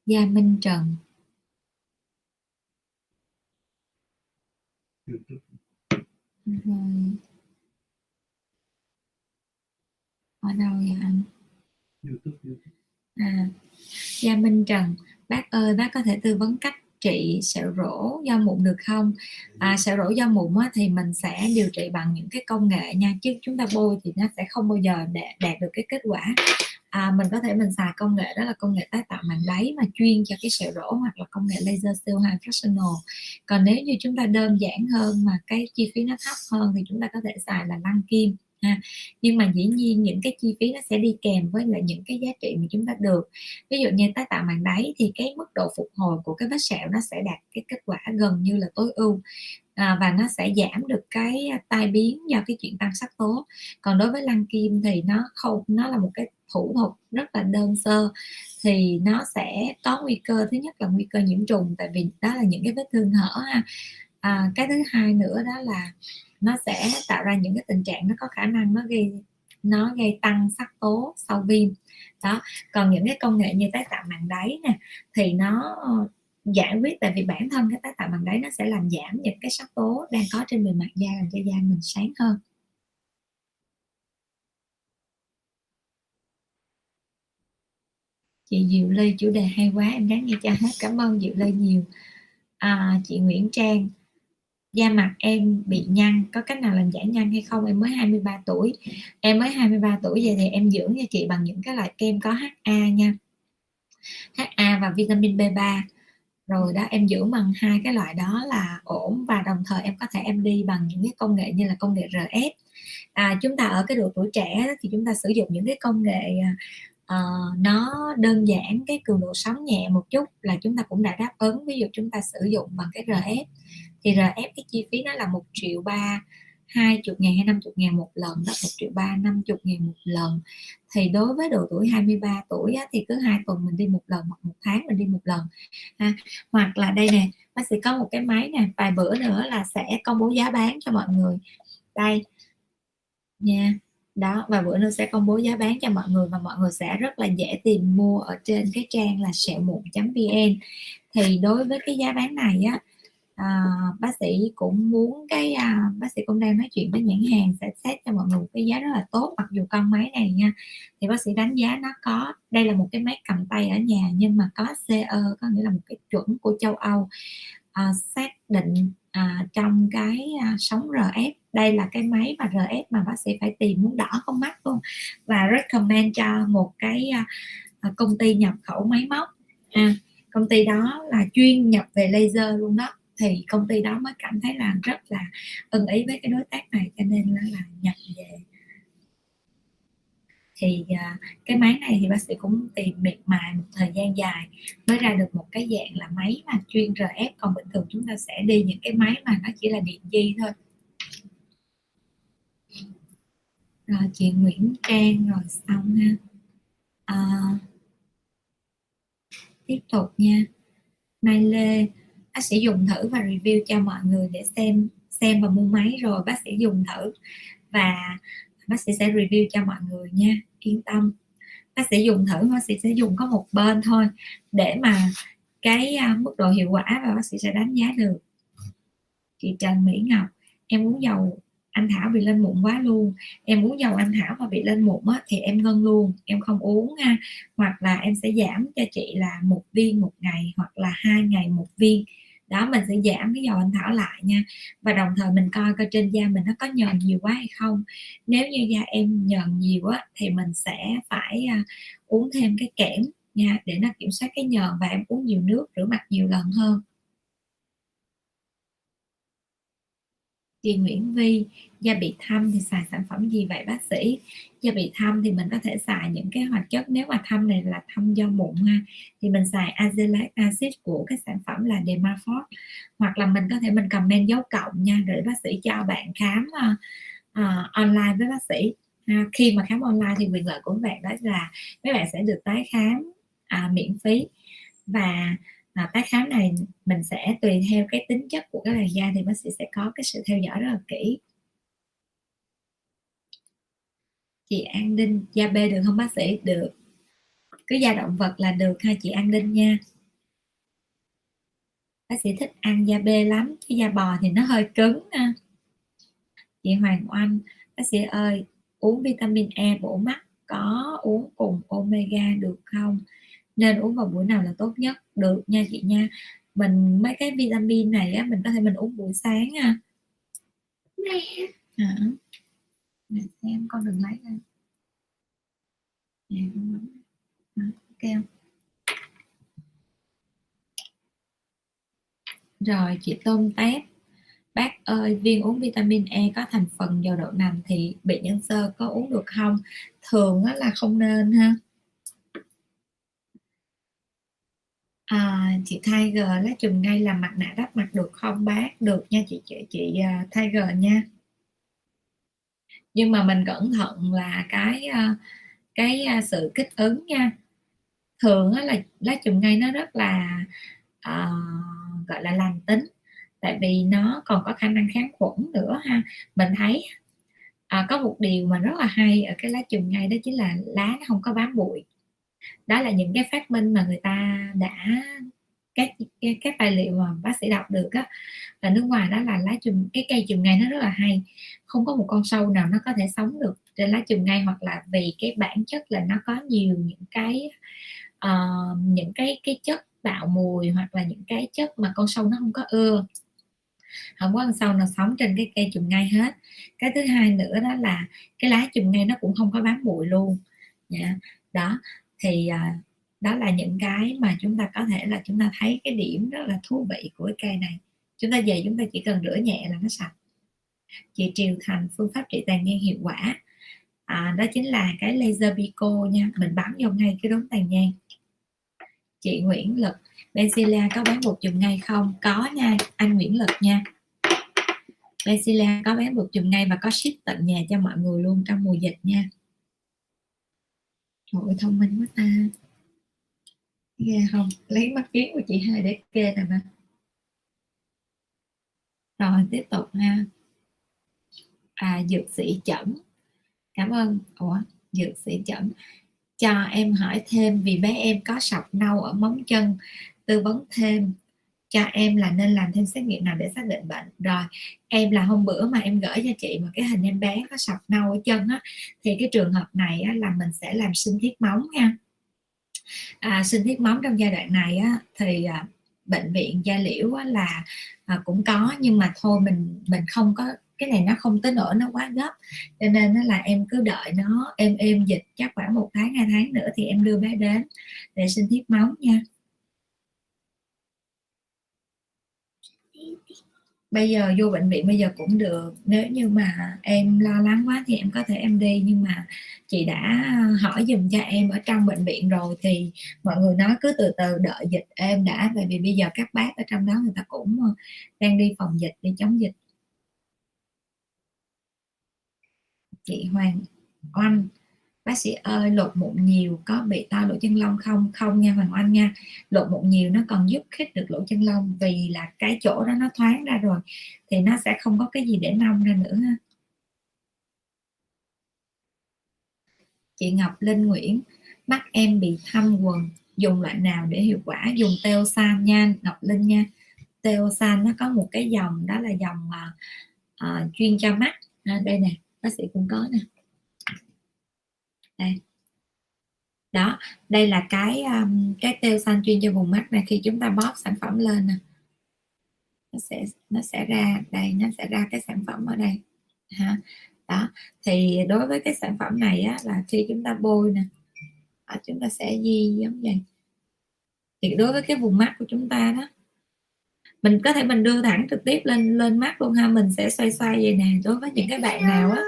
Gia Minh Trần. Rồi. Ở đâu vậy anh? À Gia Minh Trần. Bác ơi, bác có thể tư vấn cách trị sẹo rỗ do mụn được không? À, sẹo rỗ do mụn á, thì mình sẽ điều trị bằng những cái công nghệ nha chứ chúng ta bôi thì nó sẽ không bao giờ đạt, đạt được cái kết quả. À, mình có thể mình xài công nghệ đó là công nghệ tái tạo màng đáy mà chuyên cho cái sẹo rỗ hoặc là công nghệ laser CO2 fractional còn nếu như chúng ta đơn giản hơn mà cái chi phí nó thấp hơn thì chúng ta có thể xài là lăn kim ha. Nhưng mà dĩ nhiên những cái chi phí nó sẽ đi kèm với lại những cái giá trị mà chúng ta được. Ví dụ như tái tạo màng đáy thì cái mức độ phục hồi của cái vết sẹo nó sẽ đạt cái kết quả gần như là tối ưu à, và nó sẽ giảm được cái tai biến do cái chuyện tăng sắc tố. Còn đối với lăn kim thì nó không nó là một cái thủ thuật rất là đơn sơ thì nó sẽ có nguy cơ thứ nhất là nguy cơ nhiễm trùng tại vì đó là những cái vết thương hở ha. À, cái thứ hai nữa đó là nó sẽ tạo ra những cái tình trạng nó có khả năng nó gây nó gây tăng sắc tố sau viêm. Đó còn những cái công nghệ như tái tạo màng đáy nè thì nó ờ, giải quyết tại vì bản thân cái tái tạo màng đáy nó sẽ làm giảm những cái sắc tố đang có trên bề mặt da làm cho da mình sáng hơn. Chị Diệu Lê chủ đề hay quá em đáng nghe cho hết cảm ơn Diệu Lê nhiều. À, chị Nguyễn Trang da mặt em bị nhăn có cách nào làm giảm nhăn hay không? Em mới 23 tuổi. Em mới 23 tuổi vậy thì em dưỡng cho chị bằng những cái loại kem có HA nha. HA và vitamin B3 rồi đó em dưỡng bằng hai cái loại đó là ổn và đồng thời em có thể em đi bằng những cái công nghệ như là công nghệ RF à, chúng ta ở cái độ tuổi trẻ thì chúng ta sử dụng những cái công nghệ uh, nó đơn giản cái cường độ sóng nhẹ một chút là chúng ta cũng đã đáp ứng. Ví dụ chúng ta sử dụng bằng cái RF thì RF cái chi phí nó là một triệu ba hai chục ngàn hay năm chục ngàn một lần đó một triệu ba năm chục ngàn một lần. Thì đối với độ tuổi 23 tuổi á, thì cứ hai tuần mình đi một lần hoặc một tháng mình đi một lần ha. hoặc là đây nè bác sĩ có một cái máy nè vài bữa nữa là sẽ công bố giá bán cho mọi người. Đây. Nha. Đó và bữa nữa sẽ công bố giá bán cho mọi người và mọi người sẽ rất là dễ tìm mua ở trên cái trang là sẹo mụn vn. Thì đối với cái giá bán này á à, bác sĩ cũng muốn cái à, bác sĩ cũng đang nói chuyện với nhãn hàng sẽ xét cho mọi người một cái giá rất là tốt mặc dù con máy này nha. Thì bác sĩ đánh giá nó có đây là một cái máy cầm tay ở nhà nhưng mà có CE có nghĩa là một cái chuẩn của châu Âu. À, xác định à, trong cái à, sóng RF đây là cái máy và RF mà bác sĩ phải tìm muốn đỏ con mắt luôn và recommend cho một cái à, à, công ty nhập khẩu máy móc. À, công ty đó là chuyên nhập về laser luôn đó thì công ty đó mới cảm thấy là rất là ưng ý với cái đối tác này cho nên là, là nhập về. Thì uh, cái máy này thì bác sĩ cũng tìm miệt mài một thời gian dài mới ra được một cái dạng là máy mà chuyên RF còn bình thường chúng ta sẽ đi những cái máy mà nó chỉ là điện di thôi. Rồi chị Nguyễn Trang rồi xong ha. À, tiếp tục nha. Mai Lê bác sĩ dùng thử và review cho mọi người để xem xem và mua máy rồi bác sĩ dùng thử. Và bác sĩ sẽ review cho mọi người nha. Yên tâm. Bác sĩ dùng thử bác sĩ sẽ dùng có một bên thôi để mà cái à, mức độ hiệu quả và bác sĩ sẽ đánh giá được. Chị Trần Mỹ Ngọc em muốn dầu anh Thảo bị lên mụn quá luôn. Em uống dầu anh Thảo mà bị lên mụn á, thì em ngân luôn. Em không uống ha hoặc là em sẽ giảm cho chị là một viên một ngày hoặc là hai ngày một viên đó mình sẽ giảm cái dầu anh thảo lại nha. Và đồng thời mình coi coi trên da mình nó có nhờn nhiều quá hay không. Nếu như da em nhờn nhiều á thì mình sẽ phải uh, uống thêm cái kẽm nha để nó kiểm soát cái nhờn và em uống nhiều nước rửa mặt nhiều lần hơn. Chị Nguyễn Vi da bị thâm thì xài sản phẩm gì vậy bác sĩ? Da bị thâm thì mình có thể xài những cái hoạt chất nếu mà thâm này là thâm do mụn ha thì mình xài azelaic acid của cái sản phẩm là Dermafort hoặc là mình có thể mình comment dấu cộng nha để bác sĩ cho bạn khám uh, uh, online với bác sĩ. Uh, khi mà khám online thì quyền lợi của bạn đó là mấy bạn sẽ được tái khám uh, miễn phí. Và à, tái khám này mình sẽ tùy theo cái tính chất của cái làn da thì bác sĩ sẽ có cái sự theo dõi rất là kỹ. Chị An Đinh da B được không bác sĩ? Được. Cứ da động vật là được ha chị An Đinh nha. Bác sĩ thích ăn da B lắm chứ da bò thì nó hơi cứng ha. Chị Hoàng Oanh bác sĩ ơi uống vitamin E bổ mắt có uống cùng omega được không? Nên uống vào buổi nào là tốt nhất? Được nha chị nha. Mình mấy cái vitamin này á mình có thể mình uống buổi sáng nha mẹ. Hả? Để xem con đừng lấy ra. Ok không? Rồi chị tôm tép. Bác ơi viên uống vitamin E có thành phần dầu đậu nành thì bị nhân sơ có uống được không? Thường á là không nên ha À, chị Tiger lá chùm ngay làm mặt nạ đắp mặt được không bác? Được nha chị chị chị uh, Tiger nha. Nhưng mà mình cẩn thận là cái uh, cái uh, sự kích ứng nha. Thường á, là lá chùm ngay nó rất là uh, gọi là lành tính tại vì nó còn có khả năng kháng khuẩn nữa ha. Mình thấy uh, có một điều mà rất là hay ở cái lá chùm ngay đó chính là lá nó không có bám bụi đó là những cái phát minh mà người ta đã các các tài liệu mà bác sĩ đọc được á. Ở nước ngoài đó là lá chùm cái cây chùm ngay nó rất là hay. Không có một con sâu nào nó có thể sống được trên lá chùm ngay hoặc là vì cái bản chất là nó có nhiều những cái uh, những cái cái chất tạo mùi hoặc là những cái chất mà con sâu nó không có ưa. Không có con sâu nào sống trên cái cây chùm ngay hết. Cái thứ hai nữa đó là cái lá chùm ngay nó cũng không có bám bụi luôn. Yeah. đó thì à, đó là những cái mà chúng ta có thể là chúng ta thấy cái điểm rất là thú vị của cái cây này. Chúng ta về chúng ta chỉ cần rửa nhẹ là nó sạch. Chị triều thành phương pháp trị tàn nhang hiệu quả. À, đó chính là cái laser pico nha. Mình bắn vô ngay cái đốm tàn nhang chị Nguyễn Lực Benzilla có bán bột chùm ngay không? Có nha anh Nguyễn Lực nha. Benzilla có bán bột chùm ngay và có ship tận nhà cho mọi người luôn trong mùa dịch nha. Trời ơi, thông minh quá ta. Nghe không? Lấy mắt kiến của chị hai để kê nè mà. Rồi tiếp tục ha. À dược sĩ chẩn cảm ơn. Ủa dược sĩ chẩn cho em hỏi thêm vì bé em có sọc nâu ở móng chân. Tư vấn thêm cho em là nên làm thêm xét nghiệm nào để xác định bệnh. Rồi em là hôm bữa mà em gửi cho chị một cái hình em bé có sọc nâu ở chân á thì cái trường hợp này á, là mình sẽ làm sinh thiết móng nha. À, sinh thiết móng trong giai đoạn này á, thì à, bệnh viện gia liễu á, là à, cũng có nhưng mà thôi mình mình không có cái này nó không tới nỗi nó quá gấp. Cho nên nó là em cứ đợi nó em êm dịch chắc khoảng một tháng hai tháng nữa thì em đưa bé đến để sinh thiết móng nha. Bây giờ vô bệnh viện bây giờ cũng được. Nếu như mà em lo lắng quá thì em có thể em đi. Nhưng mà chị đã hỏi dùm cho em ở trong bệnh viện rồi thì mọi người nói cứ từ từ, đợi dịch em đã. Tại vì bây giờ các bác ở trong đó người ta cũng ờ, đang đi phòng dịch để chống dịch. Chị Hoàng Oanh bác sĩ ơi lột mụn nhiều có bị to lỗ chân lông không? Không nha hoàng oanh nha. Lột mụn nhiều nó còn giúp khích được lỗ chân lông vì là cái chỗ đó nó thoáng ra rồi thì nó sẽ không có cái gì để nông ra nữa ha. Chị Ngọc Linh Nguyễn mắt em bị thâm quần dùng loại nào để hiệu quả? Dùng Teosan nha Ngọc Linh nha. Teosan nó có một cái dòng đó là dòng uh, chuyên cho mắt. À, đây nè bác sĩ cũng có nè đây. Đó đây là cái um, cái teo xanh chuyên cho vùng mắt này khi chúng ta bóp sản phẩm lên nè. Nó sẽ nó sẽ ra đây nó sẽ ra cái sản phẩm ở đây. Ha. Đó thì đối với cái sản phẩm này á, là khi chúng ta bôi nè à, chúng ta sẽ di giống vậy. Thì đối với cái vùng mắt của chúng ta đó mình có thể mình đưa thẳng trực tiếp lên lên mắt luôn ha mình sẽ xoay xoay vậy nè. Đối với những cái bạn nào á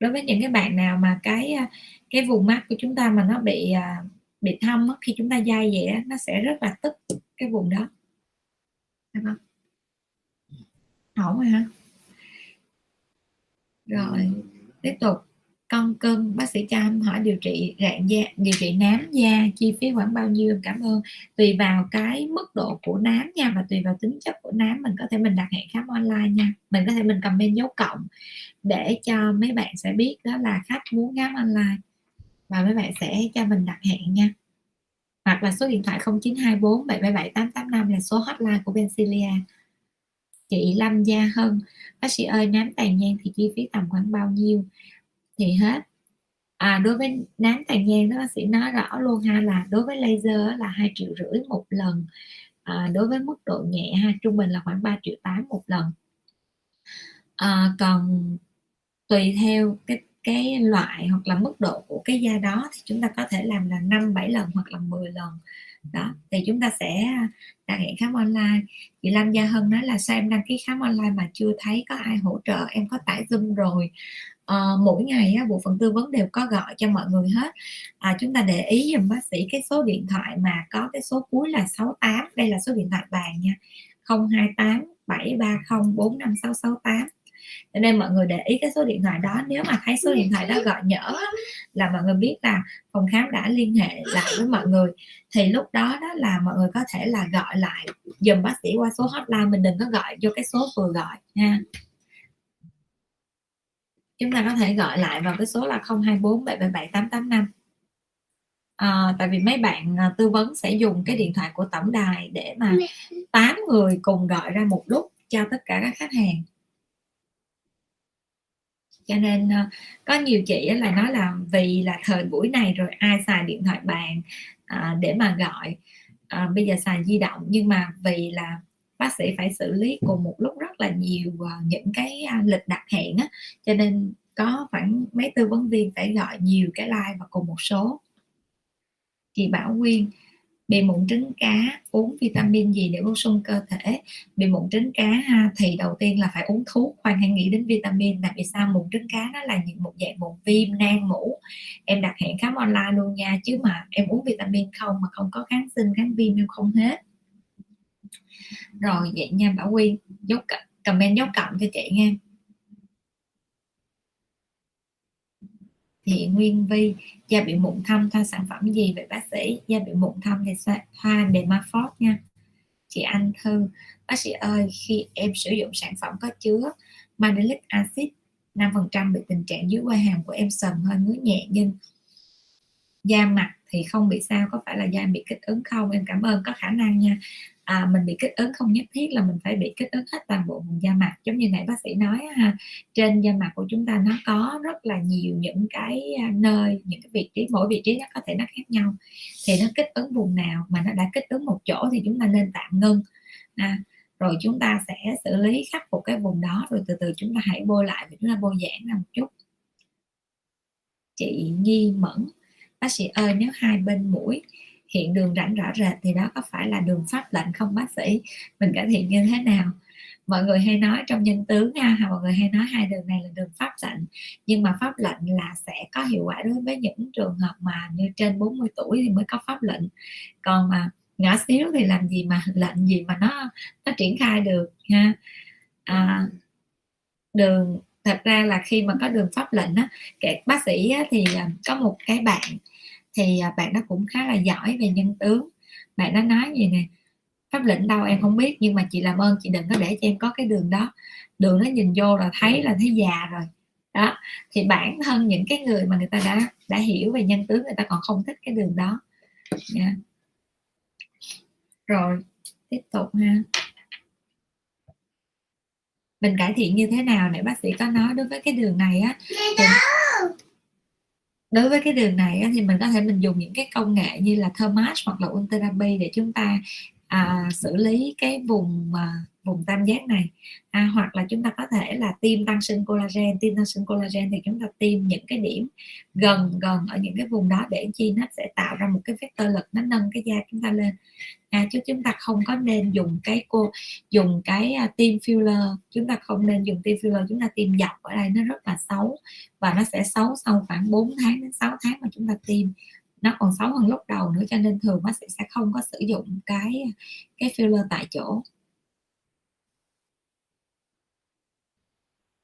đối với những cái bạn nào mà cái à, cái vùng mắt của chúng ta mà nó bị à, bị thâm á, khi chúng ta dai vậy đó, nó sẽ rất là tức cái vùng đó. Được không? ổn rồi hả? Rồi tiếp tục con cưng, bác sĩ cho em hỏi điều trị rạn da, điều trị nám da chi phí khoảng bao nhiêu? Em cảm ơn. Tùy vào cái mức độ của nám nha và tùy vào tính chất của nám, mình có thể mình đặt hẹn khám online nha. Mình có thể mình comment dấu cộng để cho mấy bạn sẽ biết đó là khách muốn khám online. Và mấy bạn sẽ cho mình đặt hẹn nha. Hoặc là số điện thoại 0924 777 885 là số hotline của Bencilia chị Lâm Gia Hân, bác sĩ ơi, nám tàn nhang thì chi phí tầm khoảng bao nhiêu? Thì hết. À, đối với nám tàn nhang đó bác sĩ nói rõ luôn ha là đối với laser là hai triệu rưỡi một lần. À, đối với mức độ nhẹ ha trung bình là khoảng 3 triệu tám một lần. À, còn tùy theo cái cái loại hoặc là mức độ của cái da đó thì chúng ta có thể làm là 5 7 lần hoặc là 10 lần. Đó thì chúng ta sẽ à, đặt hẹn khám online. Chị Lâm Gia Hân nói là sao em đăng ký khám online mà chưa thấy có ai hỗ trợ em có tải zoom rồi à, mỗi ngày á, bộ phận tư vấn đều có gọi cho mọi người hết. À, chúng ta để ý dùm bác sĩ cái số điện thoại mà có cái số cuối là 68 đây là số điện thoại bàn nha. 028 730 45668 cho nên mọi người để ý cái số điện thoại đó nếu mà thấy số điện thoại đó gọi nhỡ là mọi người biết là phòng khám đã liên hệ lại với mọi người. Thì lúc đó đó là mọi người có thể là gọi lại. Dùm bác sĩ qua số hotline mình đừng có gọi vô cái số vừa gọi nha chúng ta có thể gọi lại vào cái số là 024 777 885 à, tại vì mấy bạn à, tư vấn sẽ dùng cái điện thoại của tổng đài để mà tám người cùng gọi ra một lúc cho tất cả các khách hàng. Cho nên uh, có nhiều chị là nói là vì là thời buổi này rồi ai xài điện thoại bàn uh, để mà gọi. Uh, bây giờ xài di động nhưng mà vì là bác sĩ phải xử lý cùng một lúc rất là nhiều ờ, những cái lịch đặt hẹn á. Cho nên có khoảng mấy tư vấn viên phải gọi nhiều cái like và cùng một số. Chị Bảo Nguyên bị mụn trứng cá, uống vitamin gì để bổ sung cơ thể? Bị mụn trứng cá, ha, thì đầu tiên là phải uống thuốc, khoan hãy nghĩ đến vitamin, tại vì sao? Mụn trứng cá nó là những một dạng mụn viêm nang mũ. Em đặt hẹn khám online luôn nha, chứ mà em uống vitamin không, mà không có kháng sinh, kháng viêm em không hết rồi vậy nha, Bảo Quyên dấu comment dấu cộng cho chị nghe thì Nguyên Vi, da bị mụn thâm, thoa sản phẩm gì vậy bác sĩ? Da bị mụn thâm thì thoa Dermafort nha. Chị Anh Thư, bác sĩ ơi, khi em sử dụng sản phẩm có chứa mandelic acid 5% bị tình trạng dưới quai hàm của em sần hơi ngứa nhẹ, nhưng da mặt thì không bị sao có phải là da em bị kích ứng không? Em cảm ơn có khả năng nha. À, mình bị kích ứng không nhất thiết là mình phải bị kích ứng hết toàn bộ vùng da mặt giống như nãy bác sĩ nói ha. Trên da mặt của chúng ta nó có rất là nhiều những cái à, nơi những cái vị trí mỗi vị trí nó có thể nó khác nhau. Thì nó kích ứng vùng nào mà nó đã kích ứng một chỗ thì chúng ta nên tạm ngưng. À, rồi chúng ta sẽ xử lý khắc phục cái vùng đó rồi từ từ chúng ta hãy bôi lại và chúng ta bôi giãn ra một chút. Chị Nhi Mẫn bác sĩ ơi nếu hai bên mũi hiện đường rãnh rõ rệt thì đó có phải là đường pháp lệnh không bác sĩ? Mình cải thiện như thế nào? Mọi người hay nói trong nhân tướng nha mọi người hay nói hai đường này là đường pháp lệnh nhưng mà pháp lệnh là sẽ có hiệu quả đối với những trường hợp mà như trên 40 tuổi thì mới có pháp lệnh. Còn mà nhỏ xíu thì làm gì mà lệnh gì mà nó nó triển khai được ha? À, đường thật ra là khi mà có đường pháp lệnh á kể bác sĩ á, thì à, có một cái bạn thì à, bạn đó cũng khá là giỏi về nhân tướng. Bạn đó nói gì nè pháp lệnh đâu em không biết, nhưng mà chị làm ơn chị đừng có để cho em có cái đường đó. Đường nó nhìn vô là thấy là thấy già rồi. Đó, thì bản thân những cái người mà người ta đã đã hiểu về nhân tướng, người ta còn không thích cái đường đó. Yeah. rồi, tiếp tục ha. Mình cải thiện như thế nào nãy bác sĩ có nói đối với cái đường này á, thì đối với cái đường này thì mình có thể mình dùng những cái công nghệ như là thermage hoặc là Ultherapy để chúng ta à, xử lý cái vùng à, vùng tam giác này. À, hoặc là chúng ta có thể là tiêm tăng sinh collagen. Tiêm tăng sinh collagen thì chúng ta tiêm những cái điểm gần gần ở những cái vùng đó để chi nó sẽ tạo ra một cái vector lực nó nâng cái da chúng ta lên. À, chứ chúng ta không có nên dùng cái cô dùng cái uh, tiêm filler. Chúng ta không nên dùng tiêm filler. Chúng ta tiêm dọc ở đây nó rất là xấu và nó sẽ xấu sau khoảng 4 tháng đến 6 tháng mà chúng ta tiêm nó còn xấu hơn lúc đầu nữa cho nên thường bác sĩ sẽ không có sử dụng cái cái filler tại chỗ.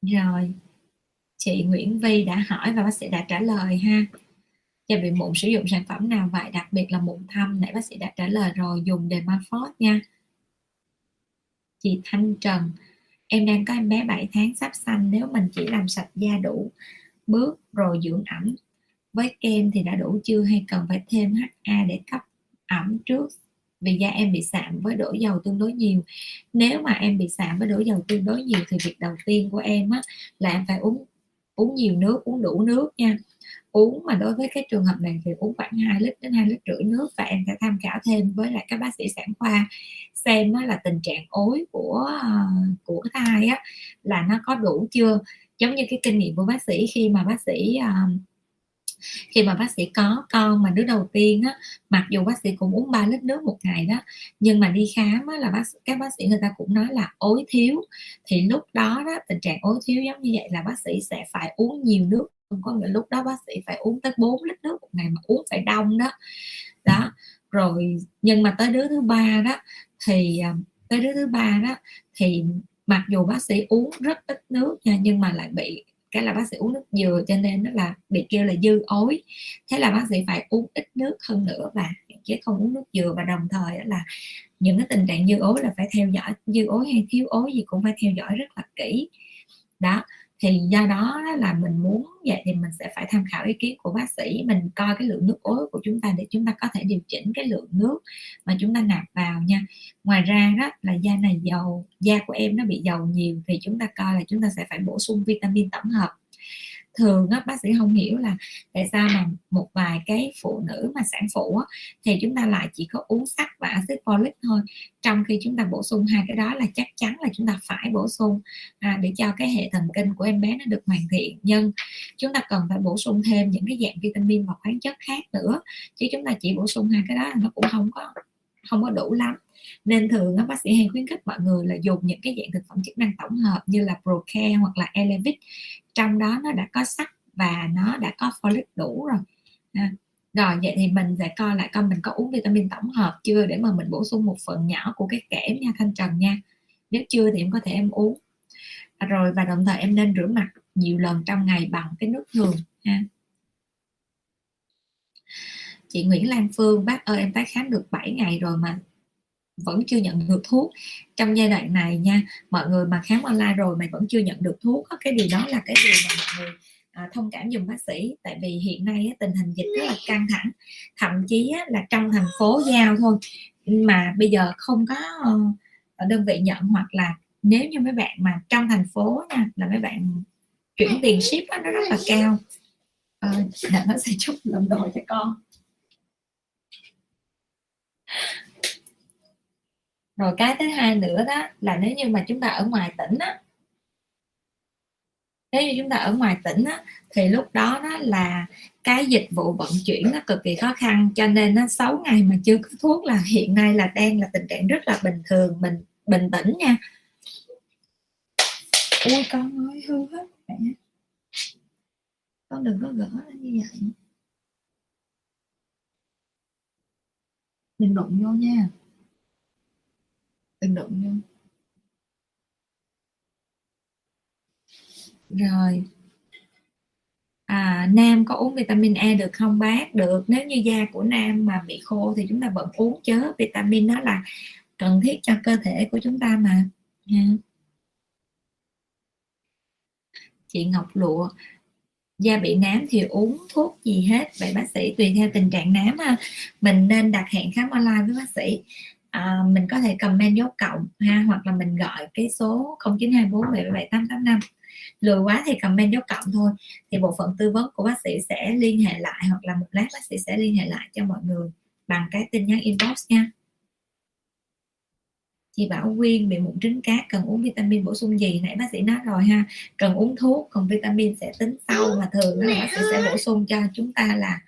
Rồi, chị Nguyễn Vi đã hỏi và bác sĩ đã trả lời ha. Và bị mụn sử dụng sản phẩm nào vậy? Đặc biệt là mụn thâm, nãy bác sĩ đã trả lời rồi, dùng Dermafort nha. Chị Thanh Trần, em đang có em bé 7 tháng, sắp sanh, nếu mình chỉ làm sạch da đủ, bước rồi dưỡng ẩm với kem thì đã đủ chưa hay cần phải thêm HA để cấp ẩm trước? Vì da em bị sạm với đổ dầu tương đối nhiều. Nếu mà em bị sạm với đổ dầu tương đối nhiều thì việc đầu tiên của em á, là em phải uống uống nhiều nước uống đủ nước nha. Uống mà đối với cái trường hợp này thì uống khoảng 2 lít đến 2 lít rưỡi nước và em sẽ tham khảo thêm với lại các bác sĩ sản khoa xem á, là tình trạng ối của ờ, của thai á, là nó có đủ chưa. Giống như cái kinh nghiệm của bác sĩ khi mà bác sĩ uh, khi mà bác sĩ có con mà đứa đầu tiên á mặc dù bác sĩ cũng uống 3 lít nước một ngày đó nhưng mà đi khám á, là bác các bác sĩ người ta cũng nói là ối thiếu. Thì lúc đó đó tình trạng ối thiếu giống như vậy là bác sĩ sẽ phải uống nhiều nước có nghĩa lúc đó bác sĩ phải uống tới 4 lít nước một ngày mà uống phải đông đó. Đó rồi nhưng mà tới đứa thứ ba đó thì à, tới đứa thứ ba đó thì mặc dù bác sĩ uống rất ít nước nha nhưng mà lại bị cái là bác sĩ uống nước dừa cho nên nó là bị kêu là dư ối. Thế là bác sĩ phải uống ít nước hơn nữa và chứ không uống nước dừa và đồng thời là những cái tình trạng dư ối là phải theo dõi, dư ối hay thiếu ối gì cũng phải theo dõi rất là kỹ. Đó thì do đó là mình muốn vậy thì mình sẽ phải tham khảo ý kiến của bác sĩ, mình coi cái lượng nước ối của chúng ta để chúng ta có thể điều chỉnh cái lượng nước mà chúng ta nạp vào nha. Ngoài ra đó là da này dầu, da của em nó bị dầu nhiều thì chúng ta coi là chúng ta sẽ phải bổ sung vitamin tổng hợp thường á, bác sĩ không hiểu là tại sao mà một vài cái phụ nữ mà sản phụ á, thì chúng ta lại chỉ có uống sắt và axit folic thôi. Trong khi chúng ta bổ sung hai cái đó là chắc chắn là chúng ta phải bổ sung à, để cho cái hệ thần kinh của em bé nó được hoàn thiện. Nhưng chúng ta cần phải bổ sung thêm những cái dạng vitamin và khoáng chất khác nữa chứ chúng ta chỉ bổ sung hai cái đó nó cũng không có không có đủ lắm. Nên thường bác sĩ hay khuyến khích mọi người là dùng những cái dạng thực phẩm chức năng tổng hợp như là Procare hoặc là Elevit trong đó nó đã có sắt và nó đã có folic đủ rồi. À, rồi vậy thì mình sẽ coi lại coi mình có uống vitamin tổng hợp chưa để mà mình bổ sung một phần nhỏ của cái kẽm nha thanh trần nha. Nếu chưa thì em có thể em uống. Rồi và đồng thời em nên rửa mặt nhiều lần trong ngày bằng cái nước thường ha. Chị Nguyễn Lan Phương bác ơi em tái khám được 7 ngày rồi mà vẫn chưa nhận được thuốc. Trong giai đoạn này nha mọi người mà khám online rồi mà vẫn chưa nhận được thuốc cái điều đó là cái điều mà mọi người à, thông cảm dùng bác sĩ. Tại vì hiện nay á, tình hình dịch rất là căng thẳng. Thậm chí á, là trong thành phố giao thôi. Mà bây giờ không có ở đơn vị nhận hoặc là nếu như mấy bạn mà trong thành phố nha là mấy bạn chuyển tiền ship á, nó rất là cao. À, nó sẽ chút làm đồ cho con. Rồi cái thứ hai nữa đó là nếu như mà chúng ta ở ngoài tỉnh á nếu như chúng ta ở ngoài tỉnh á, thì lúc đó đó là cái dịch vụ vận chuyển nó cực kỳ khó khăn cho nên nó 6 ngày mà chưa có thuốc là hiện nay là đang là tình trạng rất là bình thường mình bình tĩnh nha. Ui con ơi hư hết mẹ. Con đừng có gỡ như vậy. Đừng đụng vô nha đừng đụng vô rồi. À, nam có uống vitamin E được không bác? Được. Nếu như da của nam mà bị khô thì chúng ta vẫn uống chớ. Vitamin đó là cần thiết cho cơ thể của chúng ta mà. Ha. chị Ngọc Lụa da bị nám thì uống thuốc gì hết? Vậy bác sĩ tùy theo tình trạng nám ha. Mình nên đặt hẹn khám online với bác sĩ à, mình có thể comment dấu cộng ha hoặc là mình gọi cái số 0924 77885 lười quá thì comment dấu cộng thôi. Thì bộ phận tư vấn của bác sĩ sẽ liên hệ lại hoặc là một lát bác sĩ sẽ liên hệ lại cho mọi người bằng cái tin nhắn inbox nha. Chị Bảo Quyên bị mụn trứng cá cần uống vitamin bổ sung gì? Nãy bác sĩ nói rồi ha cần uống thuốc còn vitamin sẽ tính sau mà thường là bác sĩ sẽ bổ sung cho chúng ta là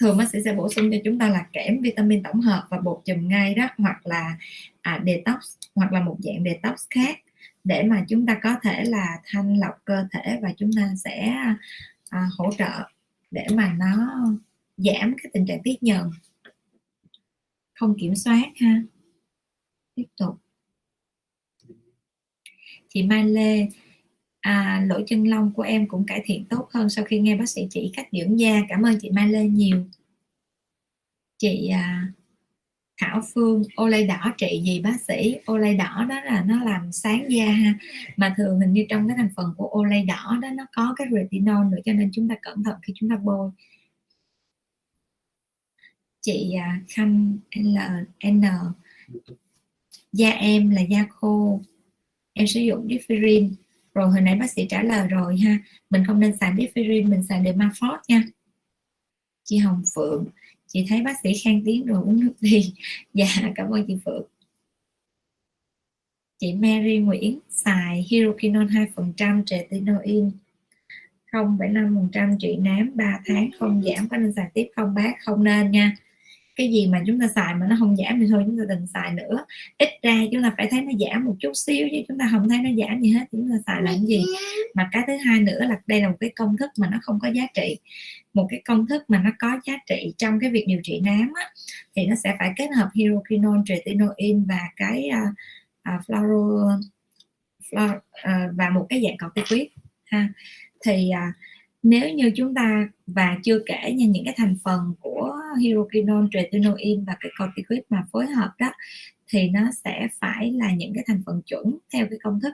thường bác sĩ sẽ bổ sung cho chúng ta là kẽm vitamin tổng hợp và bột chùm ngay đó hoặc là à, detox hoặc là một dạng detox khác để mà chúng ta có thể là thanh lọc cơ thể và chúng ta sẽ à, hỗ trợ để mà nó giảm cái tình trạng tiết nhờn. Không kiểm soát ha. Tiếp tục. Chị Mai Lê à, lỗ chân lông của em cũng cải thiện tốt hơn sau khi nghe bác sĩ chỉ cách dưỡng da. Cảm ơn chị Mai Lê nhiều. Chị à, Thảo Phương ô lây đỏ trị gì bác sĩ? Ô lây đỏ đó là nó làm sáng da ha. Mà thường hình như trong cái thành phần của ô lây đỏ đó nó có cái retinol nữa cho nên chúng ta cẩn thận khi chúng ta bôi. Chị à, Khanh LN da em là da khô. Em sử dụng differin rồi hồi nãy bác sĩ trả lời rồi ha. Mình không nên xài differin mình xài Dermafort nha. Chị Hồng Phượng chị thấy bác sĩ khen tiếng rồi uống nước đi. Dạ cảm ơn chị Phượng. Chị Mary Nguyễn xài hydroquinone 2% tretinoin 0,5% trị nám 3 tháng không giảm có nên xài tiếp không bác? Không nên nha cái gì mà chúng ta xài mà nó không giảm thì thôi chúng ta đừng xài nữa. Ít ra chúng ta phải thấy nó giảm một chút xíu chứ chúng ta không thấy nó giảm gì hết chúng ta xài làm gì? Mà cái thứ hai nữa là đây là một cái công thức mà nó không có giá trị. Một cái công thức mà nó có giá trị trong cái việc điều trị nám á, thì nó sẽ phải kết hợp hydroquinone tretinoin và cái uh, uh, fluoro, uh, và một cái dạng corticoid ha. Thì uh, nếu như chúng ta và chưa kể nha những cái thành phần của hydroquinone, tretinoin và cái corticoid mà phối hợp đó thì nó sẽ phải là những cái thành phần chuẩn theo cái công thức.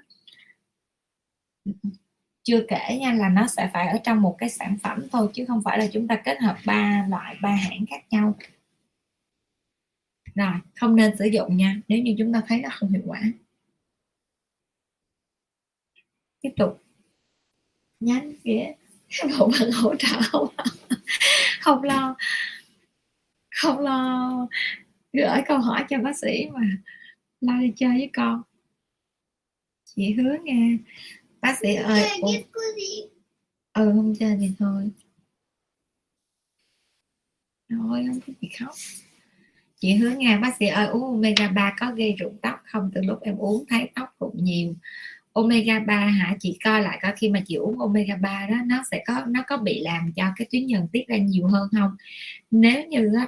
Chưa kể nha là nó sẽ phải ở trong một cái sản phẩm thôi chứ không phải là chúng ta kết hợp ba loại ba hãng khác nhau. Rồi không nên sử dụng nha nếu như chúng ta thấy nó không hiệu quả. Tiếp tục. Nhánh phía bộ phận hỗ trợ không không lo. Không lo. Gửi câu hỏi cho bác sĩ mà. Lo đi chơi với con. Chị hứa nghe. Bác sĩ ơi ừ không chơi thì thôi. Thôi không có gì khóc. Chị hứa nghe bác sĩ ơi uống omega 3 có gây rụng tóc không? Từ lúc em uống thấy tóc rụng nhiều omega 3 hả? Chị coi lại coi khi mà chị uống omega 3 đó, nó sẽ có, nó có bị làm cho cái tuyến nhờn tiết ra nhiều hơn không? Nếu như á,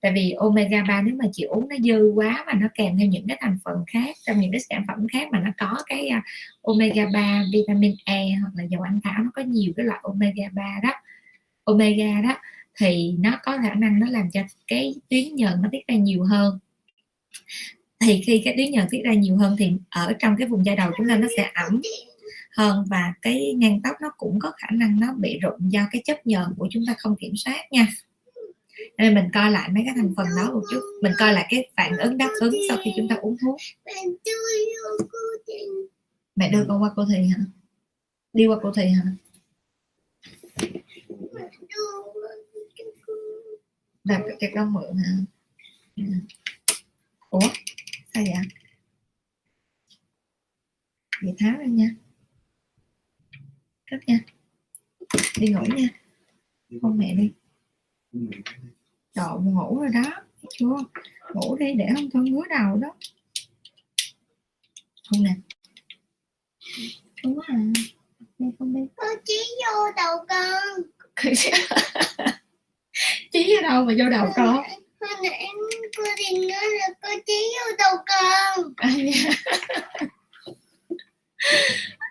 tại vì omega 3 nếu mà chị uống nó dư quá mà nó kèm theo những cái thành phần khác, trong những cái sản phẩm khác mà nó có cái à, omega 3 vitamin E hoặc là dầu anh thảo, nó có nhiều cái loại omega 3 đó. Omega đó thì nó có khả năng nó làm cho cái tuyến nhờn nó tiết ra nhiều hơn thì khi cái tuyến nhờn tiết ra nhiều hơn thì ở trong cái vùng da đầu chúng ta nó sẽ ẩm hơn và cái ngang tóc nó cũng có khả năng nó bị rụng do cái chất nhờn của chúng ta không kiểm soát nha. Nên mình coi lại mấy cái thành phần đó một chút, mình coi lại cái phản ứng đáp ứng sau khi chúng ta uống thuốc. Mẹ đưa con qua cô thị hả? Đi qua cô thị hả? Đặt cho con mượn hả? Ừ. Ủa? Sao vậy? Vậy tháo ra nha. Cất nha. Đi ngủ nha. Con mẹ đi. Trời ngủ rồi đó. Chưa? Ngủ đi để không con ngứa đầu đó. Không nè. Đúng à. Đây không đi. Cô chỉ vô đầu con. Chí ở đâu mà vô đầu con Hồi nãy cô thì nói là cô chỉ vô đầu con à, dạ.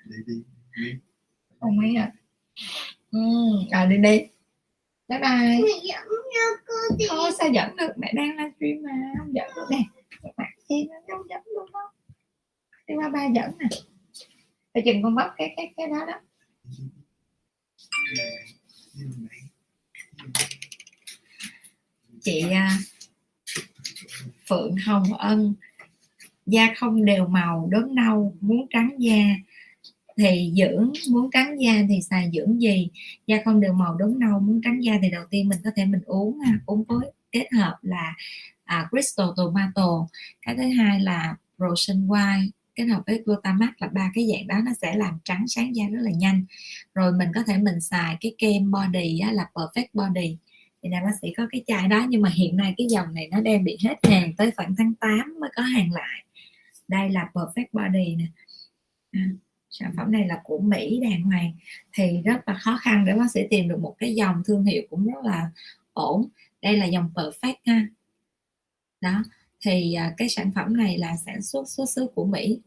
đi đi đi. Không mấy à ừ, à đi đi. Bye bye. Mẹ dẫn cho cô thì thôi sao dẫn được? Mẹ đang livestream mà. Không dẫn được nè. Mặt em nó không dẫn được không đi qua ba dẫn nè. Phải chừng con bắp cái cái cái đó đó. Đi mẹ chị à, Phượng Hồng Ân da không đều màu đốm nâu muốn trắng da thì dưỡng muốn trắng da thì xài dưỡng gì? Da không đều màu đốm nâu muốn trắng da thì đầu tiên mình có thể mình uống à, uống với kết hợp là à, crystal tomato. Cái thứ hai là Roshan white kết hợp với glutamat là ba cái dạng đó nó sẽ làm trắng sáng da rất là nhanh. Rồi mình có thể mình xài cái kem body á, là perfect body thì là bác sĩ có cái chai đó nhưng mà hiện nay cái dòng này nó đang bị hết hàng tới khoảng tháng 8 mới có hàng lại. Đây là perfect body nè. À, sản phẩm này là của Mỹ đàng hoàng. Thì rất là khó khăn để bác sĩ tìm được một cái dòng thương hiệu cũng rất là ổn. Đây là dòng perfect ha. Đó thì à, cái sản phẩm này là sản xuất xuất xứ của Mỹ.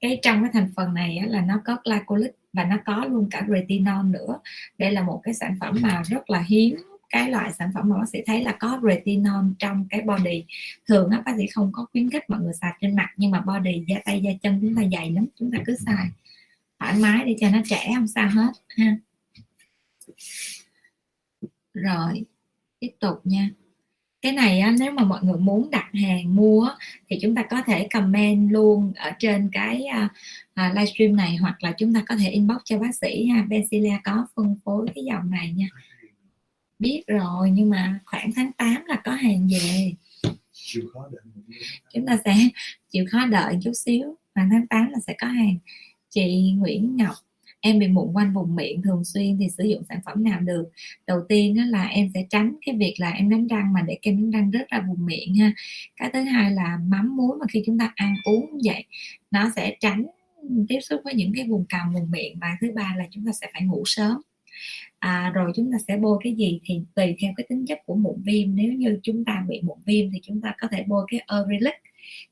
Cái trong cái thành phần này là nó có glycolic và nó có luôn cả retinol nữa. Đây là một cái sản phẩm mà rất là hiếm cái loại sản phẩm mà bác sĩ thấy là có retinol trong cái body. Thường á bác sĩ không có khuyến khích mọi người xài trên mặt nhưng mà body da tay da chân chúng ta dày lắm chúng ta cứ xài. Thoải mái để cho nó trẻ không sao hết ha. Rồi tiếp tục nha. Cái này á, nếu mà mọi người muốn đặt hàng mua thì chúng ta có thể comment luôn ở trên cái uh, livestream này hoặc là chúng ta có thể inbox cho bác sĩ ha. Bensilia có phân phối cái dòng này nha biết rồi nhưng mà khoảng tháng 8 là có hàng về. Chịu khó đợi chúng ta sẽ chịu khó đợi chút xíu khoảng tháng 8 là sẽ có hàng. Chị Nguyễn Ngọc em bị mụn quanh vùng miệng thường xuyên thì sử dụng sản phẩm nào được? Đầu tiên đó là em sẽ tránh cái việc là em đánh răng mà để kem đánh răng rớt ra vùng miệng ha. Cái thứ hai là mắm muối mà khi chúng ta ăn uống vậy nó sẽ tránh tiếp xúc với những cái vùng cằm vùng miệng. Và thứ ba là chúng ta sẽ phải ngủ sớm à, rồi chúng ta sẽ bôi cái gì thì tùy theo cái tính chất của mụn viêm. Nếu như chúng ta bị mụn viêm thì chúng ta có thể bôi cái Aurelic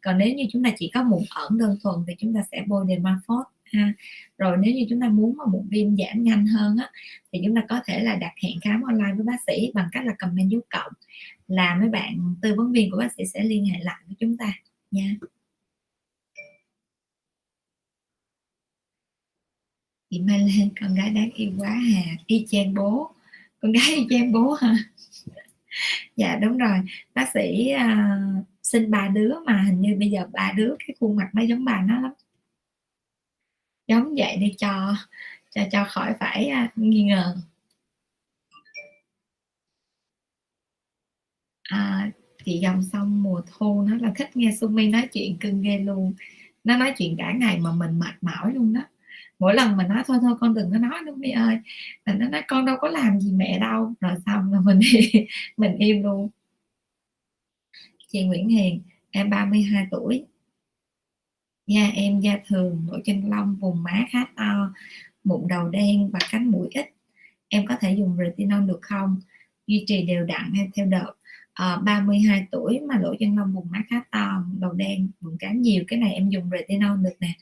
còn nếu như chúng ta chỉ có mụn ẩn đơn thuần thì chúng ta sẽ bôi Dermaphos ha. Rồi nếu như chúng ta muốn mà mụn viêm giảm nhanh hơn á thì chúng ta có thể là đặt hẹn khám online với bác sĩ bằng cách là comment dấu cộng là mấy bạn tư vấn viên của bác sĩ sẽ liên hệ lại với chúng ta nha. Chị Mai Lên con gái đáng yêu quá hà. Y chang bố. Con gái y chang bố hả? Dạ đúng rồi. Bác sĩ à, uh, sinh ba đứa mà hình như bây giờ ba đứa cái khuôn mặt nó giống bà nó lắm. Giống vậy đi cho cho cho khỏi phải uh, nghi ngờ. À, chị dòng xong mùa thu nó là thích nghe Sumi nói chuyện cưng ghê luôn. Nó nói chuyện cả ngày mà mình mệt mỏi luôn đó mỗi lần mình nói thôi thôi con đừng có nói nữa mẹ ơi. Là nó nói con đâu có làm gì mẹ đâu. Rồi xong là mình mình im luôn. Chị Nguyễn Hiền em 32 tuổi. Da em da thường nổi chân lông vùng má khá to mụn đầu đen và cánh mũi ít. Em có thể dùng retinol được không? Duy trì đều đặn hay theo đợt. Ờ, à, 32 tuổi mà lỗ chân lông vùng má khá to đầu đen vùng cánh nhiều cái này em dùng retinol được nè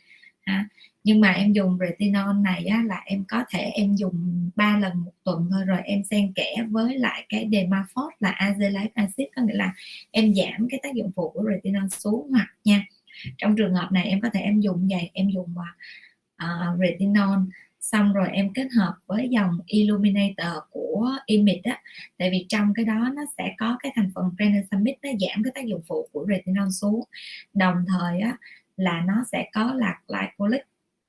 ha. Nhưng mà em dùng retinol này á, là em có thể em dùng 3 lần một tuần thôi rồi em xen kẽ với lại cái Demaphos là azelaic acid có nghĩa là em giảm cái tác dụng phụ của retinol xuống hoặc nha. Trong trường hợp này em có thể em dùng vậy em dùng uh, retinol xong rồi em kết hợp với dòng illuminator của imid á. Tại vì trong cái đó nó sẽ có cái thành phần prenazamid nó giảm cái tác dụng phụ của retinol xuống. Đồng thời á là nó sẽ có là glycolic.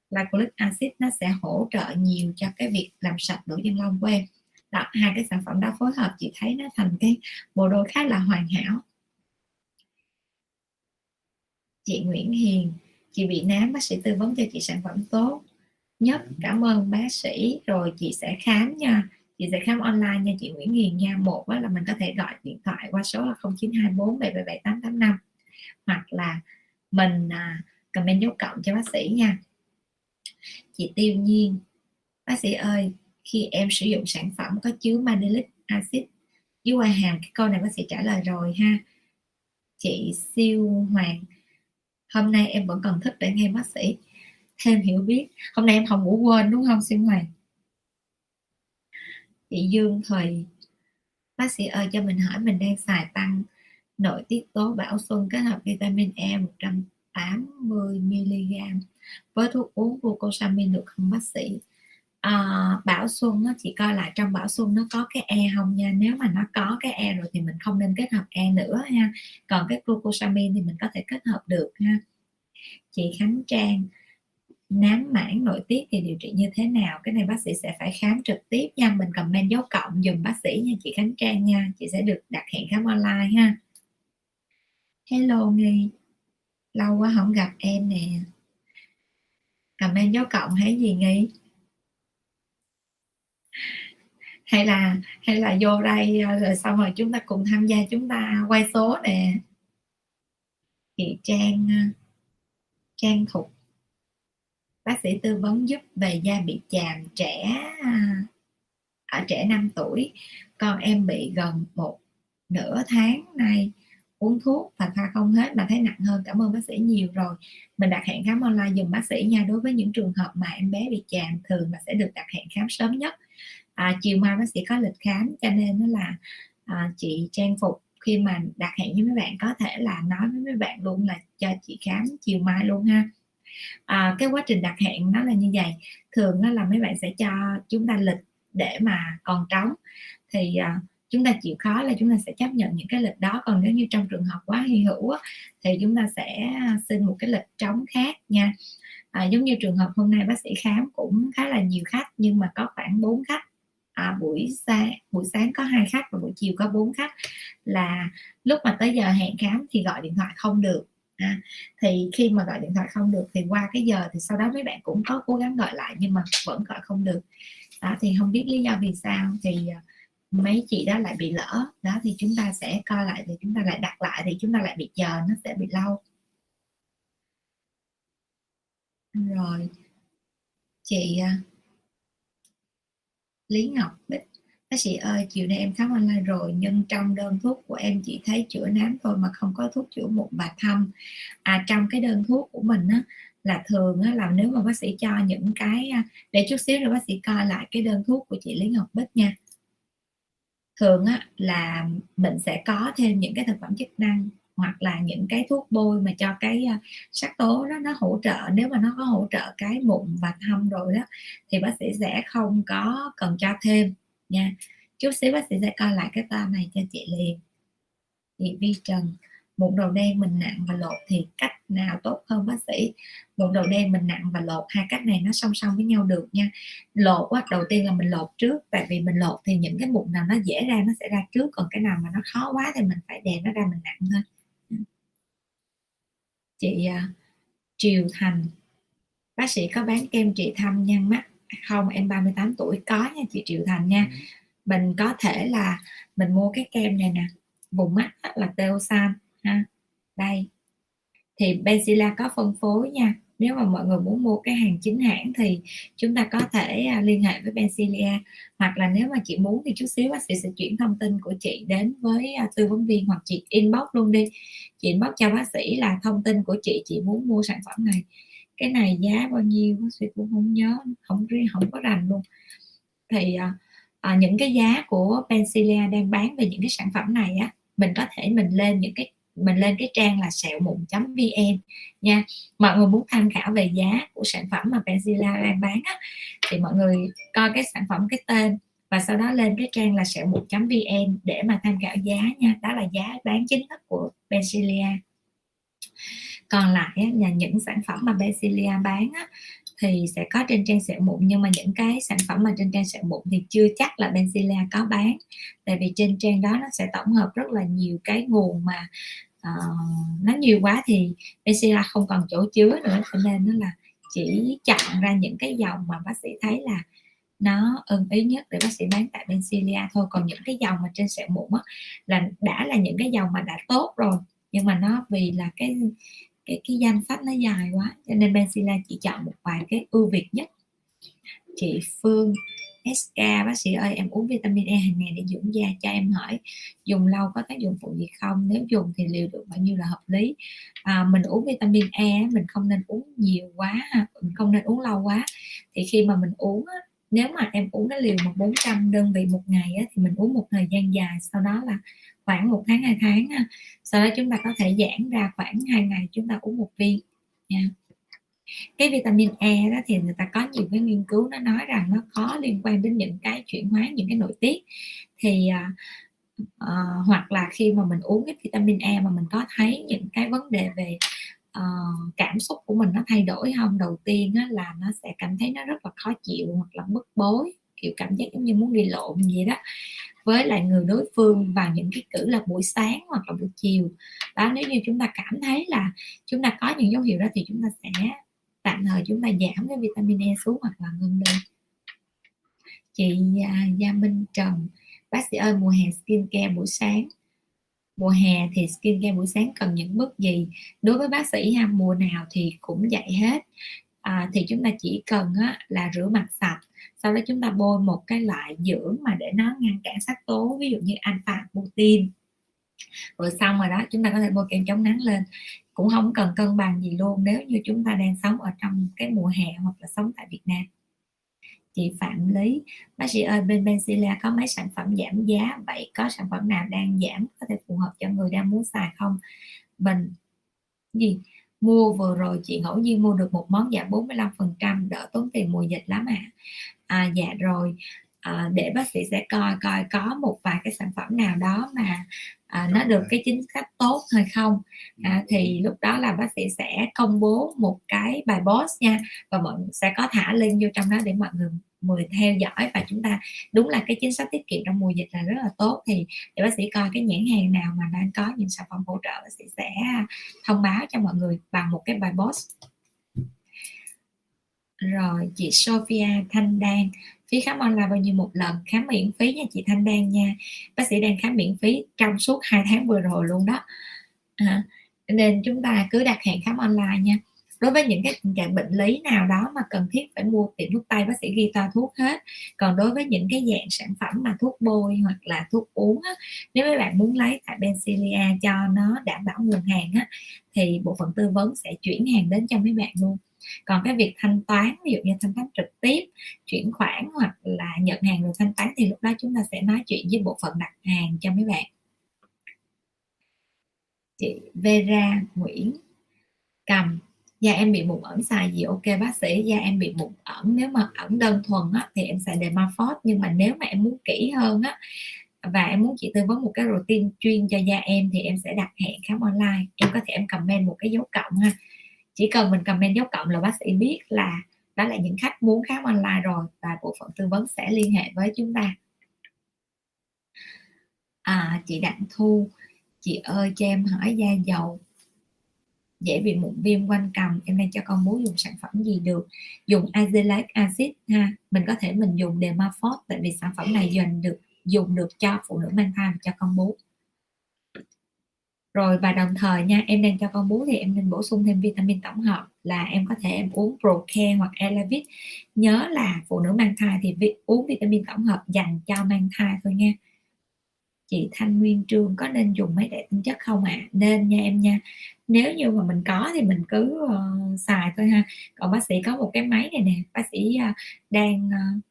Glycolic acid nó sẽ hỗ trợ nhiều cho cái việc làm sạch lỗ chân lông của em. Đó hai cái sản phẩm đó phối hợp chị thấy nó thành cái bộ đôi khá là hoàn hảo. Chị Nguyễn Hiền chị bị nám bác sĩ tư vấn cho chị sản phẩm tốt nhất. Cảm ơn bác sĩ. Rồi chị sẽ khám nha. Chị sẽ khám online nha chị Nguyễn Hiền nha. Một là mình có thể gọi điện thoại qua số là 0924 777 885 hoặc là mình à, comment dấu cộng cho bác sĩ nha. Chị tiêu nhiên bác sĩ ơi khi em sử dụng sản phẩm có chứa mandelic acid dưới qua hàng cái câu này bác sĩ trả lời rồi ha. Chị siêu hoàng hôm nay em vẫn còn thích để nghe bác sĩ. Thêm hiểu biết. Hôm nay em không ngủ quên đúng không siêu hoàng? Chị dương thùy bác sĩ ơi cho mình hỏi mình đang xài tăng nội tiết tố bảo xuân kết hợp vitamin E 180 mg. Với thuốc uống glucosamine được không bác sĩ? À, bảo xuân nó chỉ coi lại trong bảo xuân nó có cái e không nha? Nếu mà nó có cái e rồi thì mình không nên kết hợp e nữa ha. Còn cái glucosamine thì mình có thể kết hợp được ha. Chị Khánh Trang nám mãn nội tiết thì điều trị như thế nào? Cái này bác sĩ sẽ phải khám trực tiếp nha. Mình comment dấu cộng dùm bác sĩ nha chị Khánh Trang nha. Chị sẽ được đặt hẹn khám online ha hello nghi, lâu quá không gặp em nè. Comment dấu cộng hay gì nghi? Hay là hay là vô đây ờ, rồi xong rồi chúng ta cùng tham gia chúng ta quay số nè. Chị trang ờ, trang thục. Bác sĩ tư vấn giúp về da bị chàm trẻ à, ở trẻ 5 tuổi. Con em bị gần một nửa tháng nay uống thuốc và pha không hết mà thấy nặng hơn cảm ơn bác sĩ nhiều rồi. Mình đặt hẹn khám online dùm bác sĩ nha đối với những trường hợp mà em bé bị chàm thường là sẽ được đặt hẹn khám sớm nhất. À, chiều mai bác sĩ có lịch khám cho nên nó là à, chị trang phục khi mà đặt hẹn với mấy bạn có thể là nói với mấy bạn luôn là cho chị khám chiều mai luôn ha. À, cái quá trình đặt hẹn nó là như vậy thường nó là mấy bạn sẽ cho chúng ta lịch để mà còn trống. Thì à, chúng ta chịu khó là chúng ta sẽ chấp nhận những cái lịch đó. Còn nếu như trong trường hợp quá hy hữu á, thì chúng ta sẽ xin một cái lịch trống khác nha. À, giống như trường hợp hôm nay bác sĩ khám cũng khá là nhiều khách nhưng mà có khoảng 4 khách. À, buổi sáng buổi sáng có hai khách và buổi chiều có bốn khách. Là lúc mà tới giờ hẹn khám thì gọi điện thoại không được. À, thì khi mà gọi điện thoại không được thì qua cái giờ thì sau đó mấy bạn cũng có cố gắng gọi lại nhưng mà vẫn gọi không được. Đó thì không biết lý do vì sao thì à, mấy chị đó lại bị lỡ đó thì chúng ta sẽ coi lại thì chúng ta lại đặt lại thì chúng ta lại bị chờ nó sẽ bị lâu rồi chị à, Lý Ngọc Bích Bác sĩ ơi, chiều nay em khám online rồi nhưng trong đơn thuốc của em chỉ thấy chữa nám thôi mà không có thuốc chữa mụn và thâm. À trong cái đơn thuốc của mình á là thường á, là nếu mà bác sĩ cho những cái à, để chút xíu rồi bác sĩ coi lại cái đơn thuốc của chị Lý Ngọc Bích nha. Thường á là mình sẽ có thêm những cái thực phẩm chức năng hoặc là những cái thuốc bôi mà cho cái uh, sắc tố đó nó hỗ trợ. Nếu mà nó có hỗ trợ cái mụn và thâm rồi đó thì bác sĩ sẽ không có cần cho thêm nha. Chút xíu bác sĩ sẽ coi lại cái toa này cho chị liền. Chị vi trần mụn đầu đen mình nặng và lột thì cách nào tốt hơn bác sĩ? Mụn đầu đen mình nặng và lột hai cách này nó song song với nhau được nha. Lột á đầu tiên là mình lột trước tại vì mình lột thì những cái mụn nào nó dễ ra nó sẽ ra trước còn cái nào mà nó khó quá thì mình phải đè nó ra mình nặng thôi. Chị uh, Triều Thành bác sĩ có bán kem trị thâm nhăn mắt không? Em 38 tuổi có nha chị Triều Thành nha. Ừ. mình có thể là mình mua cái kem này nè vùng mắt là Teosan ha. Đây. Thì Benzilla có phân phối nha. Nếu mà mọi người muốn mua cái hàng chính hãng thì chúng ta có thể à, liên hệ với Benzilla. hoặc là nếu mà chị muốn thì chút xíu bác sĩ sẽ chuyển thông tin của chị đến với à, tư vấn viên hoặc chị inbox luôn đi. Chị inbox cho bác sĩ là thông tin của chị chị muốn mua sản phẩm này. Cái này giá bao nhiêu bác sĩ cũng không nhớ không riêng không có rành luôn. Thì à, à, những cái giá của Benzilla đang bán về những cái sản phẩm này á mình có thể mình lên những cái mình lên cái trang là sẹo mụn vn nha. Mọi người muốn tham khảo về giá của sản phẩm mà Benzilla đang bán á, thì mọi người coi cái sản phẩm cái tên và sau đó lên cái trang là sẹo mụn vn để mà tham khảo giá nha. Đó là giá bán chính thức của Benzilla. Còn lại là những sản phẩm mà Benzilia bán á, thì sẽ có trên trang sẹo mụn nhưng mà những cái sản phẩm mà trên trang sẹo mụn thì chưa chắc là Benzilla có bán. Tại vì trên trang đó nó sẽ tổng hợp rất là nhiều cái nguồn mà uh, nó nhiều quá thì Benzilla không còn chỗ chứa nữa. Cho nên nó là chỉ chọn ra những cái dòng mà bác sĩ thấy là nó ưng ý nhất để bác sĩ bán tại Benzilla thôi. Còn những cái dòng mà trên sẹo mụn á là đã là những cái dòng mà đã tốt rồi nhưng mà nó vì là cái cái cái danh sách nó dài quá cho nên Benzilla chỉ chọn một vài cái ưu việt nhất. Chị Phương SK bác sĩ ơi em uống vitamin E hàng ngày để dưỡng da cho em hỏi dùng lâu có tác dụng phụ gì không? Nếu dùng thì liều lượng bao nhiêu là hợp lý? À, mình uống vitamin E mình không nên uống nhiều quá mình không nên uống lâu quá. Thì khi mà mình uống nếu mà em uống cái liều mà 400 đơn vị một ngày á, thì mình uống một thời gian dài sau đó là khoảng một tháng hai tháng ha. sau đó chúng ta có thể giãn ra khoảng hai ngày chúng ta uống một viên nha cái vitamin E đó thì người ta có nhiều cái nghiên cứu nó nói rằng nó có liên quan đến những cái chuyển hóa những cái nội tiết thì uh, hoặc là khi mà mình uống cái vitamin E mà mình có thấy những cái vấn đề về uh, cảm xúc của mình nó thay đổi không? Đầu tiên á, là nó sẽ cảm thấy nó rất là khó chịu hoặc là bức bối kiểu cảm giác giống như muốn đi lộn gì đó. Với lại người đối phương vào những cái cử là buổi sáng hoặc là buổi chiều. Đó nếu như chúng ta cảm thấy là chúng ta có những dấu hiệu đó thì chúng ta sẽ tạm thời chúng ta giảm cái vitamin E xuống hoặc là ngưng đi. Chị à, Gia Minh Trần bác sĩ ơi mùa hè skin care buổi sáng mùa hè thì skin care buổi sáng cần những bước gì? Đối với bác sĩ ha mùa nào thì cũng dạy hết. À, thì chúng ta chỉ cần á, là rửa mặt sạch sau đó chúng ta bôi một cái loại dưỡng mà để nó ngăn cản sắc tố ví dụ như alpha protein. Rồi xong rồi đó chúng ta có thể bôi kem chống nắng lên. Cũng không cần cân bằng gì luôn nếu như chúng ta đang sống ở trong cái mùa hè hoặc là sống tại Việt Nam chị Phạm Lý. Bác sĩ ơi bên Benzilla có mấy sản phẩm giảm giá? Vậy có sản phẩm nào đang giảm có thể phù hợp cho người đang muốn xài không? Mình gì? Mua vừa rồi chị ngẫu nhiên mua được một món giảm 45% đỡ tốn tiền mùa dịch lắm à, à dạ rồi. À, để bác sĩ sẽ coi coi có một vài cái sản phẩm nào đó mà à, nó được cái chính sách tốt hay không? À, thì lúc đó là bác sĩ sẽ công bố một cái bài post nha và mọi người sẽ có thả link vô trong đó để mọi người người theo dõi và chúng ta đúng là cái chính sách tiết kiệm trong mùa dịch là rất là tốt. Thì để bác sĩ coi cái nhãn hàng nào mà đang có những sản phẩm hỗ trợ bác sĩ sẽ thông báo cho mọi người bằng một cái bài post. Rồi chị Sophia Thanh Đan phí khám online bao nhiêu một lần? Khám miễn phí nha chị Thanh Đan nha. Bác sĩ đang khám miễn phí trong suốt hai tháng vừa rồi luôn đó. À, nên chúng ta cứ đặt hẹn khám online nha đối với những cái tình trạng bệnh lý nào đó mà cần thiết phải mua tiệm thuốc tây bác sĩ ghi toa thuốc hết. Còn đối với những cái dạng sản phẩm mà thuốc bôi hoặc là thuốc uống á, nếu mấy bạn muốn lấy tại Bencilia cho nó đảm bảo nguồn hàng á, thì bộ phận tư vấn sẽ chuyển hàng đến cho mấy bạn luôn. Còn cái việc thanh toán ví dụ như thanh toán trực tiếp chuyển khoản hoặc là nhận hàng rồi thanh toán thì lúc đó chúng ta sẽ nói chuyện với bộ phận đặt hàng cho mấy bạn. Chị Vera Nguyễn cầm da em bị mụn ẩn xài gì? Ok bác sĩ da em bị mụn ẩn. Nếu mà ẩn đơn thuần á, thì em xài Dermaphos nhưng mà nếu mà em muốn kỹ hơn á và em muốn chị tư vấn một cái routine chuyên cho da em thì em sẽ đặt hẹn khám online. Em có thể em comment một cái dấu cộng ha. Chỉ cần mình comment dấu cộng là bác sĩ biết là đó là những khách muốn khám online rồi và bộ phận tư vấn sẽ liên hệ với chúng ta. À, chị Đặng Thu chị ơi cho em hỏi da dầu dễ bị mụn viêm quanh cầm em đang cho con bú dùng sản phẩm gì được? Dùng azelaic acid ha? Mình có thể mình dùng dermaphos tại vì sản phẩm này dành được dùng được cho phụ nữ mang thai cho con bú. Rồi và đồng thời nha em đang cho con bú thì em nên bổ sung thêm vitamin tổng hợp là em có thể em uống Procare hoặc Elavit nhớ là phụ nữ mang thai thì vi, uống vitamin tổng hợp dành cho mang thai thôi nha chị Thanh Nguyên Trương có nên dùng máy để tinh chất không ạ? À? nên nha em nha. Nếu như mà mình có thì mình cứ uh, xài thôi ha. Còn bác sĩ có một cái máy này nè bác sĩ uh, đang uh,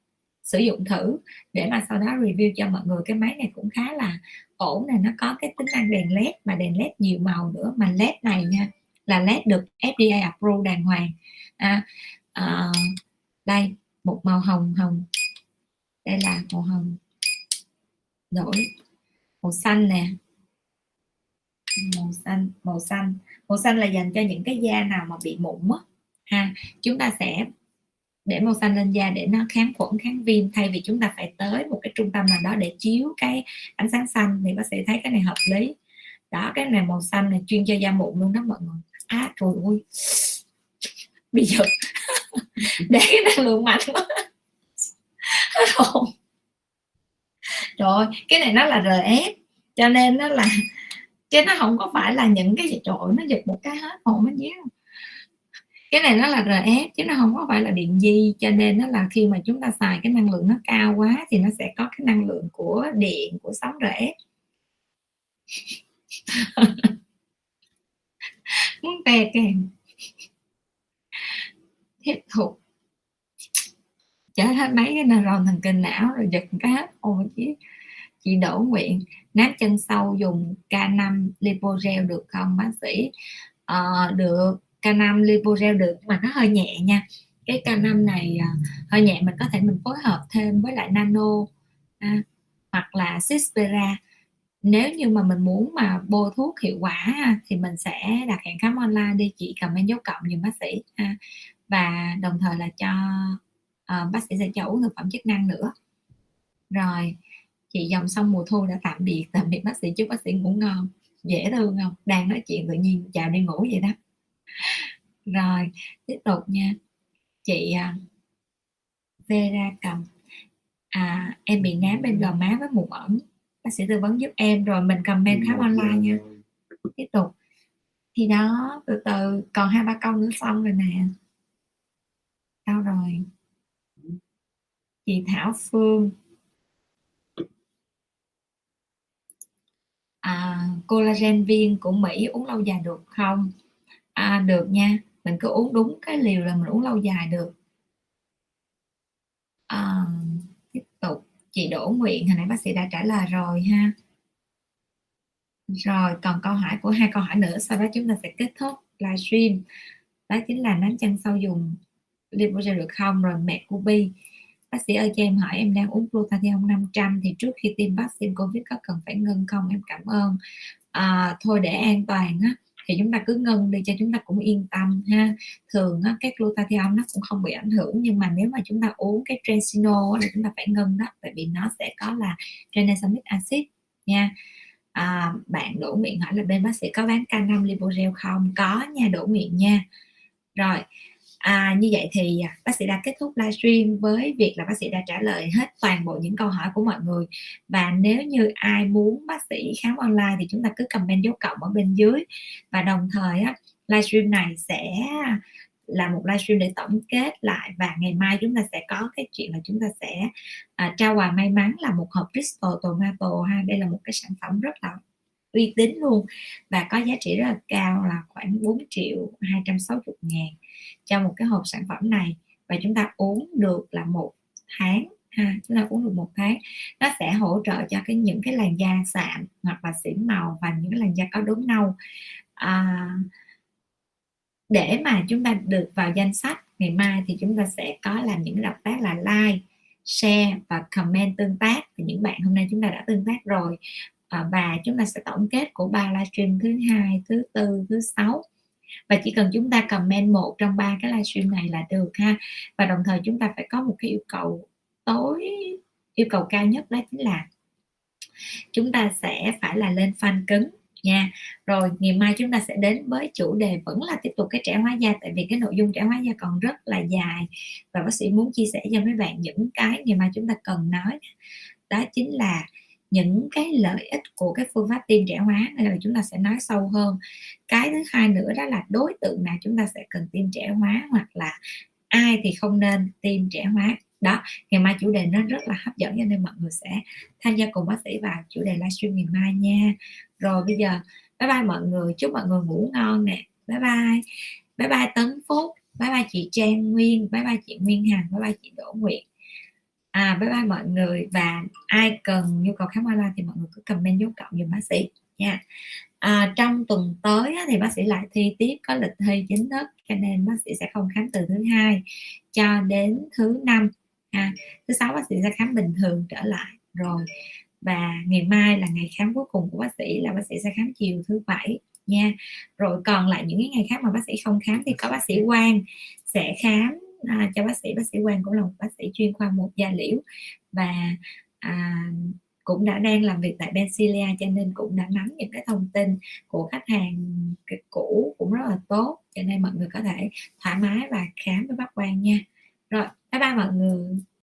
sử dụng thử để mà sau đó review cho mọi người. Cái máy này cũng khá là ổn này nó có cái tính năng đèn led mà đèn led nhiều màu nữa mà led này nha là led được FDA approve đàng hoàng. À, uh, đây một màu hồng hồng. Đây là màu hồng. Đổi màu xanh nè. Màu xanh màu xanh. Màu xanh là dành cho những cái da nào mà bị mụn á. Ha, chúng ta sẽ để màu xanh lên da để nó kháng khuẩn, kháng viêm, thay vì chúng ta phải tới một cái trung tâm nào đó để chiếu cái ánh sáng xanh thì bác sĩ thấy cái này hợp lý. Đó, cái này màu xanh này chuyên cho da mụn luôn đó mọi người. À trời ơi. Bị giật để cái năng lượng mạnh quá. rồi cái này nó là rf cho nên nó là chứ nó không có phải là những cái trời nó giật một cái hết hồn nó díu cái này nó là RF chứ nó không có phải là điện di, cho nên nó là khi mà chúng ta xài cái năng lượng nó cao quá thì nó sẽ có cái năng lượng của điện, của sóng RF muốn tè kèm tiếp tục. Trở hết mấy cái neuron thần kinh não rồi giật cái hết ôi chứ chị đổ Nguyện nát chân sâu dùng K5 lipogel được không bác sĩ? À, được K5 lipogel được mà nó hơi nhẹ nha. Cái K5 này à, hơi nhẹ mình có thể mình phối hợp thêm với lại nano à, hoặc là Cispera. Nếu như mà mình muốn mà bôi thuốc hiệu quả à, thì mình sẽ đặt hẹn khám online đi. Chị comment dấu cộng giùm bác sĩ ha. và đồng thời là cho uh, bác sĩ sẽ cho uống thực phẩm chức năng nữa. Rồi chị dòng sông mùa thu đã tạm biệt tạm biệt bác sĩ chúc bác sĩ ngủ ngon dễ thương không? Đang nói chuyện tự nhiên chào đi ngủ vậy đó. Rồi tiếp tục nha. Chị à, Vera cầm à, em bị nám bên gò má với mụn ẩn bác sĩ tư vấn giúp em rồi mình comment khám online nha. tiếp tục. Thì đó từ từ còn hai ba câu nữa xong rồi nè. Đâu rồi? Chị Thảo Phương à, collagen viên của Mỹ uống lâu dài được không? À, được nha. Mình cứ uống đúng cái liều là mình uống lâu dài được. À, tiếp tục. Chị Đỗ Nguyện hồi nãy bác sĩ đã trả lời rồi ha. Rồi còn câu hỏi của hai câu hỏi nữa sau đó chúng ta sẽ kết thúc livestream. Đó chính là nắm chân sau dùng lipogen được không? Rồi mẹ của Bi bác sĩ ơi cho em hỏi em đang uống glutathione 500 thì trước khi tiêm vaccine covid có cần phải ngưng không? Em cảm ơn. À, thôi để an toàn á thì chúng ta cứ ngưng đi cho chúng ta cũng yên tâm ha. Thường á, cái glutathione nó cũng không bị ảnh hưởng nhưng mà nếu mà chúng ta uống cái tresino là chúng ta phải ngưng đó tại vì nó sẽ có là tranexamic acid nha. À, bạn đổ miệng hỏi là bên bác sĩ có bán K5 không? Có nha đổ miệng nha. Rồi À, như vậy thì à, bác sĩ đã kết thúc livestream với việc là bác sĩ đã trả lời hết toàn bộ những câu hỏi của mọi người. Và nếu như ai muốn bác sĩ khám online thì chúng ta cứ comment dấu cộng ở bên dưới. Và đồng thời á, livestream này sẽ à, là một livestream để tổng kết lại và ngày mai chúng ta sẽ có cái chuyện là chúng ta sẽ à, trao quà may mắn là một hộp Bristol Tomato ha. Đây là một cái sản phẩm rất là uy tín luôn và có giá trị rất là cao là khoảng 4 triệu 260 ngàn cho một cái hộp sản phẩm này. Và chúng ta uống được là một tháng ha chúng ta uống được một tháng. Nó sẽ hỗ trợ cho cái những cái làn da sạm hoặc là xỉn màu và những cái làn da có đốm nâu. À, để mà chúng ta được vào danh sách ngày mai thì chúng ta sẽ có làm những động tác là like share và comment tương tác. Và những bạn hôm nay chúng ta đã tương tác rồi. À, và chúng ta sẽ tổng kết của ba livestream thứ hai thứ tư thứ sáu và chỉ cần chúng ta comment một trong ba cái livestream này là được ha. Và đồng thời chúng ta phải có một cái yêu cầu tối, yêu cầu cao nhất đó chính là chúng ta sẽ phải là lên fan cứng nha. Rồi ngày mai chúng ta sẽ đến với chủ đề vẫn là tiếp tục cái trẻ hóa da, tại vì cái nội dung trẻ hóa da còn rất là dài. Và bác sĩ muốn chia sẻ cho mấy bạn những cái ngày mai chúng ta cần nói đó chính là những cái lợi ích của cái phương pháp tiêm trẻ hóa, nên là chúng ta sẽ nói sâu hơn. Cái thứ hai nữa đó là đối tượng nào chúng ta sẽ cần tiêm trẻ hóa hoặc là ai thì không nên tiêm trẻ hóa. Đó, ngày mai chủ đề nó rất là hấp dẫn cho nên mọi người sẽ tham gia cùng bác sĩ vào chủ đề livestream ngày mai nha. Rồi bây giờ, bye bye mọi người, chúc mọi người ngủ ngon nè. Bye bye. Bye bye tấn phúc, bye bye chị trang nguyên, bye bye chị nguyên hằng, bye bye chị đỗ nguyệt à bye bye mọi người. Và ai cần nhu cầu khám online thì mọi người cứ comment dấu cộng giùm bác sĩ. Nha. À, trong tuần tới thì bác sĩ lại thi tiếp có lịch thi chính thức cho nên bác sĩ sẽ không khám từ thứ hai cho đến thứ năm ha. thứ sáu bác sĩ sẽ khám bình thường trở lại. Rồi và ngày mai là ngày khám cuối cùng của bác sĩ là bác sĩ sẽ khám chiều thứ bảy nha. Rồi còn lại những cái ngày khác mà bác sĩ không khám thì có bác sĩ quan sẽ khám à, cho bác sĩ bác sĩ Quang cũng là một bác sĩ chuyên khoa một da liễu. Và à, cũng đã đang làm việc tại Bensilia cho nên cũng đã nắm những cái thông tin của khách hàng cũ cũng rất là tốt. Cho nên mọi người có thể thoải mái và khám với bác Quang nha. Rồi bye bye mọi người.